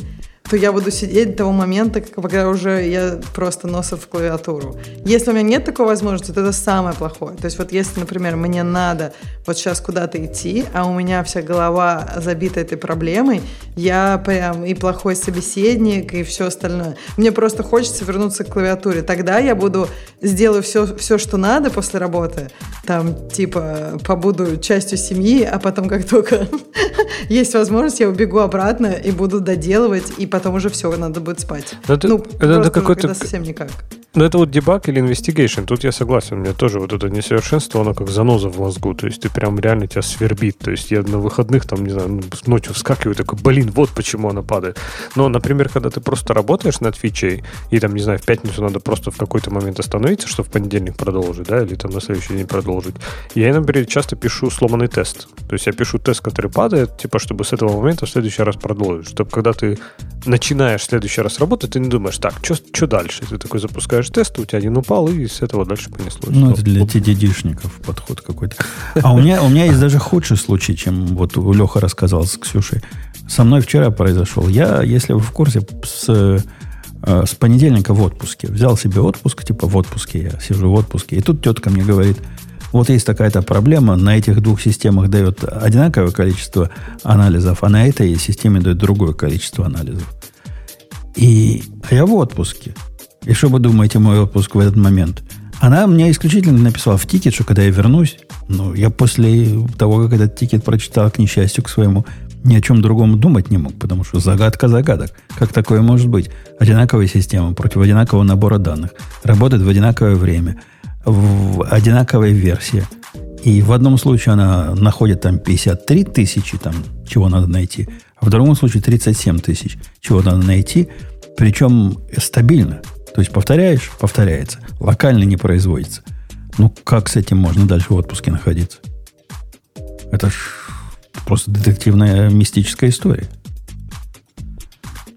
то я буду сидеть до того момента, когда уже я просто носом в клавиатуру. Если у меня нет такой возможности, то это самое плохое. То есть вот если, например, мне надо вот сейчас куда-то идти, а у меня вся голова забита этой проблемой, я прям и плохой собеседник, и все остальное. Мне просто хочется вернуться к клавиатуре. Тогда я буду, сделаю все, все что надо после работы, там, типа, побуду частью семьи, а потом, как только есть возможность, я убегу обратно и буду доделывать, и потом уже все, надо будет спать. Ну, это- ну, это уже какой-то- совсем никак. Ну, это вот дебаг или investigation. Тут я согласен. У меня тоже вот это несовершенство, оно как заноза в мозгу. То есть ты прям реально тебя свербит. То есть я на выходных там, не знаю, ну, ночью вскакиваю такой, блин, вот почему она падает. Но, например, когда ты просто работаешь над фичей, и там, не знаю, в пятницу надо просто в какой-то момент остановиться, что в понедельник продолжить, да, или там на следующий день продолжить. Я, например, часто пишу сломанный тест. То есть я пишу тест, который падает, типа, чтобы с этого момента в следующий раз продолжить. Чтобы когда ты начинаешь в следующий раз работать, ты не думаешь, так, что дальше? Ты такой запускаешь тест, у тебя один упал, и с этого дальше понеслось. Ну, это для TDD-шников подход какой-то. А у меня, у меня есть даже худший случай, чем вот Леха рассказал с Ксюшей. Со мной вчера произошел. Я, если вы в курсе, с, э, с понедельника в отпуске. Взял себе отпуск, типа в отпуске, я сижу в отпуске. И тут тетка мне говорит, вот есть такая-то проблема, на этих двух системах дает одинаковое количество анализов, а на этой системе дает другое количество анализов. И я в отпуске. И что вы думаете, мой отпуск в этот момент? Она мне исключительно написала в тикет, что когда я вернусь, ну, я после того, как этот тикет прочитал, к несчастью, к своему, ни о чем другом думать не мог, потому что загадка загадок. Как такое может быть? Одинаковая система против одинакового набора данных. Работает в одинаковое время, в одинаковой версии. И в одном случае она находит там 53 тысячи, там, чего надо найти, а в другом случае 37 тысяч, чего надо найти, причем стабильно. То есть повторяешь, повторяется. Локально не производится. Ну, как с этим можно дальше в отпуске находиться? Это ж просто детективная мистическая история.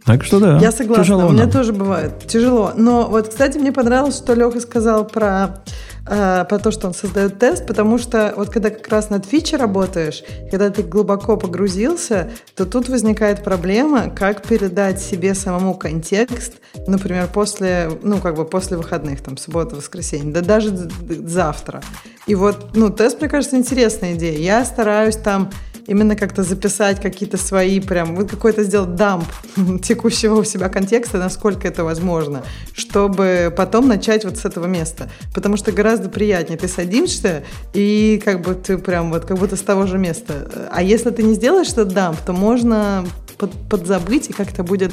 Так что да. Я согласна. тяжело У меня нам. тоже бывает тяжело. Но вот, кстати, мне понравилось, что Леха сказал про, э, про то, что он создает тест, потому что вот когда как раз над фичей работаешь, когда ты глубоко погрузился, то тут возникает проблема, как передать себе самому контекст, например, после, ну, как бы после выходных, там, суббота, воскресенье, да даже завтра. И вот, ну, тест, мне кажется, интересная идея. Я стараюсь там именно как-то записать какие-то свои прям, вот какой-то сделать дамп текущего у себя контекста, насколько это возможно, чтобы потом начать вот с этого места. Потому что гораздо приятнее. Ты садишься и как бы ты прям вот как будто с того же места. А если ты не сделаешь этот дамп, то можно под- подзабыть и как-то будет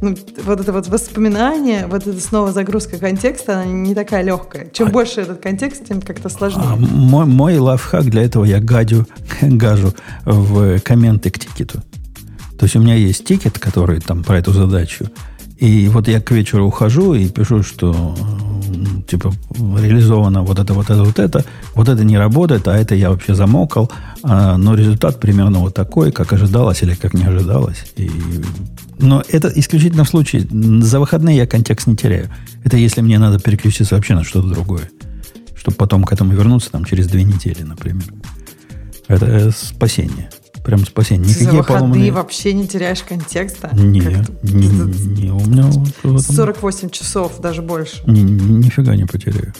ну, вот это вот воспоминание, вот это снова загрузка контекста, она не такая легкая. Чем больше этот контекст, тем как-то сложнее. А мой, мой лайфхак для этого я гадю, гажу в комменты к тикету. То есть у меня есть тикет, который там про эту задачу. И вот я к вечеру ухожу и пишу, что типа реализовано вот это, вот это, вот это, вот это не работает, а это я вообще замокал, а, но результат примерно вот такой, как ожидалось или как не ожидалось. И, но это исключительно в случае, за выходные я контекст не теряю. Это если мне надо переключиться вообще на что-то другое, чтобы потом к этому вернуться там через две недели, например. Это э, спасение. Прям спасение. Ты за Никакие выходные поломанные... вообще не теряешь контекста? Не, не, не, у меня вот в этом- 48 часов, даже больше. ни- ни- нифига не потеряю.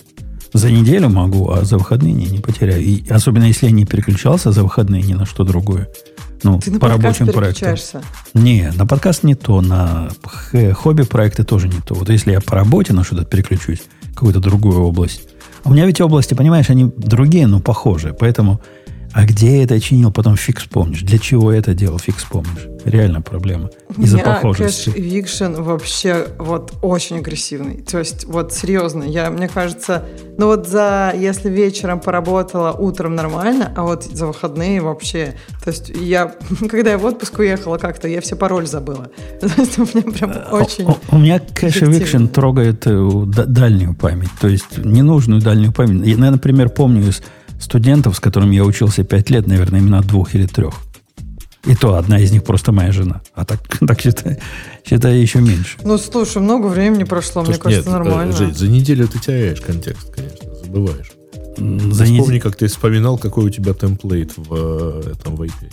За неделю могу, а за выходные не, не потеряю. И особенно если я не переключался за выходные ни на что другое. Ну, Ты на по рабочим проектам. Не, на подкаст не то, на х- хобби-проекты тоже не то. Вот если я по работе на что-то переключусь, какую-то другую область. А у меня ведь области, понимаешь, они другие, но похожие. Поэтому, а где я это чинил, потом фиг вспомнишь. Для чего я это делал, фиг вспомнишь. Реально проблема. Из-за похожести. кэш eviction вообще вот очень агрессивный. То есть вот серьезно, я, мне кажется, ну вот за, если вечером поработала, утром нормально, а вот за выходные вообще, то есть я, когда я в отпуск уехала как-то, я все пароль забыла. То есть у меня прям очень... У, у меня кэш eviction трогает э, да- дальнюю память, то есть ненужную дальнюю память. Я, например, помню из студентов, с которыми я учился пять лет, наверное, имена двух или трех. И то одна из них просто моя жена. А так, так считай, считай еще меньше. Ну, слушай, много времени прошло, мне Слушай, кажется, нет, нормально. Жень, за неделю ты теряешь контекст, конечно, забываешь. За Вспомни, неделю- как ты вспоминал, какой у тебя темплейт в э, этом в IP.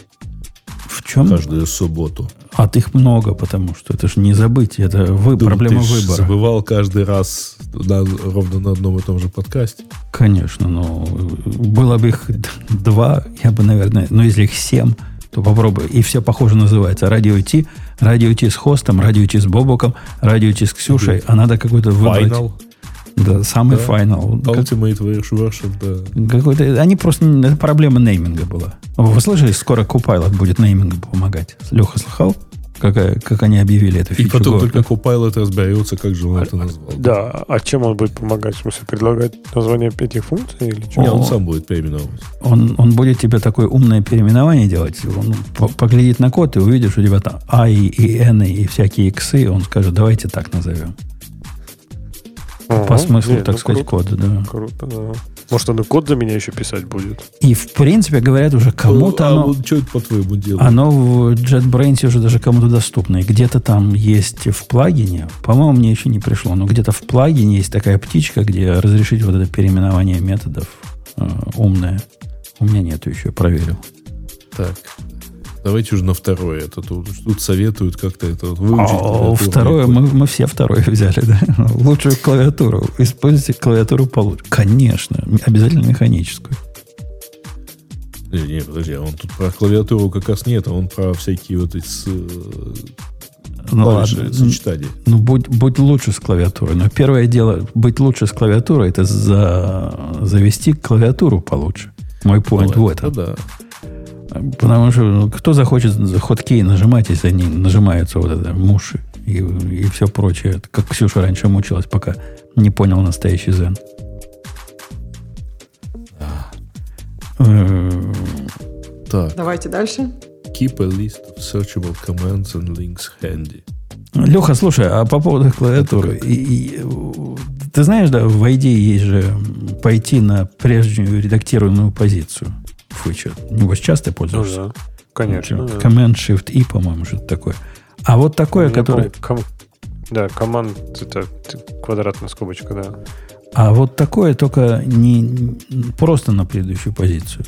В чем? Каждую субботу. От их много, потому что это же не забыть, это вы, Ну, проблема ты выбора. забывал каждый раз на- ровно на одном и том же подкасте. Конечно, но было бы их два, я бы, наверное, ну, если их семь, то попробуй. И все похоже называется. Радио Ти, радио Ти с хостом, радио Ти с Бобоком, радио Ти с Ксюшей, а надо какой-то выбрать. Final, Да, самый Да. Как- Ultimate Version, да. какой-то, они просто, это проблема нейминга была. Вы слышали, скоро Copilot будет неймингу помогать? Леха слыхал? Какая, как они объявили эту И фичу потом года? только Copilot разберется, как же он это назвал. Да, а чем он будет помогать? В смысле, предлагать название этих функций или что? Не, он О. сам будет переименовывать. Он, он будет тебе такое умное переименование делать. Он по- поглядит на код и увидишь, у тебя там А и, и N и всякие иксы. Он скажет, давайте так назовем. Ага, По смыслу, не, так ну, сказать, круто, кода, да. Круто, да. Может, он и код за меня еще писать будет? И, в принципе, говорят, уже кому-то а оно, вот что это по-твоему делает? оно в JetBrains уже даже кому-то доступно. И где-то там есть в плагине, по-моему, мне еще не пришло, но где-то в плагине есть такая птичка, где разрешить вот это переименование методов э, умное. У меня нету еще, проверил. Так. Давайте уже на второе. Это тут, тут советуют как-то это вот выучить. А, клавиатуру. второе, мы, мы все второе взяли, да? Лучшую клавиатуру. Используйте клавиатуру получше. Конечно, обязательно механическую. Не, не, подожди, а он тут про клавиатуру как раз нет, а он про всякие вот эти с, э, Ну ладно, сочетания. ну будь, будь лучше с клавиатурой. Но первое дело, быть лучше с клавиатурой, это за, завести клавиатуру получше. Мой point Ну, в это этом. да. Потому что ну, кто захочет хоткей нажимать, если они нажимаются вот это муши и, и все прочее. Это Как Ксюша раньше мучилась, пока не понял настоящий зен. Так, Давайте дальше. keep a list of searchable commands and links handy. Леха, слушай, а по поводу клавиатуры. И- и, ты знаешь, да, в ID есть же пойти на прежнюю редактированную позицию. Фыча. Небось, часто Ну пользуешься? да, конечно. да. Command Shift И, по-моему, что-то такое. А вот такое, которое... ком- Да, команд это квадратная скобочка, да. А вот такое только не просто на предыдущую позицию.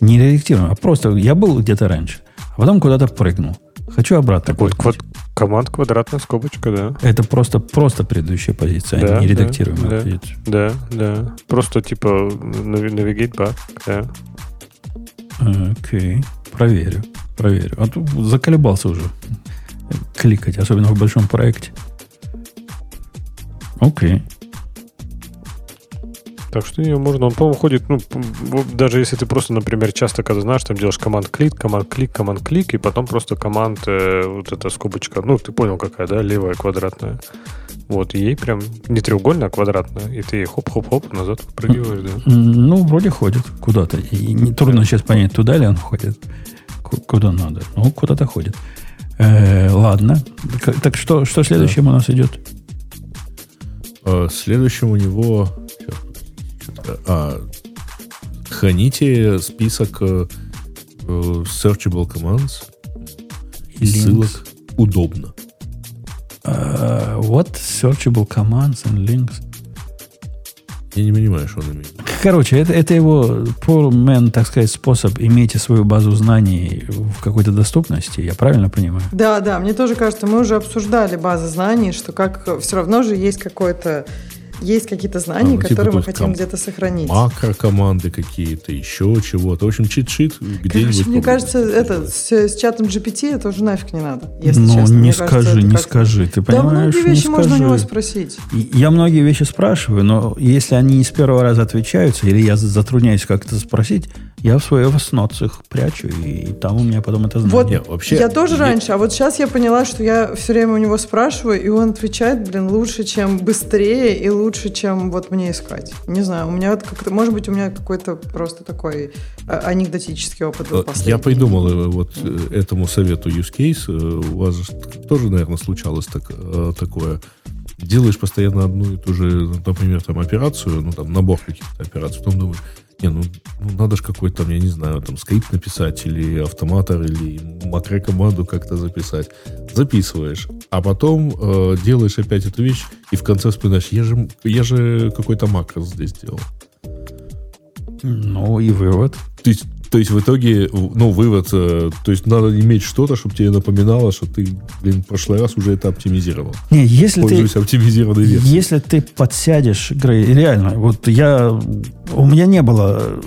Не редактируем, а просто я был где-то раньше, а потом куда-то прыгнул. Хочу обратно. Так вот, квад- команд квадратная скобочка, да. Это просто, просто предыдокая позиция, Да, а не да, редактируемая да. позиция. Да, да. Просто типа navigate back, да. Окей, проверю, проверю. А тут заколебался уже кликать, особенно в большом проекте. Окей. Так что ее можно, он, по-моему, ходит, ну, даже если ты просто, например, часто, когда знаешь, там делаешь команд-клик, команд-клик, команд-клик, и потом просто команд, э, вот эта скобочка, ну, ты понял, какая, да, левая квадратная. Вот, и ей прям не треугольная, а квадратная, и ты ей хоп-хоп-хоп назад выпрыгиваешь, да. Ну, вроде ходит куда-то. И не трудно сейчас понять, туда ли он ходит, ку- куда надо. Ну, куда-то ходит. Э, ладно. Так что, что следующим у нас идет? А, Следующим у него... а, храните список э, э, searchable commands и Links. ссылок удобно. Э, what searchable commands and links? Я не понимаю, что он имеет. Короче, это, это его poor man, так сказать, способ иметь свою базу знаний в какой-то доступности. Я правильно понимаю? Да, да, мне тоже кажется, мы уже обсуждали базы знаний, что как все равно же есть какое-то есть какие-то знания, А, ну, типа которые мы хотим где-то сохранить. Макро-команды какие-то, еще чего-то. В общем, чит-шит где-нибудь. Короче, мне кажется, это с, с чатом GPT это уже нафиг не надо, если ну, честно. не Мне кажется, скажи, это не как-то- скажи. Ты Да понимаешь, многие не вещи можно у него скажи. спросить. Я многие вещи спрашиваю, но если они не с первого раза отвечаются, или я затрудняюсь как-то спросить, я в свое ноц их прячу, и там у меня потом это знание. Вот Не, вообще, я тоже я- раньше, а вот сейчас я поняла, что я все время у него спрашиваю, и он отвечает, блин, лучше, чем быстрее и лучше, чем вот мне искать. Не знаю, у меня вот как-то, может быть, у меня какой-то просто такой а, анекдотический опыт был Э, последний. Я придумал э, вот э, этому совету use case. У вас же тоже, наверное, случалось так, такое. Делаешь постоянно одну и ту же, например, там операцию, ну там набор каких-то операций, потом думаешь, не, ну, ну надо же какой-то там, я не знаю, там скрипт написать или автоматор или макрокоманду как-то записать. Записываешь, а потом э, делаешь опять эту вещь и в конце вспоминаешь, я же, я же какой-то макрос здесь делал. Ну и вывод. То есть, то есть в итоге, ну, вывод, э, то есть надо иметь что-то, чтобы тебе напоминало, что ты, блин, в прошлый раз уже это оптимизировал. Не, если ты, Пользуюсь оптимизированной версией. если ты подсядешь, Грей, реально, вот я, у меня не было,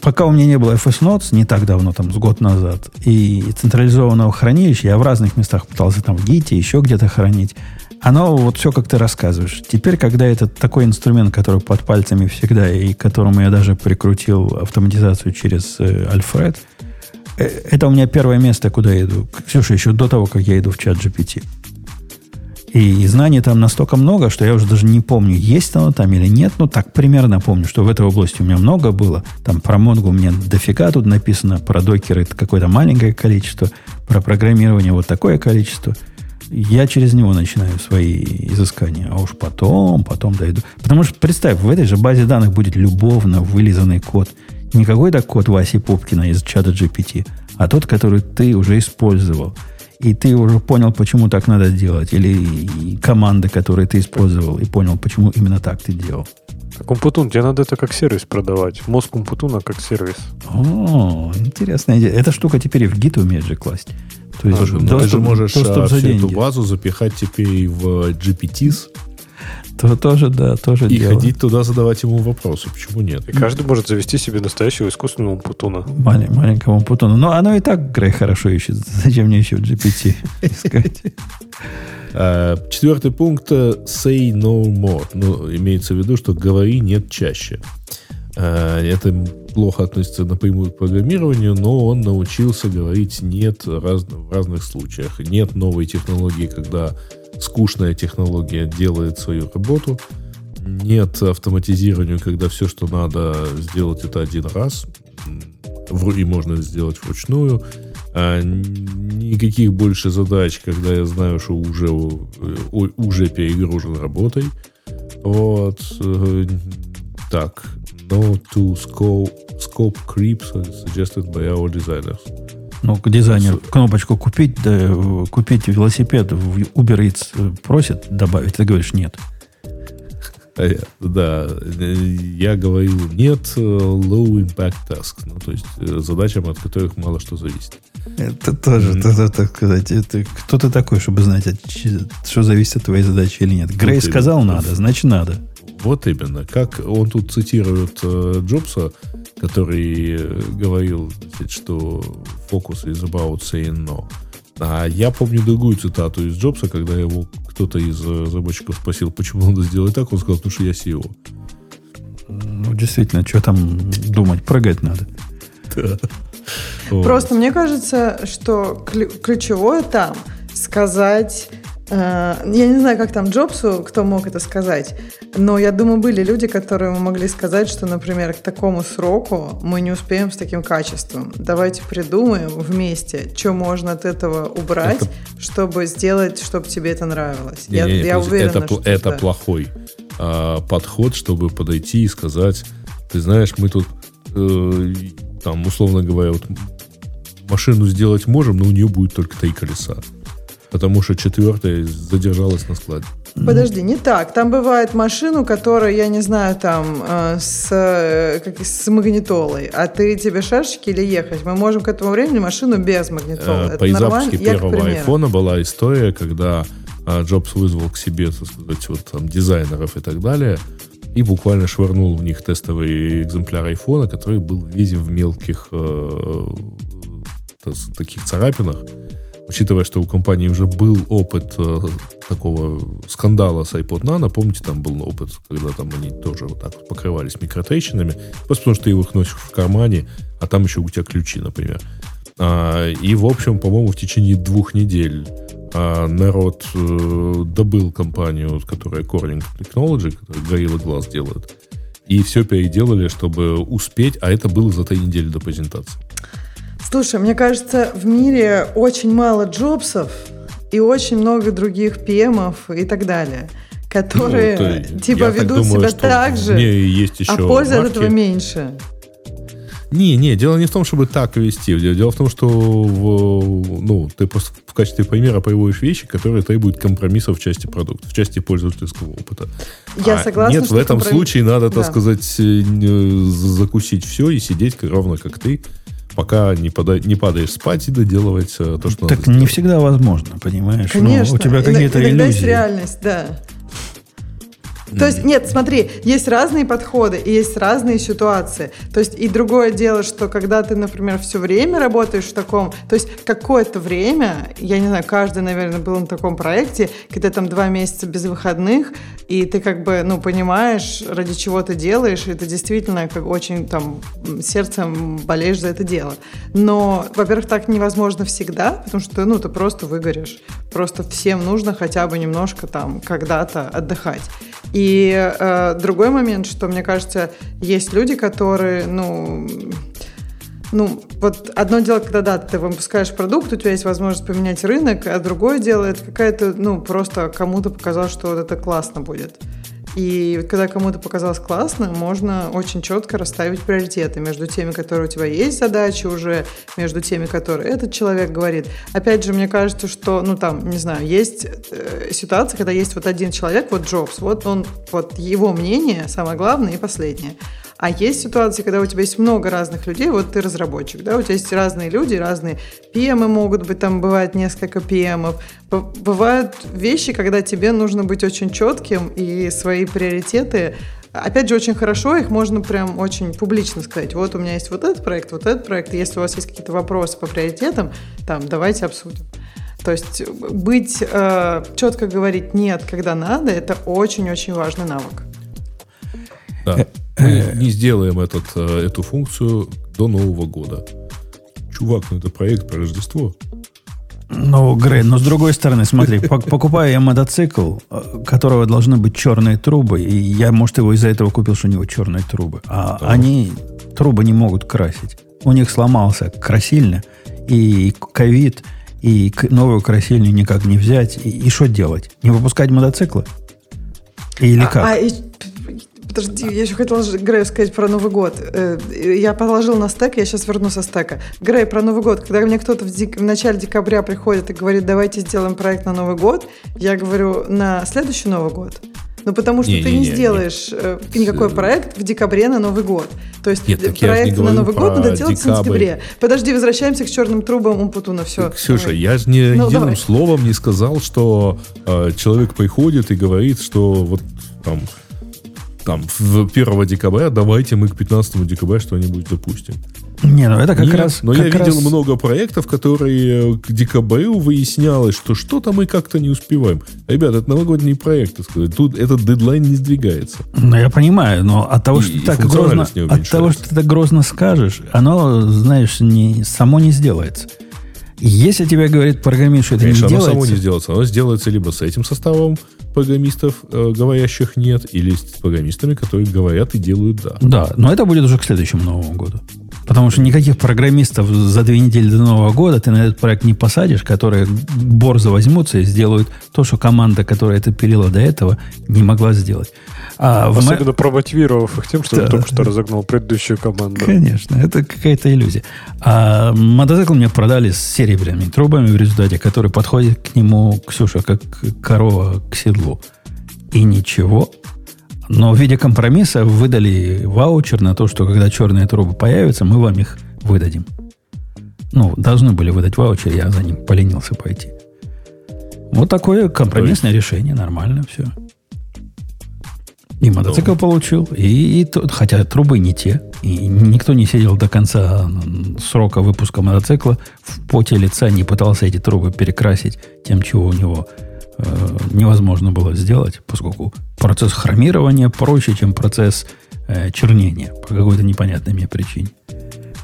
пока у меня не было FS Notes, не так давно, там, с год назад, и централизованного хранилища, я в разных местах пытался там в Гите, еще где-то хранить, оно вот все, как ты рассказываешь. Теперь, когда это такой инструмент, который под пальцами всегда, и которому я даже прикрутил автоматизацию через э, Alfred, э, это у меня первое место, куда я иду. Ксюша, еще до того, как я иду в чат GPT. И знаний там настолько много, что я уже даже не помню, есть оно там или нет. Ну, так примерно помню, что в этой области у меня много было. Там про Монгу у меня дофига тут написано, про докеры это какое-то маленькое количество, про программирование вот такое количество. Я через него начинаю свои изыскания, а уж потом, потом дойду. Потому что, представь, в этой же базе данных будет любовно вылизанный код. Не какой-то код Васи Попкина из чата GPT, а тот, который ты уже использовал. И ты уже понял, почему так надо делать. Или команды, которые ты использовал, и понял, почему именно так ты делал. Компутун, тебе надо это как сервис продавать. Мозг Компутуна как сервис. О, интересная идея. Эта штука теперь и в гид умеет же класть. То есть Слушай, ну ты доступ- же можешь доступ а, за всю эту деньги. базу запихать теперь в GPTs То тоже, да, тоже и дело. ходить туда задавать ему вопросы. Почему нет? И каждый может завести себе настоящего искусственного Компутуна. Мале- маленькому путону. Но оно и так Грей хорошо ищет. Зачем мне еще GPT искать? А, Четвертый пункт э, say no more. Ну, имеется в виду, что говори нет чаще. А, Это плохо относится напрямую к программированию, но он научился говорить нет раз- в разных случаях. Нет новой технологии, когда скучная технология делает свою работу. Нет автоматизированию, когда все, что надо сделать, это один раз. И можно сделать вручную. А, никаких больше задач, когда я знаю, что уже, э, уже перегружен работой. Вот. э, Так. No to scope, scope creeps suggested by our designers. Ну, дизайнер кнопочку купить, да, э, купить велосипед в Uber Eats э, просит добавить, ты говоришь нет. А я- Да, э, я говорил нет low impact tasks, ну, то есть задачам, от которых мало что зависит. Это тоже, Мгм. это, так сказать, это, кто ты такой, чтобы знать, от что зависит от твоей задачи или нет? Грей сказал надо, значит надо. Вот именно. Как он тут цитирует э, Джобса, который э, говорил, значит, что focus is about saying no. А я помню другую цитату из Джобса, когда его кто-то из э, разработчиков спросил, почему надо сделать так, он сказал, потому что я SEO. Ну, действительно, что там думать, прыгать надо. Вот. Просто мне кажется, что клю- ключевое там сказать... э, я не знаю, как там Джобсу, кто мог это сказать, но я думаю, были люди, которые могли сказать, что, например, к такому сроку мы не успеем с таким качеством. Давайте придумаем вместе, что можно от этого убрать, Это- чтобы сделать, чтобы тебе это нравилось. я Не-не-не, я подожди, уверена, это, что это да. плохой а, подход, чтобы подойти и сказать, ты знаешь, мы тут, э, там, условно говоря, вот машину сделать можем, но у нее будет только три колеса. Потому что четвертая задержалась на складе. Подожди, не так. Там бывает машину, которая, я не знаю, там э, с, э, как, с магнитолой. А ты тебе шашечки или ехать? Мы можем к этому времени машину без магнитолы. Э, Это нормально? запуске первого айфона была история, когда Джобс вызвал к себе, так сказать, вот там дизайнеров и так далее, и буквально швырнул в них тестовый экземпляр айфона, который был весь в мелких э, таких царапинах. Учитывая, что у компании уже был опыт э, такого скандала с iPod Nano, помните, там был опыт, когда там они тоже вот так вот покрывались микротрещинами, просто потому что ты их носишь в кармане, а там еще у тебя ключи, например. А, и, в общем, по-моему, в течение двух недель а, народ э, добыл компанию, которая Corning Technology, которая Gorilla Glass делает, и все переделали, чтобы успеть, а это было за три недели до презентации. Слушай, мне кажется, в мире очень мало Джобсов и очень много других ПМов и так далее, которые Ну, то типа я так ведут думаю, себя так же, есть еще а пользы от марки. этого меньше. Не, не, дело не в том, чтобы так вести. Дело в том, что в, ну, ты просто в качестве примера приводишь вещи, которые требуют компромиссов в части продукта, в части пользовательского опыта. Я А согласна, Нет, в этом компром- случае надо, так Да. сказать, э, не- закусить все и сидеть ровно как ты, пока не, пода- не падаешь спать и доделывать э, то, что Так надо не сделать. всегда возможно, понимаешь? Ну, Конечно. у тебя Иногда- какие-то иногда есть иллюзии. реальность, да. То есть, нет, смотри, есть разные подходы и есть разные ситуации. То есть, и другое дело, что когда ты, например, все время работаешь в таком, то есть какое-то время, я не знаю, каждый, наверное, был на таком проекте, когда там два месяца без выходных, и ты как бы, ну, понимаешь, ради чего ты делаешь, и ты действительно как очень там сердцем болеешь за это дело. Но, во-первых, так невозможно всегда, потому что, ну, ты просто выгоришь. Просто всем нужно хотя бы немножко там когда-то отдыхать. И э, другой момент, что мне кажется, есть люди, которые, ну, ну, вот одно дело, когда, да, ты выпускаешь продукт, у тебя есть возможность поменять рынок, а другое дело, это какая-то, ну, просто кому-то показалось, что вот это классно будет. И когда кому-то показалось классно, можно очень четко расставить приоритеты между теми, которые у тебя есть задачи уже, между теми, которые этот человек говорит. Опять же, мне кажется, что, ну там, не знаю, есть э, ситуация, когда есть вот один человек, вот Джобс, вот он, вот его мнение самое главное и последнее. А есть ситуации, когда у тебя есть много разных людей, вот ты разработчик, да, у тебя есть разные люди, разные PM могут быть, там бывает несколько PM. Бывают вещи, когда тебе нужно быть очень четким и свои приоритеты Опять же, очень хорошо, их можно прям очень публично сказать. Вот у меня есть вот этот проект, вот этот проект. Если у вас есть какие-то вопросы по приоритетам, там, давайте обсудим. То есть быть, э, четко говорить нет, когда надо, это очень-очень важный навык. Да. Мы не сделаем этот, э, эту функцию до Нового года. Чувак, ну это проект про Рождество. Ну, Грей, но с другой стороны, смотри, покупаю я мотоцикл, э, которого должны быть черные трубы, и я, может, его из-за этого купил, что у него черные трубы. А да. они трубы не могут красить. У них сломался красильня, и ковид, и новую красильню никак не взять. И что делать? Не выпускать мотоциклы? Или а, как? А, и Подожди, я еще хотела Грею сказать про Новый год. Э, я положил на стек, я сейчас верну со стека. Грей, про Новый год. Когда мне кто-то в, дек... в начале декабря приходит и говорит, давайте сделаем проект на Новый год, я говорю, на следующий Новый год. Ну, потому что не, ты не, не сделаешь не. Э, никакой проект в декабре на Новый год. То есть Нет, проект на Новый год надо делать декабрь. в сентябре. Подожди, возвращаемся к черным трубам Умпутуна. Все. Ксюша, давай. я же ни ну, единым давай. словом не сказал, что э, человек приходит и говорит, что вот там там, в 1 декабря, давайте мы к 15 декабря что-нибудь запустим. Не, ну это как Нет, раз... Но как я раз... видел много проектов, которые к декабрю выяснялось, что что-то мы как-то не успеваем. Ребята, это новогодние проекты, сказать. Тут этот дедлайн не сдвигается. Ну, я понимаю, но от того, и, что ты так грозно, от того, что ты так грозно скажешь, оно, знаешь, не, само не сделается. Если тебе говорит программист, что это Конечно, не оно делается... само не сделается. Оно сделается либо с этим составом программистов, э, говорящих нет, или с программистами, которые говорят и делают да. Да, но это будет уже к следующему Новому году. Потому что никаких программистов за две недели до Нового года ты на этот проект не посадишь, которые борзо возьмутся и сделают то, что команда, которая это пилила до этого, не могла сделать. А Особенно мо... промотивировав их тем, что да. он только что разогнал предыдущую команду. Конечно, это какая-то иллюзия. А мотоцикл мне продали с серебряными трубами в результате, который подходит к нему, Ксюша, как корова к седлу. И ничего. Но в виде компромисса выдали ваучер на то, что когда черные трубы появятся, мы вам их выдадим. Ну, должны были выдать ваучер, я за ним поленился пойти. Вот такое компромиссное решение, нормально все. И мотоцикл да. получил, и, и хотя трубы не те, и никто не сидел до конца срока выпуска мотоцикла в поте лица, не пытался эти трубы перекрасить тем, чего у него э, невозможно было сделать, поскольку процесс хромирования проще, чем процесс э, чернения по какой-то непонятной мне причине.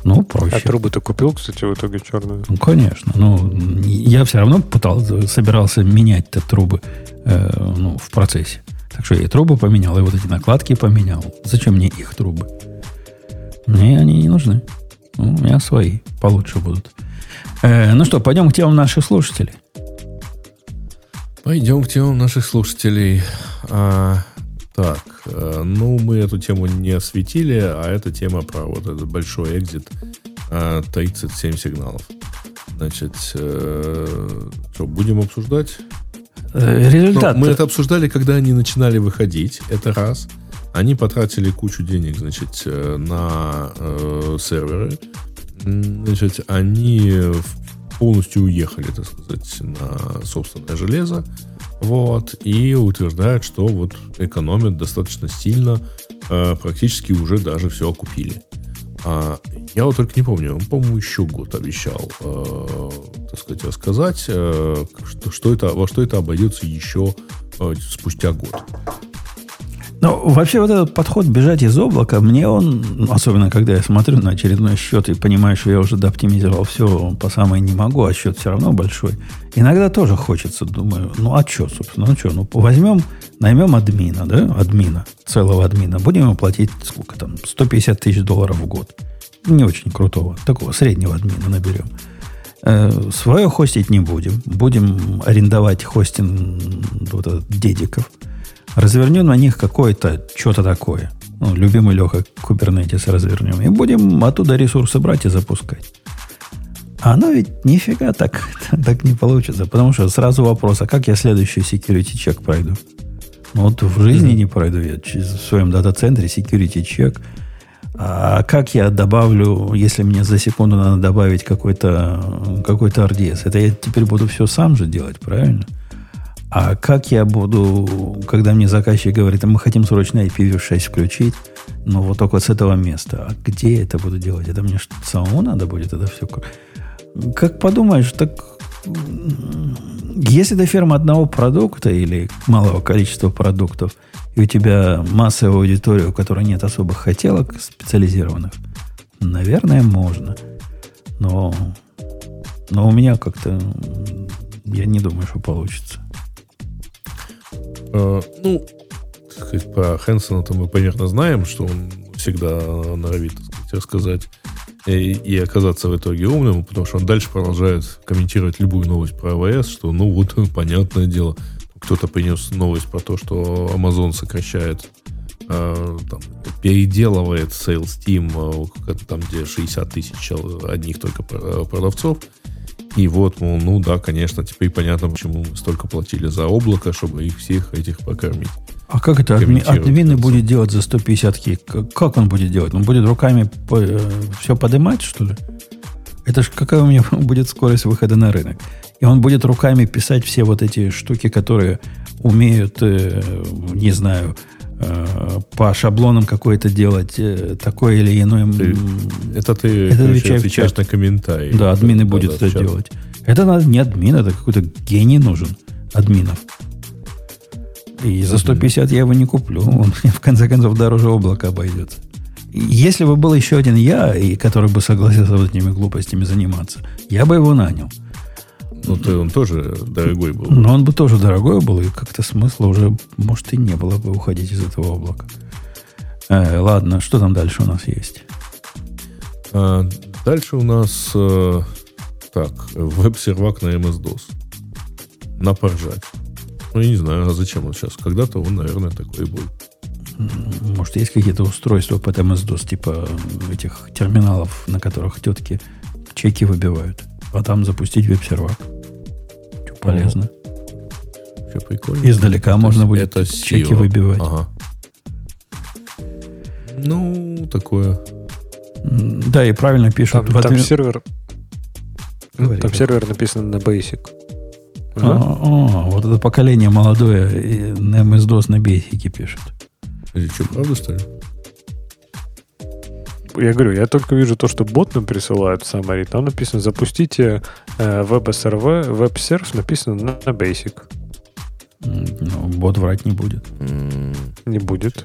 Ну, проще. А трубы ты купил, кстати, в итоге черные? Ну, конечно. Ну, я все равно пытался, собирался менять-то трубы э, ну, в процессе. Так что я и трубы поменял, и вот эти накладки поменял. Зачем мне их трубы? Мне они не нужны. Ну, у меня свои получше будут. Э, ну что, пойдем к темам наших слушателей. Пойдем к темам наших слушателей. А, так, э, ну мы эту тему не осветили, а эта тема про вот этот большой экзит э, 37 сигналов. Значит, э, что, будем обсуждать? Э, результат. Но мы это обсуждали, когда они начинали выходить. Это раз. Они потратили кучу денег, значит, на э, серверы. Значит, они полностью уехали, так сказать, на собственное железо. Вот, и утверждают, что вот экономят достаточно сильно, э, практически уже даже все окупили. А, я вот только не помню, он, по-моему, еще год обещал, э, так сказать, рассказать, э, что, что это, во что это обойдется еще э, спустя год. Ну, вообще вот этот подход бежать из облака, мне он, особенно когда я смотрю на очередной счет и понимаю, что я уже дооптимизировал все по самой не могу, а счет все равно большой, иногда тоже хочется, думаю, ну а что, собственно, ну что, ну возьмем, наймем админа, да, админа, целого админа, будем ему платить сколько там, 150 тысяч долларов в год. Не очень крутого, такого среднего админа наберем. Э, свое хостить не будем. Будем арендовать хостинг вот этот дедиков – развернем на них какое-то что-то такое. Ну, любимый Леха Kubernetes развернем. И будем оттуда ресурсы брать и запускать. А оно ведь нифига так, так не получится. Потому что сразу вопрос, а как я следующий security чек пройду? Ну, вот в жизни mm-hmm. не пройду я в своем дата-центре security чек. А как я добавлю, если мне за секунду надо добавить какой-то какой RDS? Это я теперь буду все сам же делать, правильно? А как я буду, когда мне заказчик говорит, мы хотим срочно IPv6 включить, но вот только с этого места. А где это буду делать? Это мне что, самому надо будет это все? Как подумаешь, так если это ферма одного продукта или малого количества продуктов, и у тебя массовая аудитория, у которой нет особых хотелок специализированных, наверное, можно. Но, но у меня как-то я не думаю, что получится. Э, ну, про Хэнсона-то мы примерно знаем, что он всегда норовит так сказать, рассказать и, и оказаться в итоге умным, потому что он дальше продолжает комментировать любую новость про АВС, что, ну, вот, понятное дело, кто-то принес новость про то, что Amazon сокращает, э, там, переделывает Sales Team, э, там, где 60 тысяч одних только продавцов, и вот, мол, ну да, конечно, теперь понятно, почему мы столько платили за облако, чтобы их всех этих покормить. А как это адми, админы будет делать за 150 ки? Как он будет делать? Он будет руками по, э, все поднимать, что ли? Это же какая у меня будет скорость выхода на рынок? И он будет руками писать все вот эти штуки, которые умеют, э, не знаю, по шаблонам какой-то делать э, такой или иной... Ты, это ты это короче, отвечаешь на комментарии. Да, админы да, будет да, это делать. Это надо не админ, это какой-то гений нужен админов. И за 150 я его не куплю. Он в конце концов дороже облака обойдется. Если бы был еще один я, и который бы согласился вот этими глупостями заниматься, я бы его нанял. Ну, ты, он тоже дорогой был. Но он бы тоже дорогой был, и как-то смысла уже, может, и не было бы уходить из этого облака. Э, ладно, что там дальше у нас есть? А, дальше у нас э, так, веб-сервак на MS-DOS. На поржать. Ну, я не знаю, а зачем он сейчас? Когда-то он, наверное, такой был. Может, есть какие-то устройства под MS-DOS, типа этих терминалов, на которых тетки чеки выбивают а там запустить веб-сервак. Что полезно. Что прикольно. Издалека это, можно будет это чеки выбивать. Ага. Ну, такое. Да, и правильно пишут. Там, там сервер. Говори, там сервер написан на Basic. А, а, вот это поколение молодое на MS-DOS на Basic пишет. Это что, правда, что ли? Я говорю, я только вижу то, что бот нам присылает в summary. Там написано, запустите э, WebSRV, WebServe написано на, на Basic. Ну, бот врать не будет. Не будет.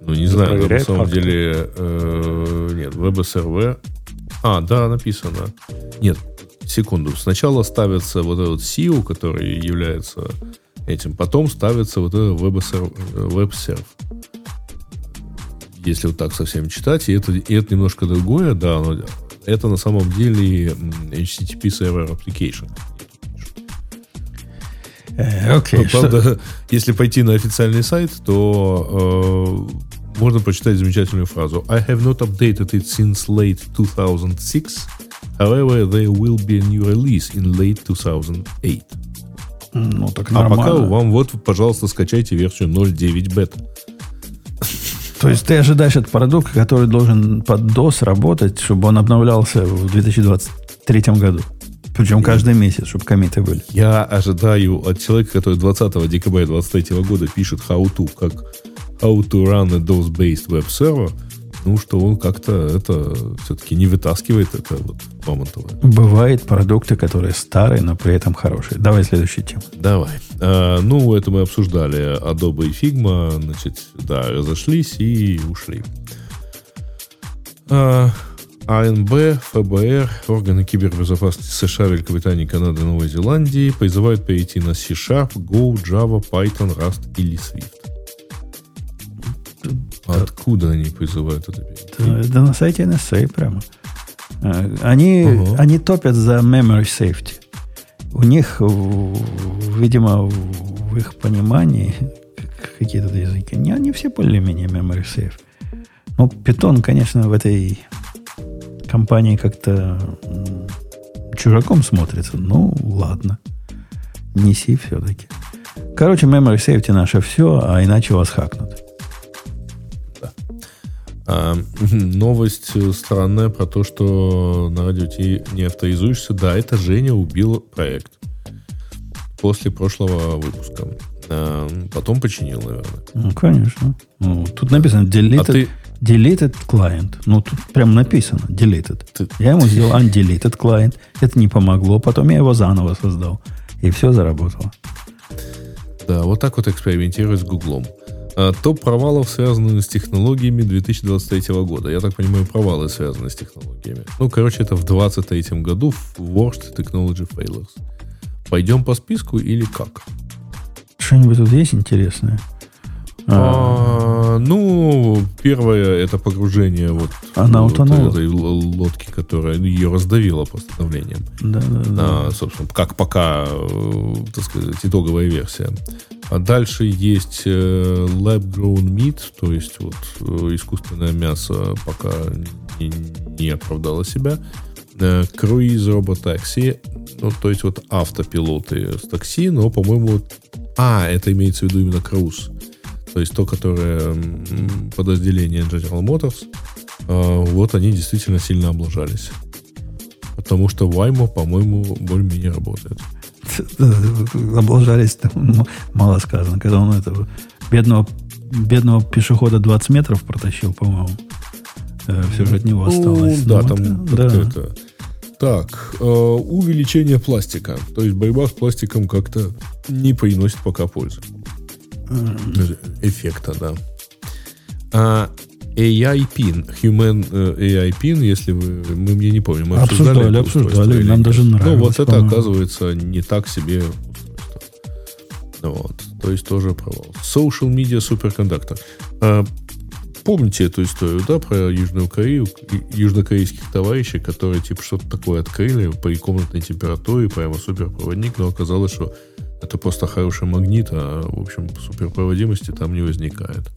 Ну, не знаю, на самом факты. деле... Э, нет, WebSRV... А, да, написано. Нет, секунду. Сначала ставится вот этот SEO, который является этим. Потом ставится вот этот WebServe. Если вот так совсем читать, и это, и это немножко другое, да, но это на самом деле HTTP Server Application. Э, окей. Okay, правда, что... если пойти на официальный сайт, то э, можно прочитать замечательную фразу. I have not updated it since late 2006. However, there will be a new release in late 2008. Ну, так нормально. А пока вам вот, пожалуйста, скачайте версию 0.9 бета. То есть ты ожидаешь от продукта, который должен под DOS работать, чтобы он обновлялся в 2023 году. Причем каждый месяц, чтобы комиты были. Я ожидаю от человека, который 20 декабря 2023 года пишет how to, как how to run a DOS-based web server, ну, что он как-то это все-таки не вытаскивает это вот мамонтовое. Бывают продукты, которые старые, но при этом хорошие. Давай следующую тему. Давай. А, ну, это мы обсуждали. Adobe и Figma, значит, да, разошлись и ушли. А, АНБ, ФБР, органы кибербезопасности США, Великобритании, Канады, Новой Зеландии призывают перейти на C-Sharp, Go, Java, Python, Rust или Swift. А откуда они призывают это? Да, да на сайте NSA прямо. А, они, угу. они топят за memory safety. У них, видимо, в их понимании какие-то языки, не, они все более-менее memory safe. Ну, Python, конечно, в этой компании как-то чужаком смотрится. Ну, ладно. Неси все-таки. Короче, memory safety наше все, а иначе вас хакнут. А, новость странная про то, что на радио ты не авторизуешься. Да, это Женя убил проект после прошлого выпуска. А, потом починил, наверное. Ну, конечно. Ну, тут написано deleted, а ты... deleted client. Ну, тут прям написано deleted. Ты... Я ему сделал undeleted client. Это не помогло. Потом я его заново создал. И все заработало. Да, вот так вот экспериментировать с Гуглом. А, топ провалов, связанных с технологиями 2023 года. Я так понимаю, провалы связаны с технологиями. Ну, короче, это в 2023 году в Worst Technology Failures. Пойдем по списку или как? Что-нибудь тут есть интересное? А, ну, первое это погружение вот Она утонула. этой лодки, которая ее раздавила просто давлением. Да, да, да. А, собственно, как пока, э, так сказать, итоговая версия. А дальше есть э, lab grown meat, то есть вот э, искусственное мясо пока не, не оправдало себя. Круиз роботакси, ну, то есть вот автопилоты с такси, но, по-моему, а, это имеется в виду именно круз то есть то, которое подразделение General Motors, вот они действительно сильно облажались. Потому что Waymo, по-моему, более-менее работает. Облажались, там, мало сказано. Когда он этого бедного, бедного пешехода 20 метров протащил, по-моему, э, все же от него ну, осталось. Да, ну, там да. это... Так, э, увеличение пластика. То есть борьба с пластиком как-то не приносит пока пользы эффекта, да. А AI PIN, Human э, AI PIN, если вы, мы мне не помним, мы обсуждали, обсуждали, обсуждали нам даже нравилось. Ну, вот это, оказывается, не так себе Вот, то есть тоже провал. Social Media Superconductor. А, помните эту историю, да, про Южную Корею, южнокорейских товарищей, которые типа что-то такое открыли при комнатной температуре, прямо суперпроводник, но оказалось, что это просто хороший магнит, а, в общем, суперпроводимости там не возникает.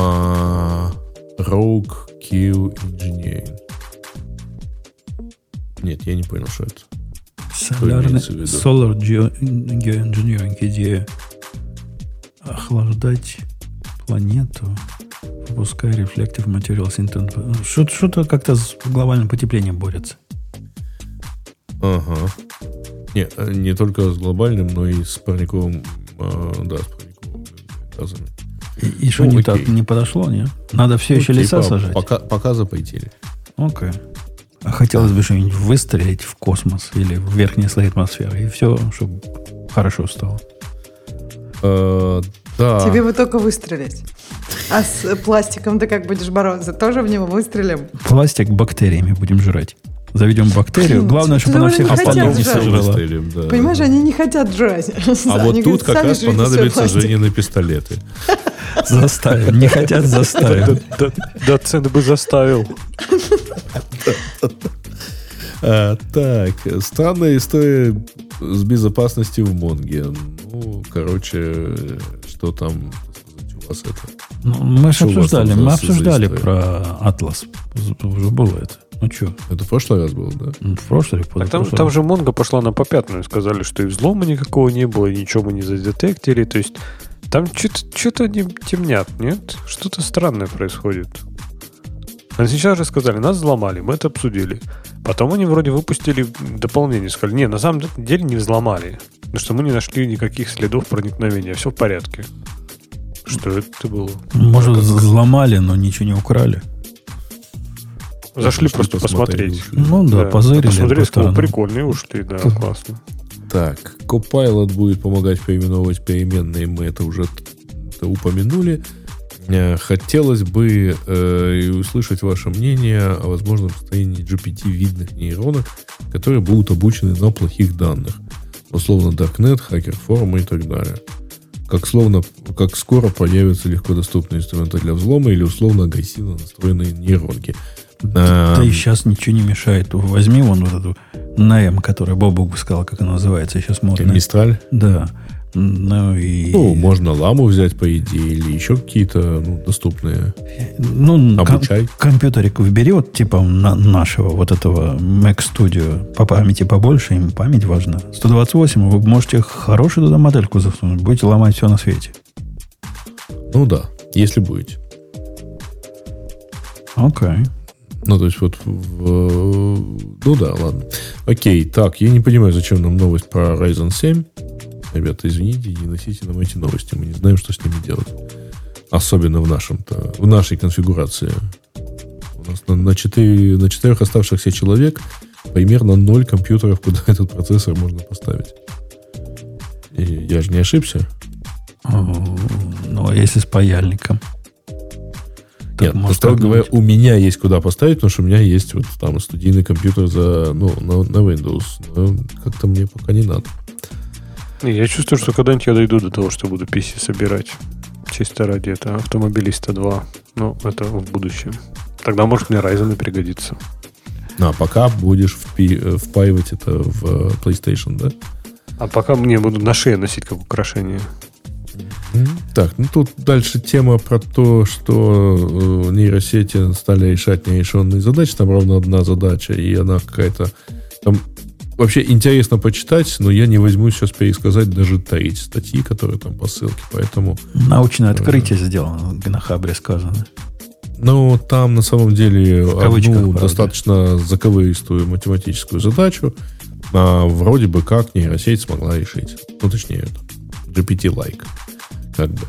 А, Rogue Q Engineering. Нет, я не понял, что это. Солярный, Solar Geoengineering идея охлаждать планету, выпуская Reflective Materials Intent. Что-то как-то с глобальным потеплением борется. Ага. Не, э, не только с глобальным, но и с парниковым, э, да, с парниковыми газами. И, и что ну, не так, не подошло, нет? Надо все ну, еще типа, леса сажать? Пока, пока запретили. Окей. А хотелось бы что-нибудь выстрелить в космос или в верхние слои атмосферы, и все, чтобы хорошо стало. Э, да. Тебе бы только выстрелить. А с пластиком ты как будешь бороться? Тоже в него выстрелим? Пластик бактериями будем жрать заведем бактерию. Главное, чтобы она всех остальных не сожрала. Понимаешь, они не хотят жрать. А вот тут как раз понадобится Женины пистолеты. Заставим. Не хотят, заставим. Доцент бы заставил. А, так, странная история с безопасностью в Монге. Ну, короче, что там у вас это? Ну, мы же обсуждали, мы обсуждали про Атлас. Уже было это. Ну что? Это в прошлый раз было, да? Ну, в прошлый, в так там, там же Монго пошла на попятную. Сказали, что и взлома никакого не было, и ничего мы не задетектили. То есть там что-то не темнят, нет? Что-то странное происходит. А сейчас же сказали, нас взломали, мы это обсудили. Потом они вроде выпустили дополнение, сказали, не, на самом деле не взломали. Потому что мы не нашли никаких следов проникновения, все в порядке. Что это было? Может, взломали, но ничего не украли. Зашли просто посмотреть. Ну да, да позырили. Посмотрели, сказали, прикольные ушли, да, классно. Так, Copilot будет помогать переименовывать переменные, мы это уже упомянули. Э, хотелось бы э, услышать ваше мнение о возможном состоянии GPT-видных нейронок, которые будут обучены на плохих данных. Условно Darknet, хакер-форумы и так далее. Как, словно, как скоро появятся легко доступные инструменты для взлома или условно агрессивно настроенные нейронки – да, да и сейчас ничего не мешает. Возьми вон вот эту НАЭМ, которая Бобук сказал, как она называется, сейчас модная. Мистраль? Да. Ну, и... Ну, можно ламу взять, по идее, или еще какие-то ну, доступные. Ну, Обучай. ком- компьютерик выбери, вот типа на- нашего, вот этого Mac Studio, по памяти побольше, им память важна. 128, вы можете хорошую туда модельку засунуть, будете ломать все на свете. Ну да, если будете. Окей. Ну, то есть вот в... Ну да, ладно. Окей, так, я не понимаю, зачем нам новость про Ryzen 7. Ребята, извините, не носите нам эти новости. Мы не знаем, что с ними делать. Особенно в нашем-то, в нашей конфигурации. У нас на, на, 4, на четырех оставшихся человек примерно ноль компьютеров, куда этот процессор можно поставить. И я же не ошибся. Ну, а если с паяльником? Так, Нет, может, строго говоря, у меня есть куда поставить, потому что у меня есть вот там студийный компьютер за, ну, на, на Windows. Но как-то мне пока не надо. Я чувствую, что когда-нибудь я дойду до того, что буду PC собирать. Чисто ради этого автомобилиста 2. Ну, это в будущем. Тогда, может, мне Ryzen и пригодится. А пока будешь впи- э, впаивать это в э, PlayStation, да? А пока мне буду на шее носить как украшение. Так, ну тут дальше тема про то, что э, нейросети стали решать нерешенные задачи. Там ровно одна задача, и она какая-то... Там вообще интересно почитать, но я не возьму сейчас пересказать даже треть статьи, которые там по ссылке, поэтому... Научное открытие сделано, на Хабре сказано. Ну, там на самом деле одну достаточно заковыристую математическую задачу а, вроде бы как нейросеть смогла решить. Ну, точнее, это GPT-like. Как бы.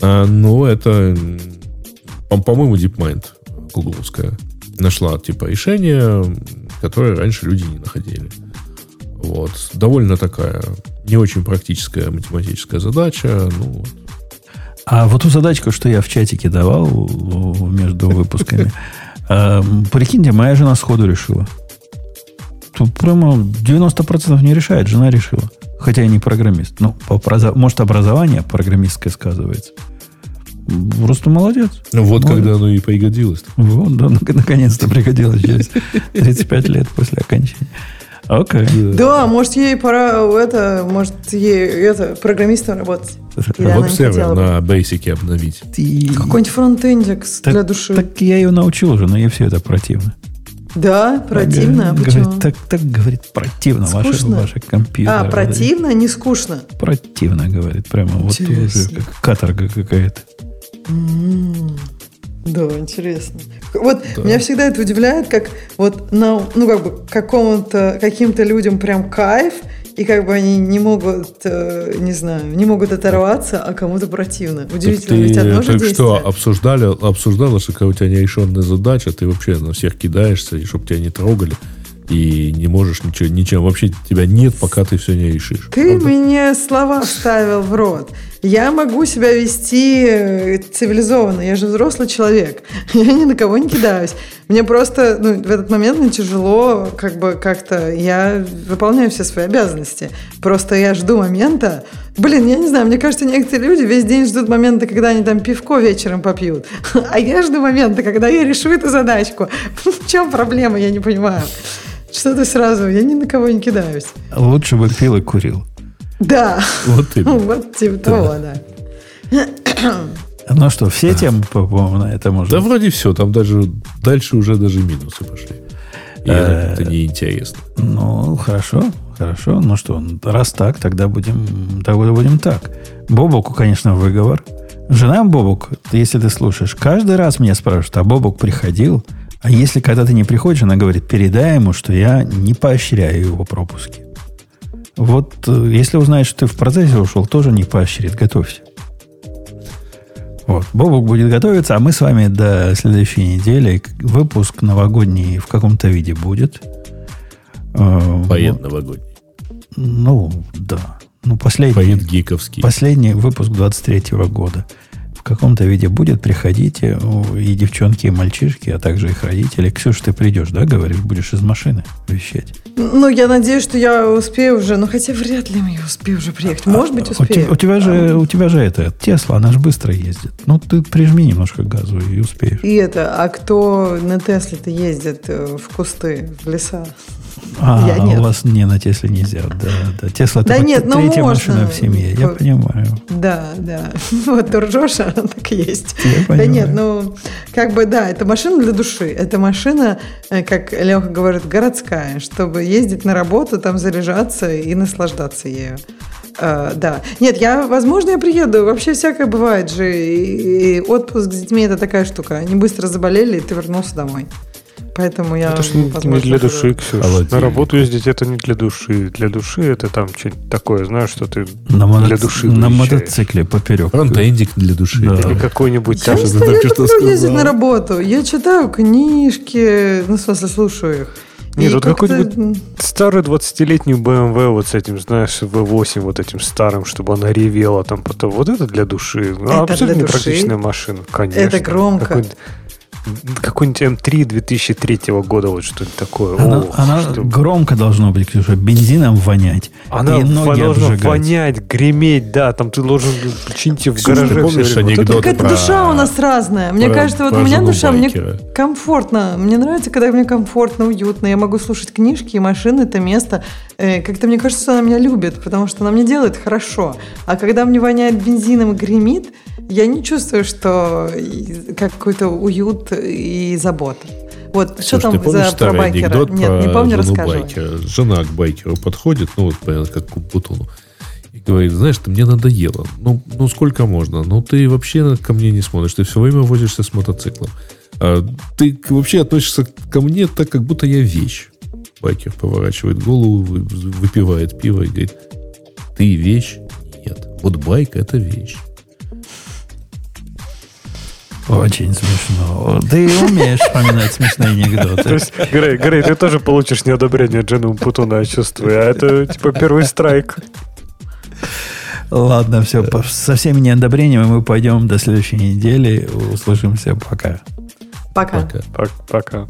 А, ну, это, по- по-моему, DeepMind гугловская нашла типа решение, которое раньше люди не находили. Вот. Довольно такая не очень практическая математическая задача. Ну, вот. А вот ту задачку, что я в чатике давал между выпусками, эм, прикиньте, моя жена сходу решила. Тут прямо 90% не решает, жена решила. Хотя я не программист. Ну, по образо- может, образование программистское сказывается. Просто молодец. Ну, вот Молодец. когда оно и пригодилось. Вот, да, нак- наконец-то пригодилось через 35 лет после окончания. Окей. Да, может, ей пора, это, может, ей это, программистом работать. Не Веб-сервер на Basic обновить. Ты- Какой-нибудь фронтендик для души. Так я ее научил уже, но ей все это противно. Да, противно. а Говорит, почему? так, так, говорит, противно ваши, ваши компьютеры. а, противно, не скучно. Противно, говорит. Прямо вот уже Интересно. как каторга какая-то. Да, интересно. Вот меня всегда это удивляет, как вот на, ну как бы какому-то каким-то людям прям кайф, и как бы они не могут, э, не знаю, не могут оторваться, а кому-то противно. Удивительно, ты ведь одно же действие. что обсуждали, обсуждала, что когда у тебя нерешенная задача, ты вообще на всех кидаешься, и чтобы тебя не трогали, и не можешь ничего, ничем. Вообще тебя нет, пока ты все не решишь. Ты Правда? мне слова вставил в рот. Я могу себя вести э, цивилизованно. Я же взрослый человек. Я ни на кого не кидаюсь. Мне просто ну, в этот момент мне тяжело, как бы как-то я выполняю все свои обязанности. Просто я жду момента. Блин, я не знаю, мне кажется, некоторые люди весь день ждут момента, когда они там пивко вечером попьют. А я жду момента, когда я решу эту задачку. В чем проблема, я не понимаю. Что ты сразу? Я ни на кого не кидаюсь. Лучше бы пил и курил. Да. Вот именно. Вот типа того, да. Ну что, все темы, по- по-моему, на это можно. Да вроде все, там даже дальше уже даже минусы пошли. И это как-то неинтересно. Ну, хорошо, хорошо. Ну что, раз так, тогда будем, тогда будем так. Бобоку, конечно, выговор. Жена Бобок, если ты слушаешь, каждый раз меня спрашивают, а Бобок приходил? А если когда ты не приходишь, она говорит, передай ему, что я не поощряю его пропуски. Вот э, если узнает, что ты в процессе ушел, тоже не поощрит. Готовься. Вот. Бобок будет готовиться, а мы с вами до следующей недели. Выпуск новогодний в каком-то виде будет. Э, Поед новогодний. Ну, да. Ну, последний, Поед гиковский. последний выпуск 23 года. В каком-то виде будет. Приходите. И девчонки, и мальчишки, а также их родители. Ксюш, ты придешь, да, говоришь? Будешь из машины вещать. Ну, я надеюсь, что я успею уже. Ну, хотя вряд ли я успею уже приехать. Может быть, А, У, успею. те- у тебя же, у тебя же это, Тесла, она же быстро ездит. Ну, ты прижми немножко газу и успеешь. И это, а кто на Тесле-то ездит э, в кусты, в леса? А, Я нет. у вас не на Тесле нельзя. Да, да. Тесла Да это нет, ну третья можно. машина в семье. Я понимаю. Да, да. Вот ты ржешь, а она так и есть. Я Да нет, ну, как бы, да, это машина для души. Это машина, э, как Леха говорит, городская, чтобы ездить на работу, там заряжаться и наслаждаться ею. Э, да. Нет, я, возможно, я приеду. Вообще всякое бывает же. И, и отпуск с детьми это такая штука. Они быстро заболели, и ты вернулся домой. Поэтому я, Это ж не, не для души, Ксюш. Холодильник. На работу ездить это не для души. Для души это там что-нибудь такое, знаешь, что ты На, моно- для души на выезжаешь. мотоцикле поперек. Фронтендик для души. Да. Или какой-нибудь Я там... знаю, я люблю ездить на работу. Я читаю книжки, ну, в смысле, слушаю их. Нет, вот какой-нибудь Старый 20-летний BMW вот с этим, знаешь, V8 вот этим старым, чтобы она ревела там потом. Вот это для души. Это абсолютно для души? непрактичная машина, конечно. Это громко. Какой-нибудь, какой-нибудь М3 2003 года, вот что-нибудь такое. Она, Ох, она что- громко должно быть, Ксюша, бензином вонять. Она и ноги должна обжигать. вонять, греметь, да, там ты должен чинить в Ксюша, гараже. ты помнишь время. Вот это анекдот? Какая-то про- душа у нас разная. Мне про- кажется, вот про у меня душа, мне байкера. комфортно. Мне нравится, когда мне комфортно, уютно. Я могу слушать книжки, и машина это место. Э, Как-то мне кажется, что она меня любит, потому что она мне делает хорошо. А когда мне воняет бензином и гремит, я не чувствую, что какой-то уют и забота. Вот что Слушай, там ты помнишь за про старый байкера? анекдот Нет, про не помню, жену байкера? Жена к байкеру подходит, ну, вот, понятно, как к Бутону, и говорит, знаешь, ты мне надоело. Ну, ну, сколько можно? Ну, ты вообще ко мне не смотришь. Ты все время возишься с мотоциклом. А ты вообще относишься ко мне так, как будто я вещь. Байкер поворачивает голову, вы- выпивает пиво и говорит, ты вещь? Нет. Вот байк – это вещь. Очень смешно. Ты умеешь вспоминать смешные То анекдоты. есть, Грей, Грей, ты тоже получишь неодобрение от жены Путуна, я чувствую. А это типа первый страйк. Ладно, все. Со всеми неодобрениями мы пойдем до следующей недели. Услышимся. Пока. Пока. Пока. Пок- Пока.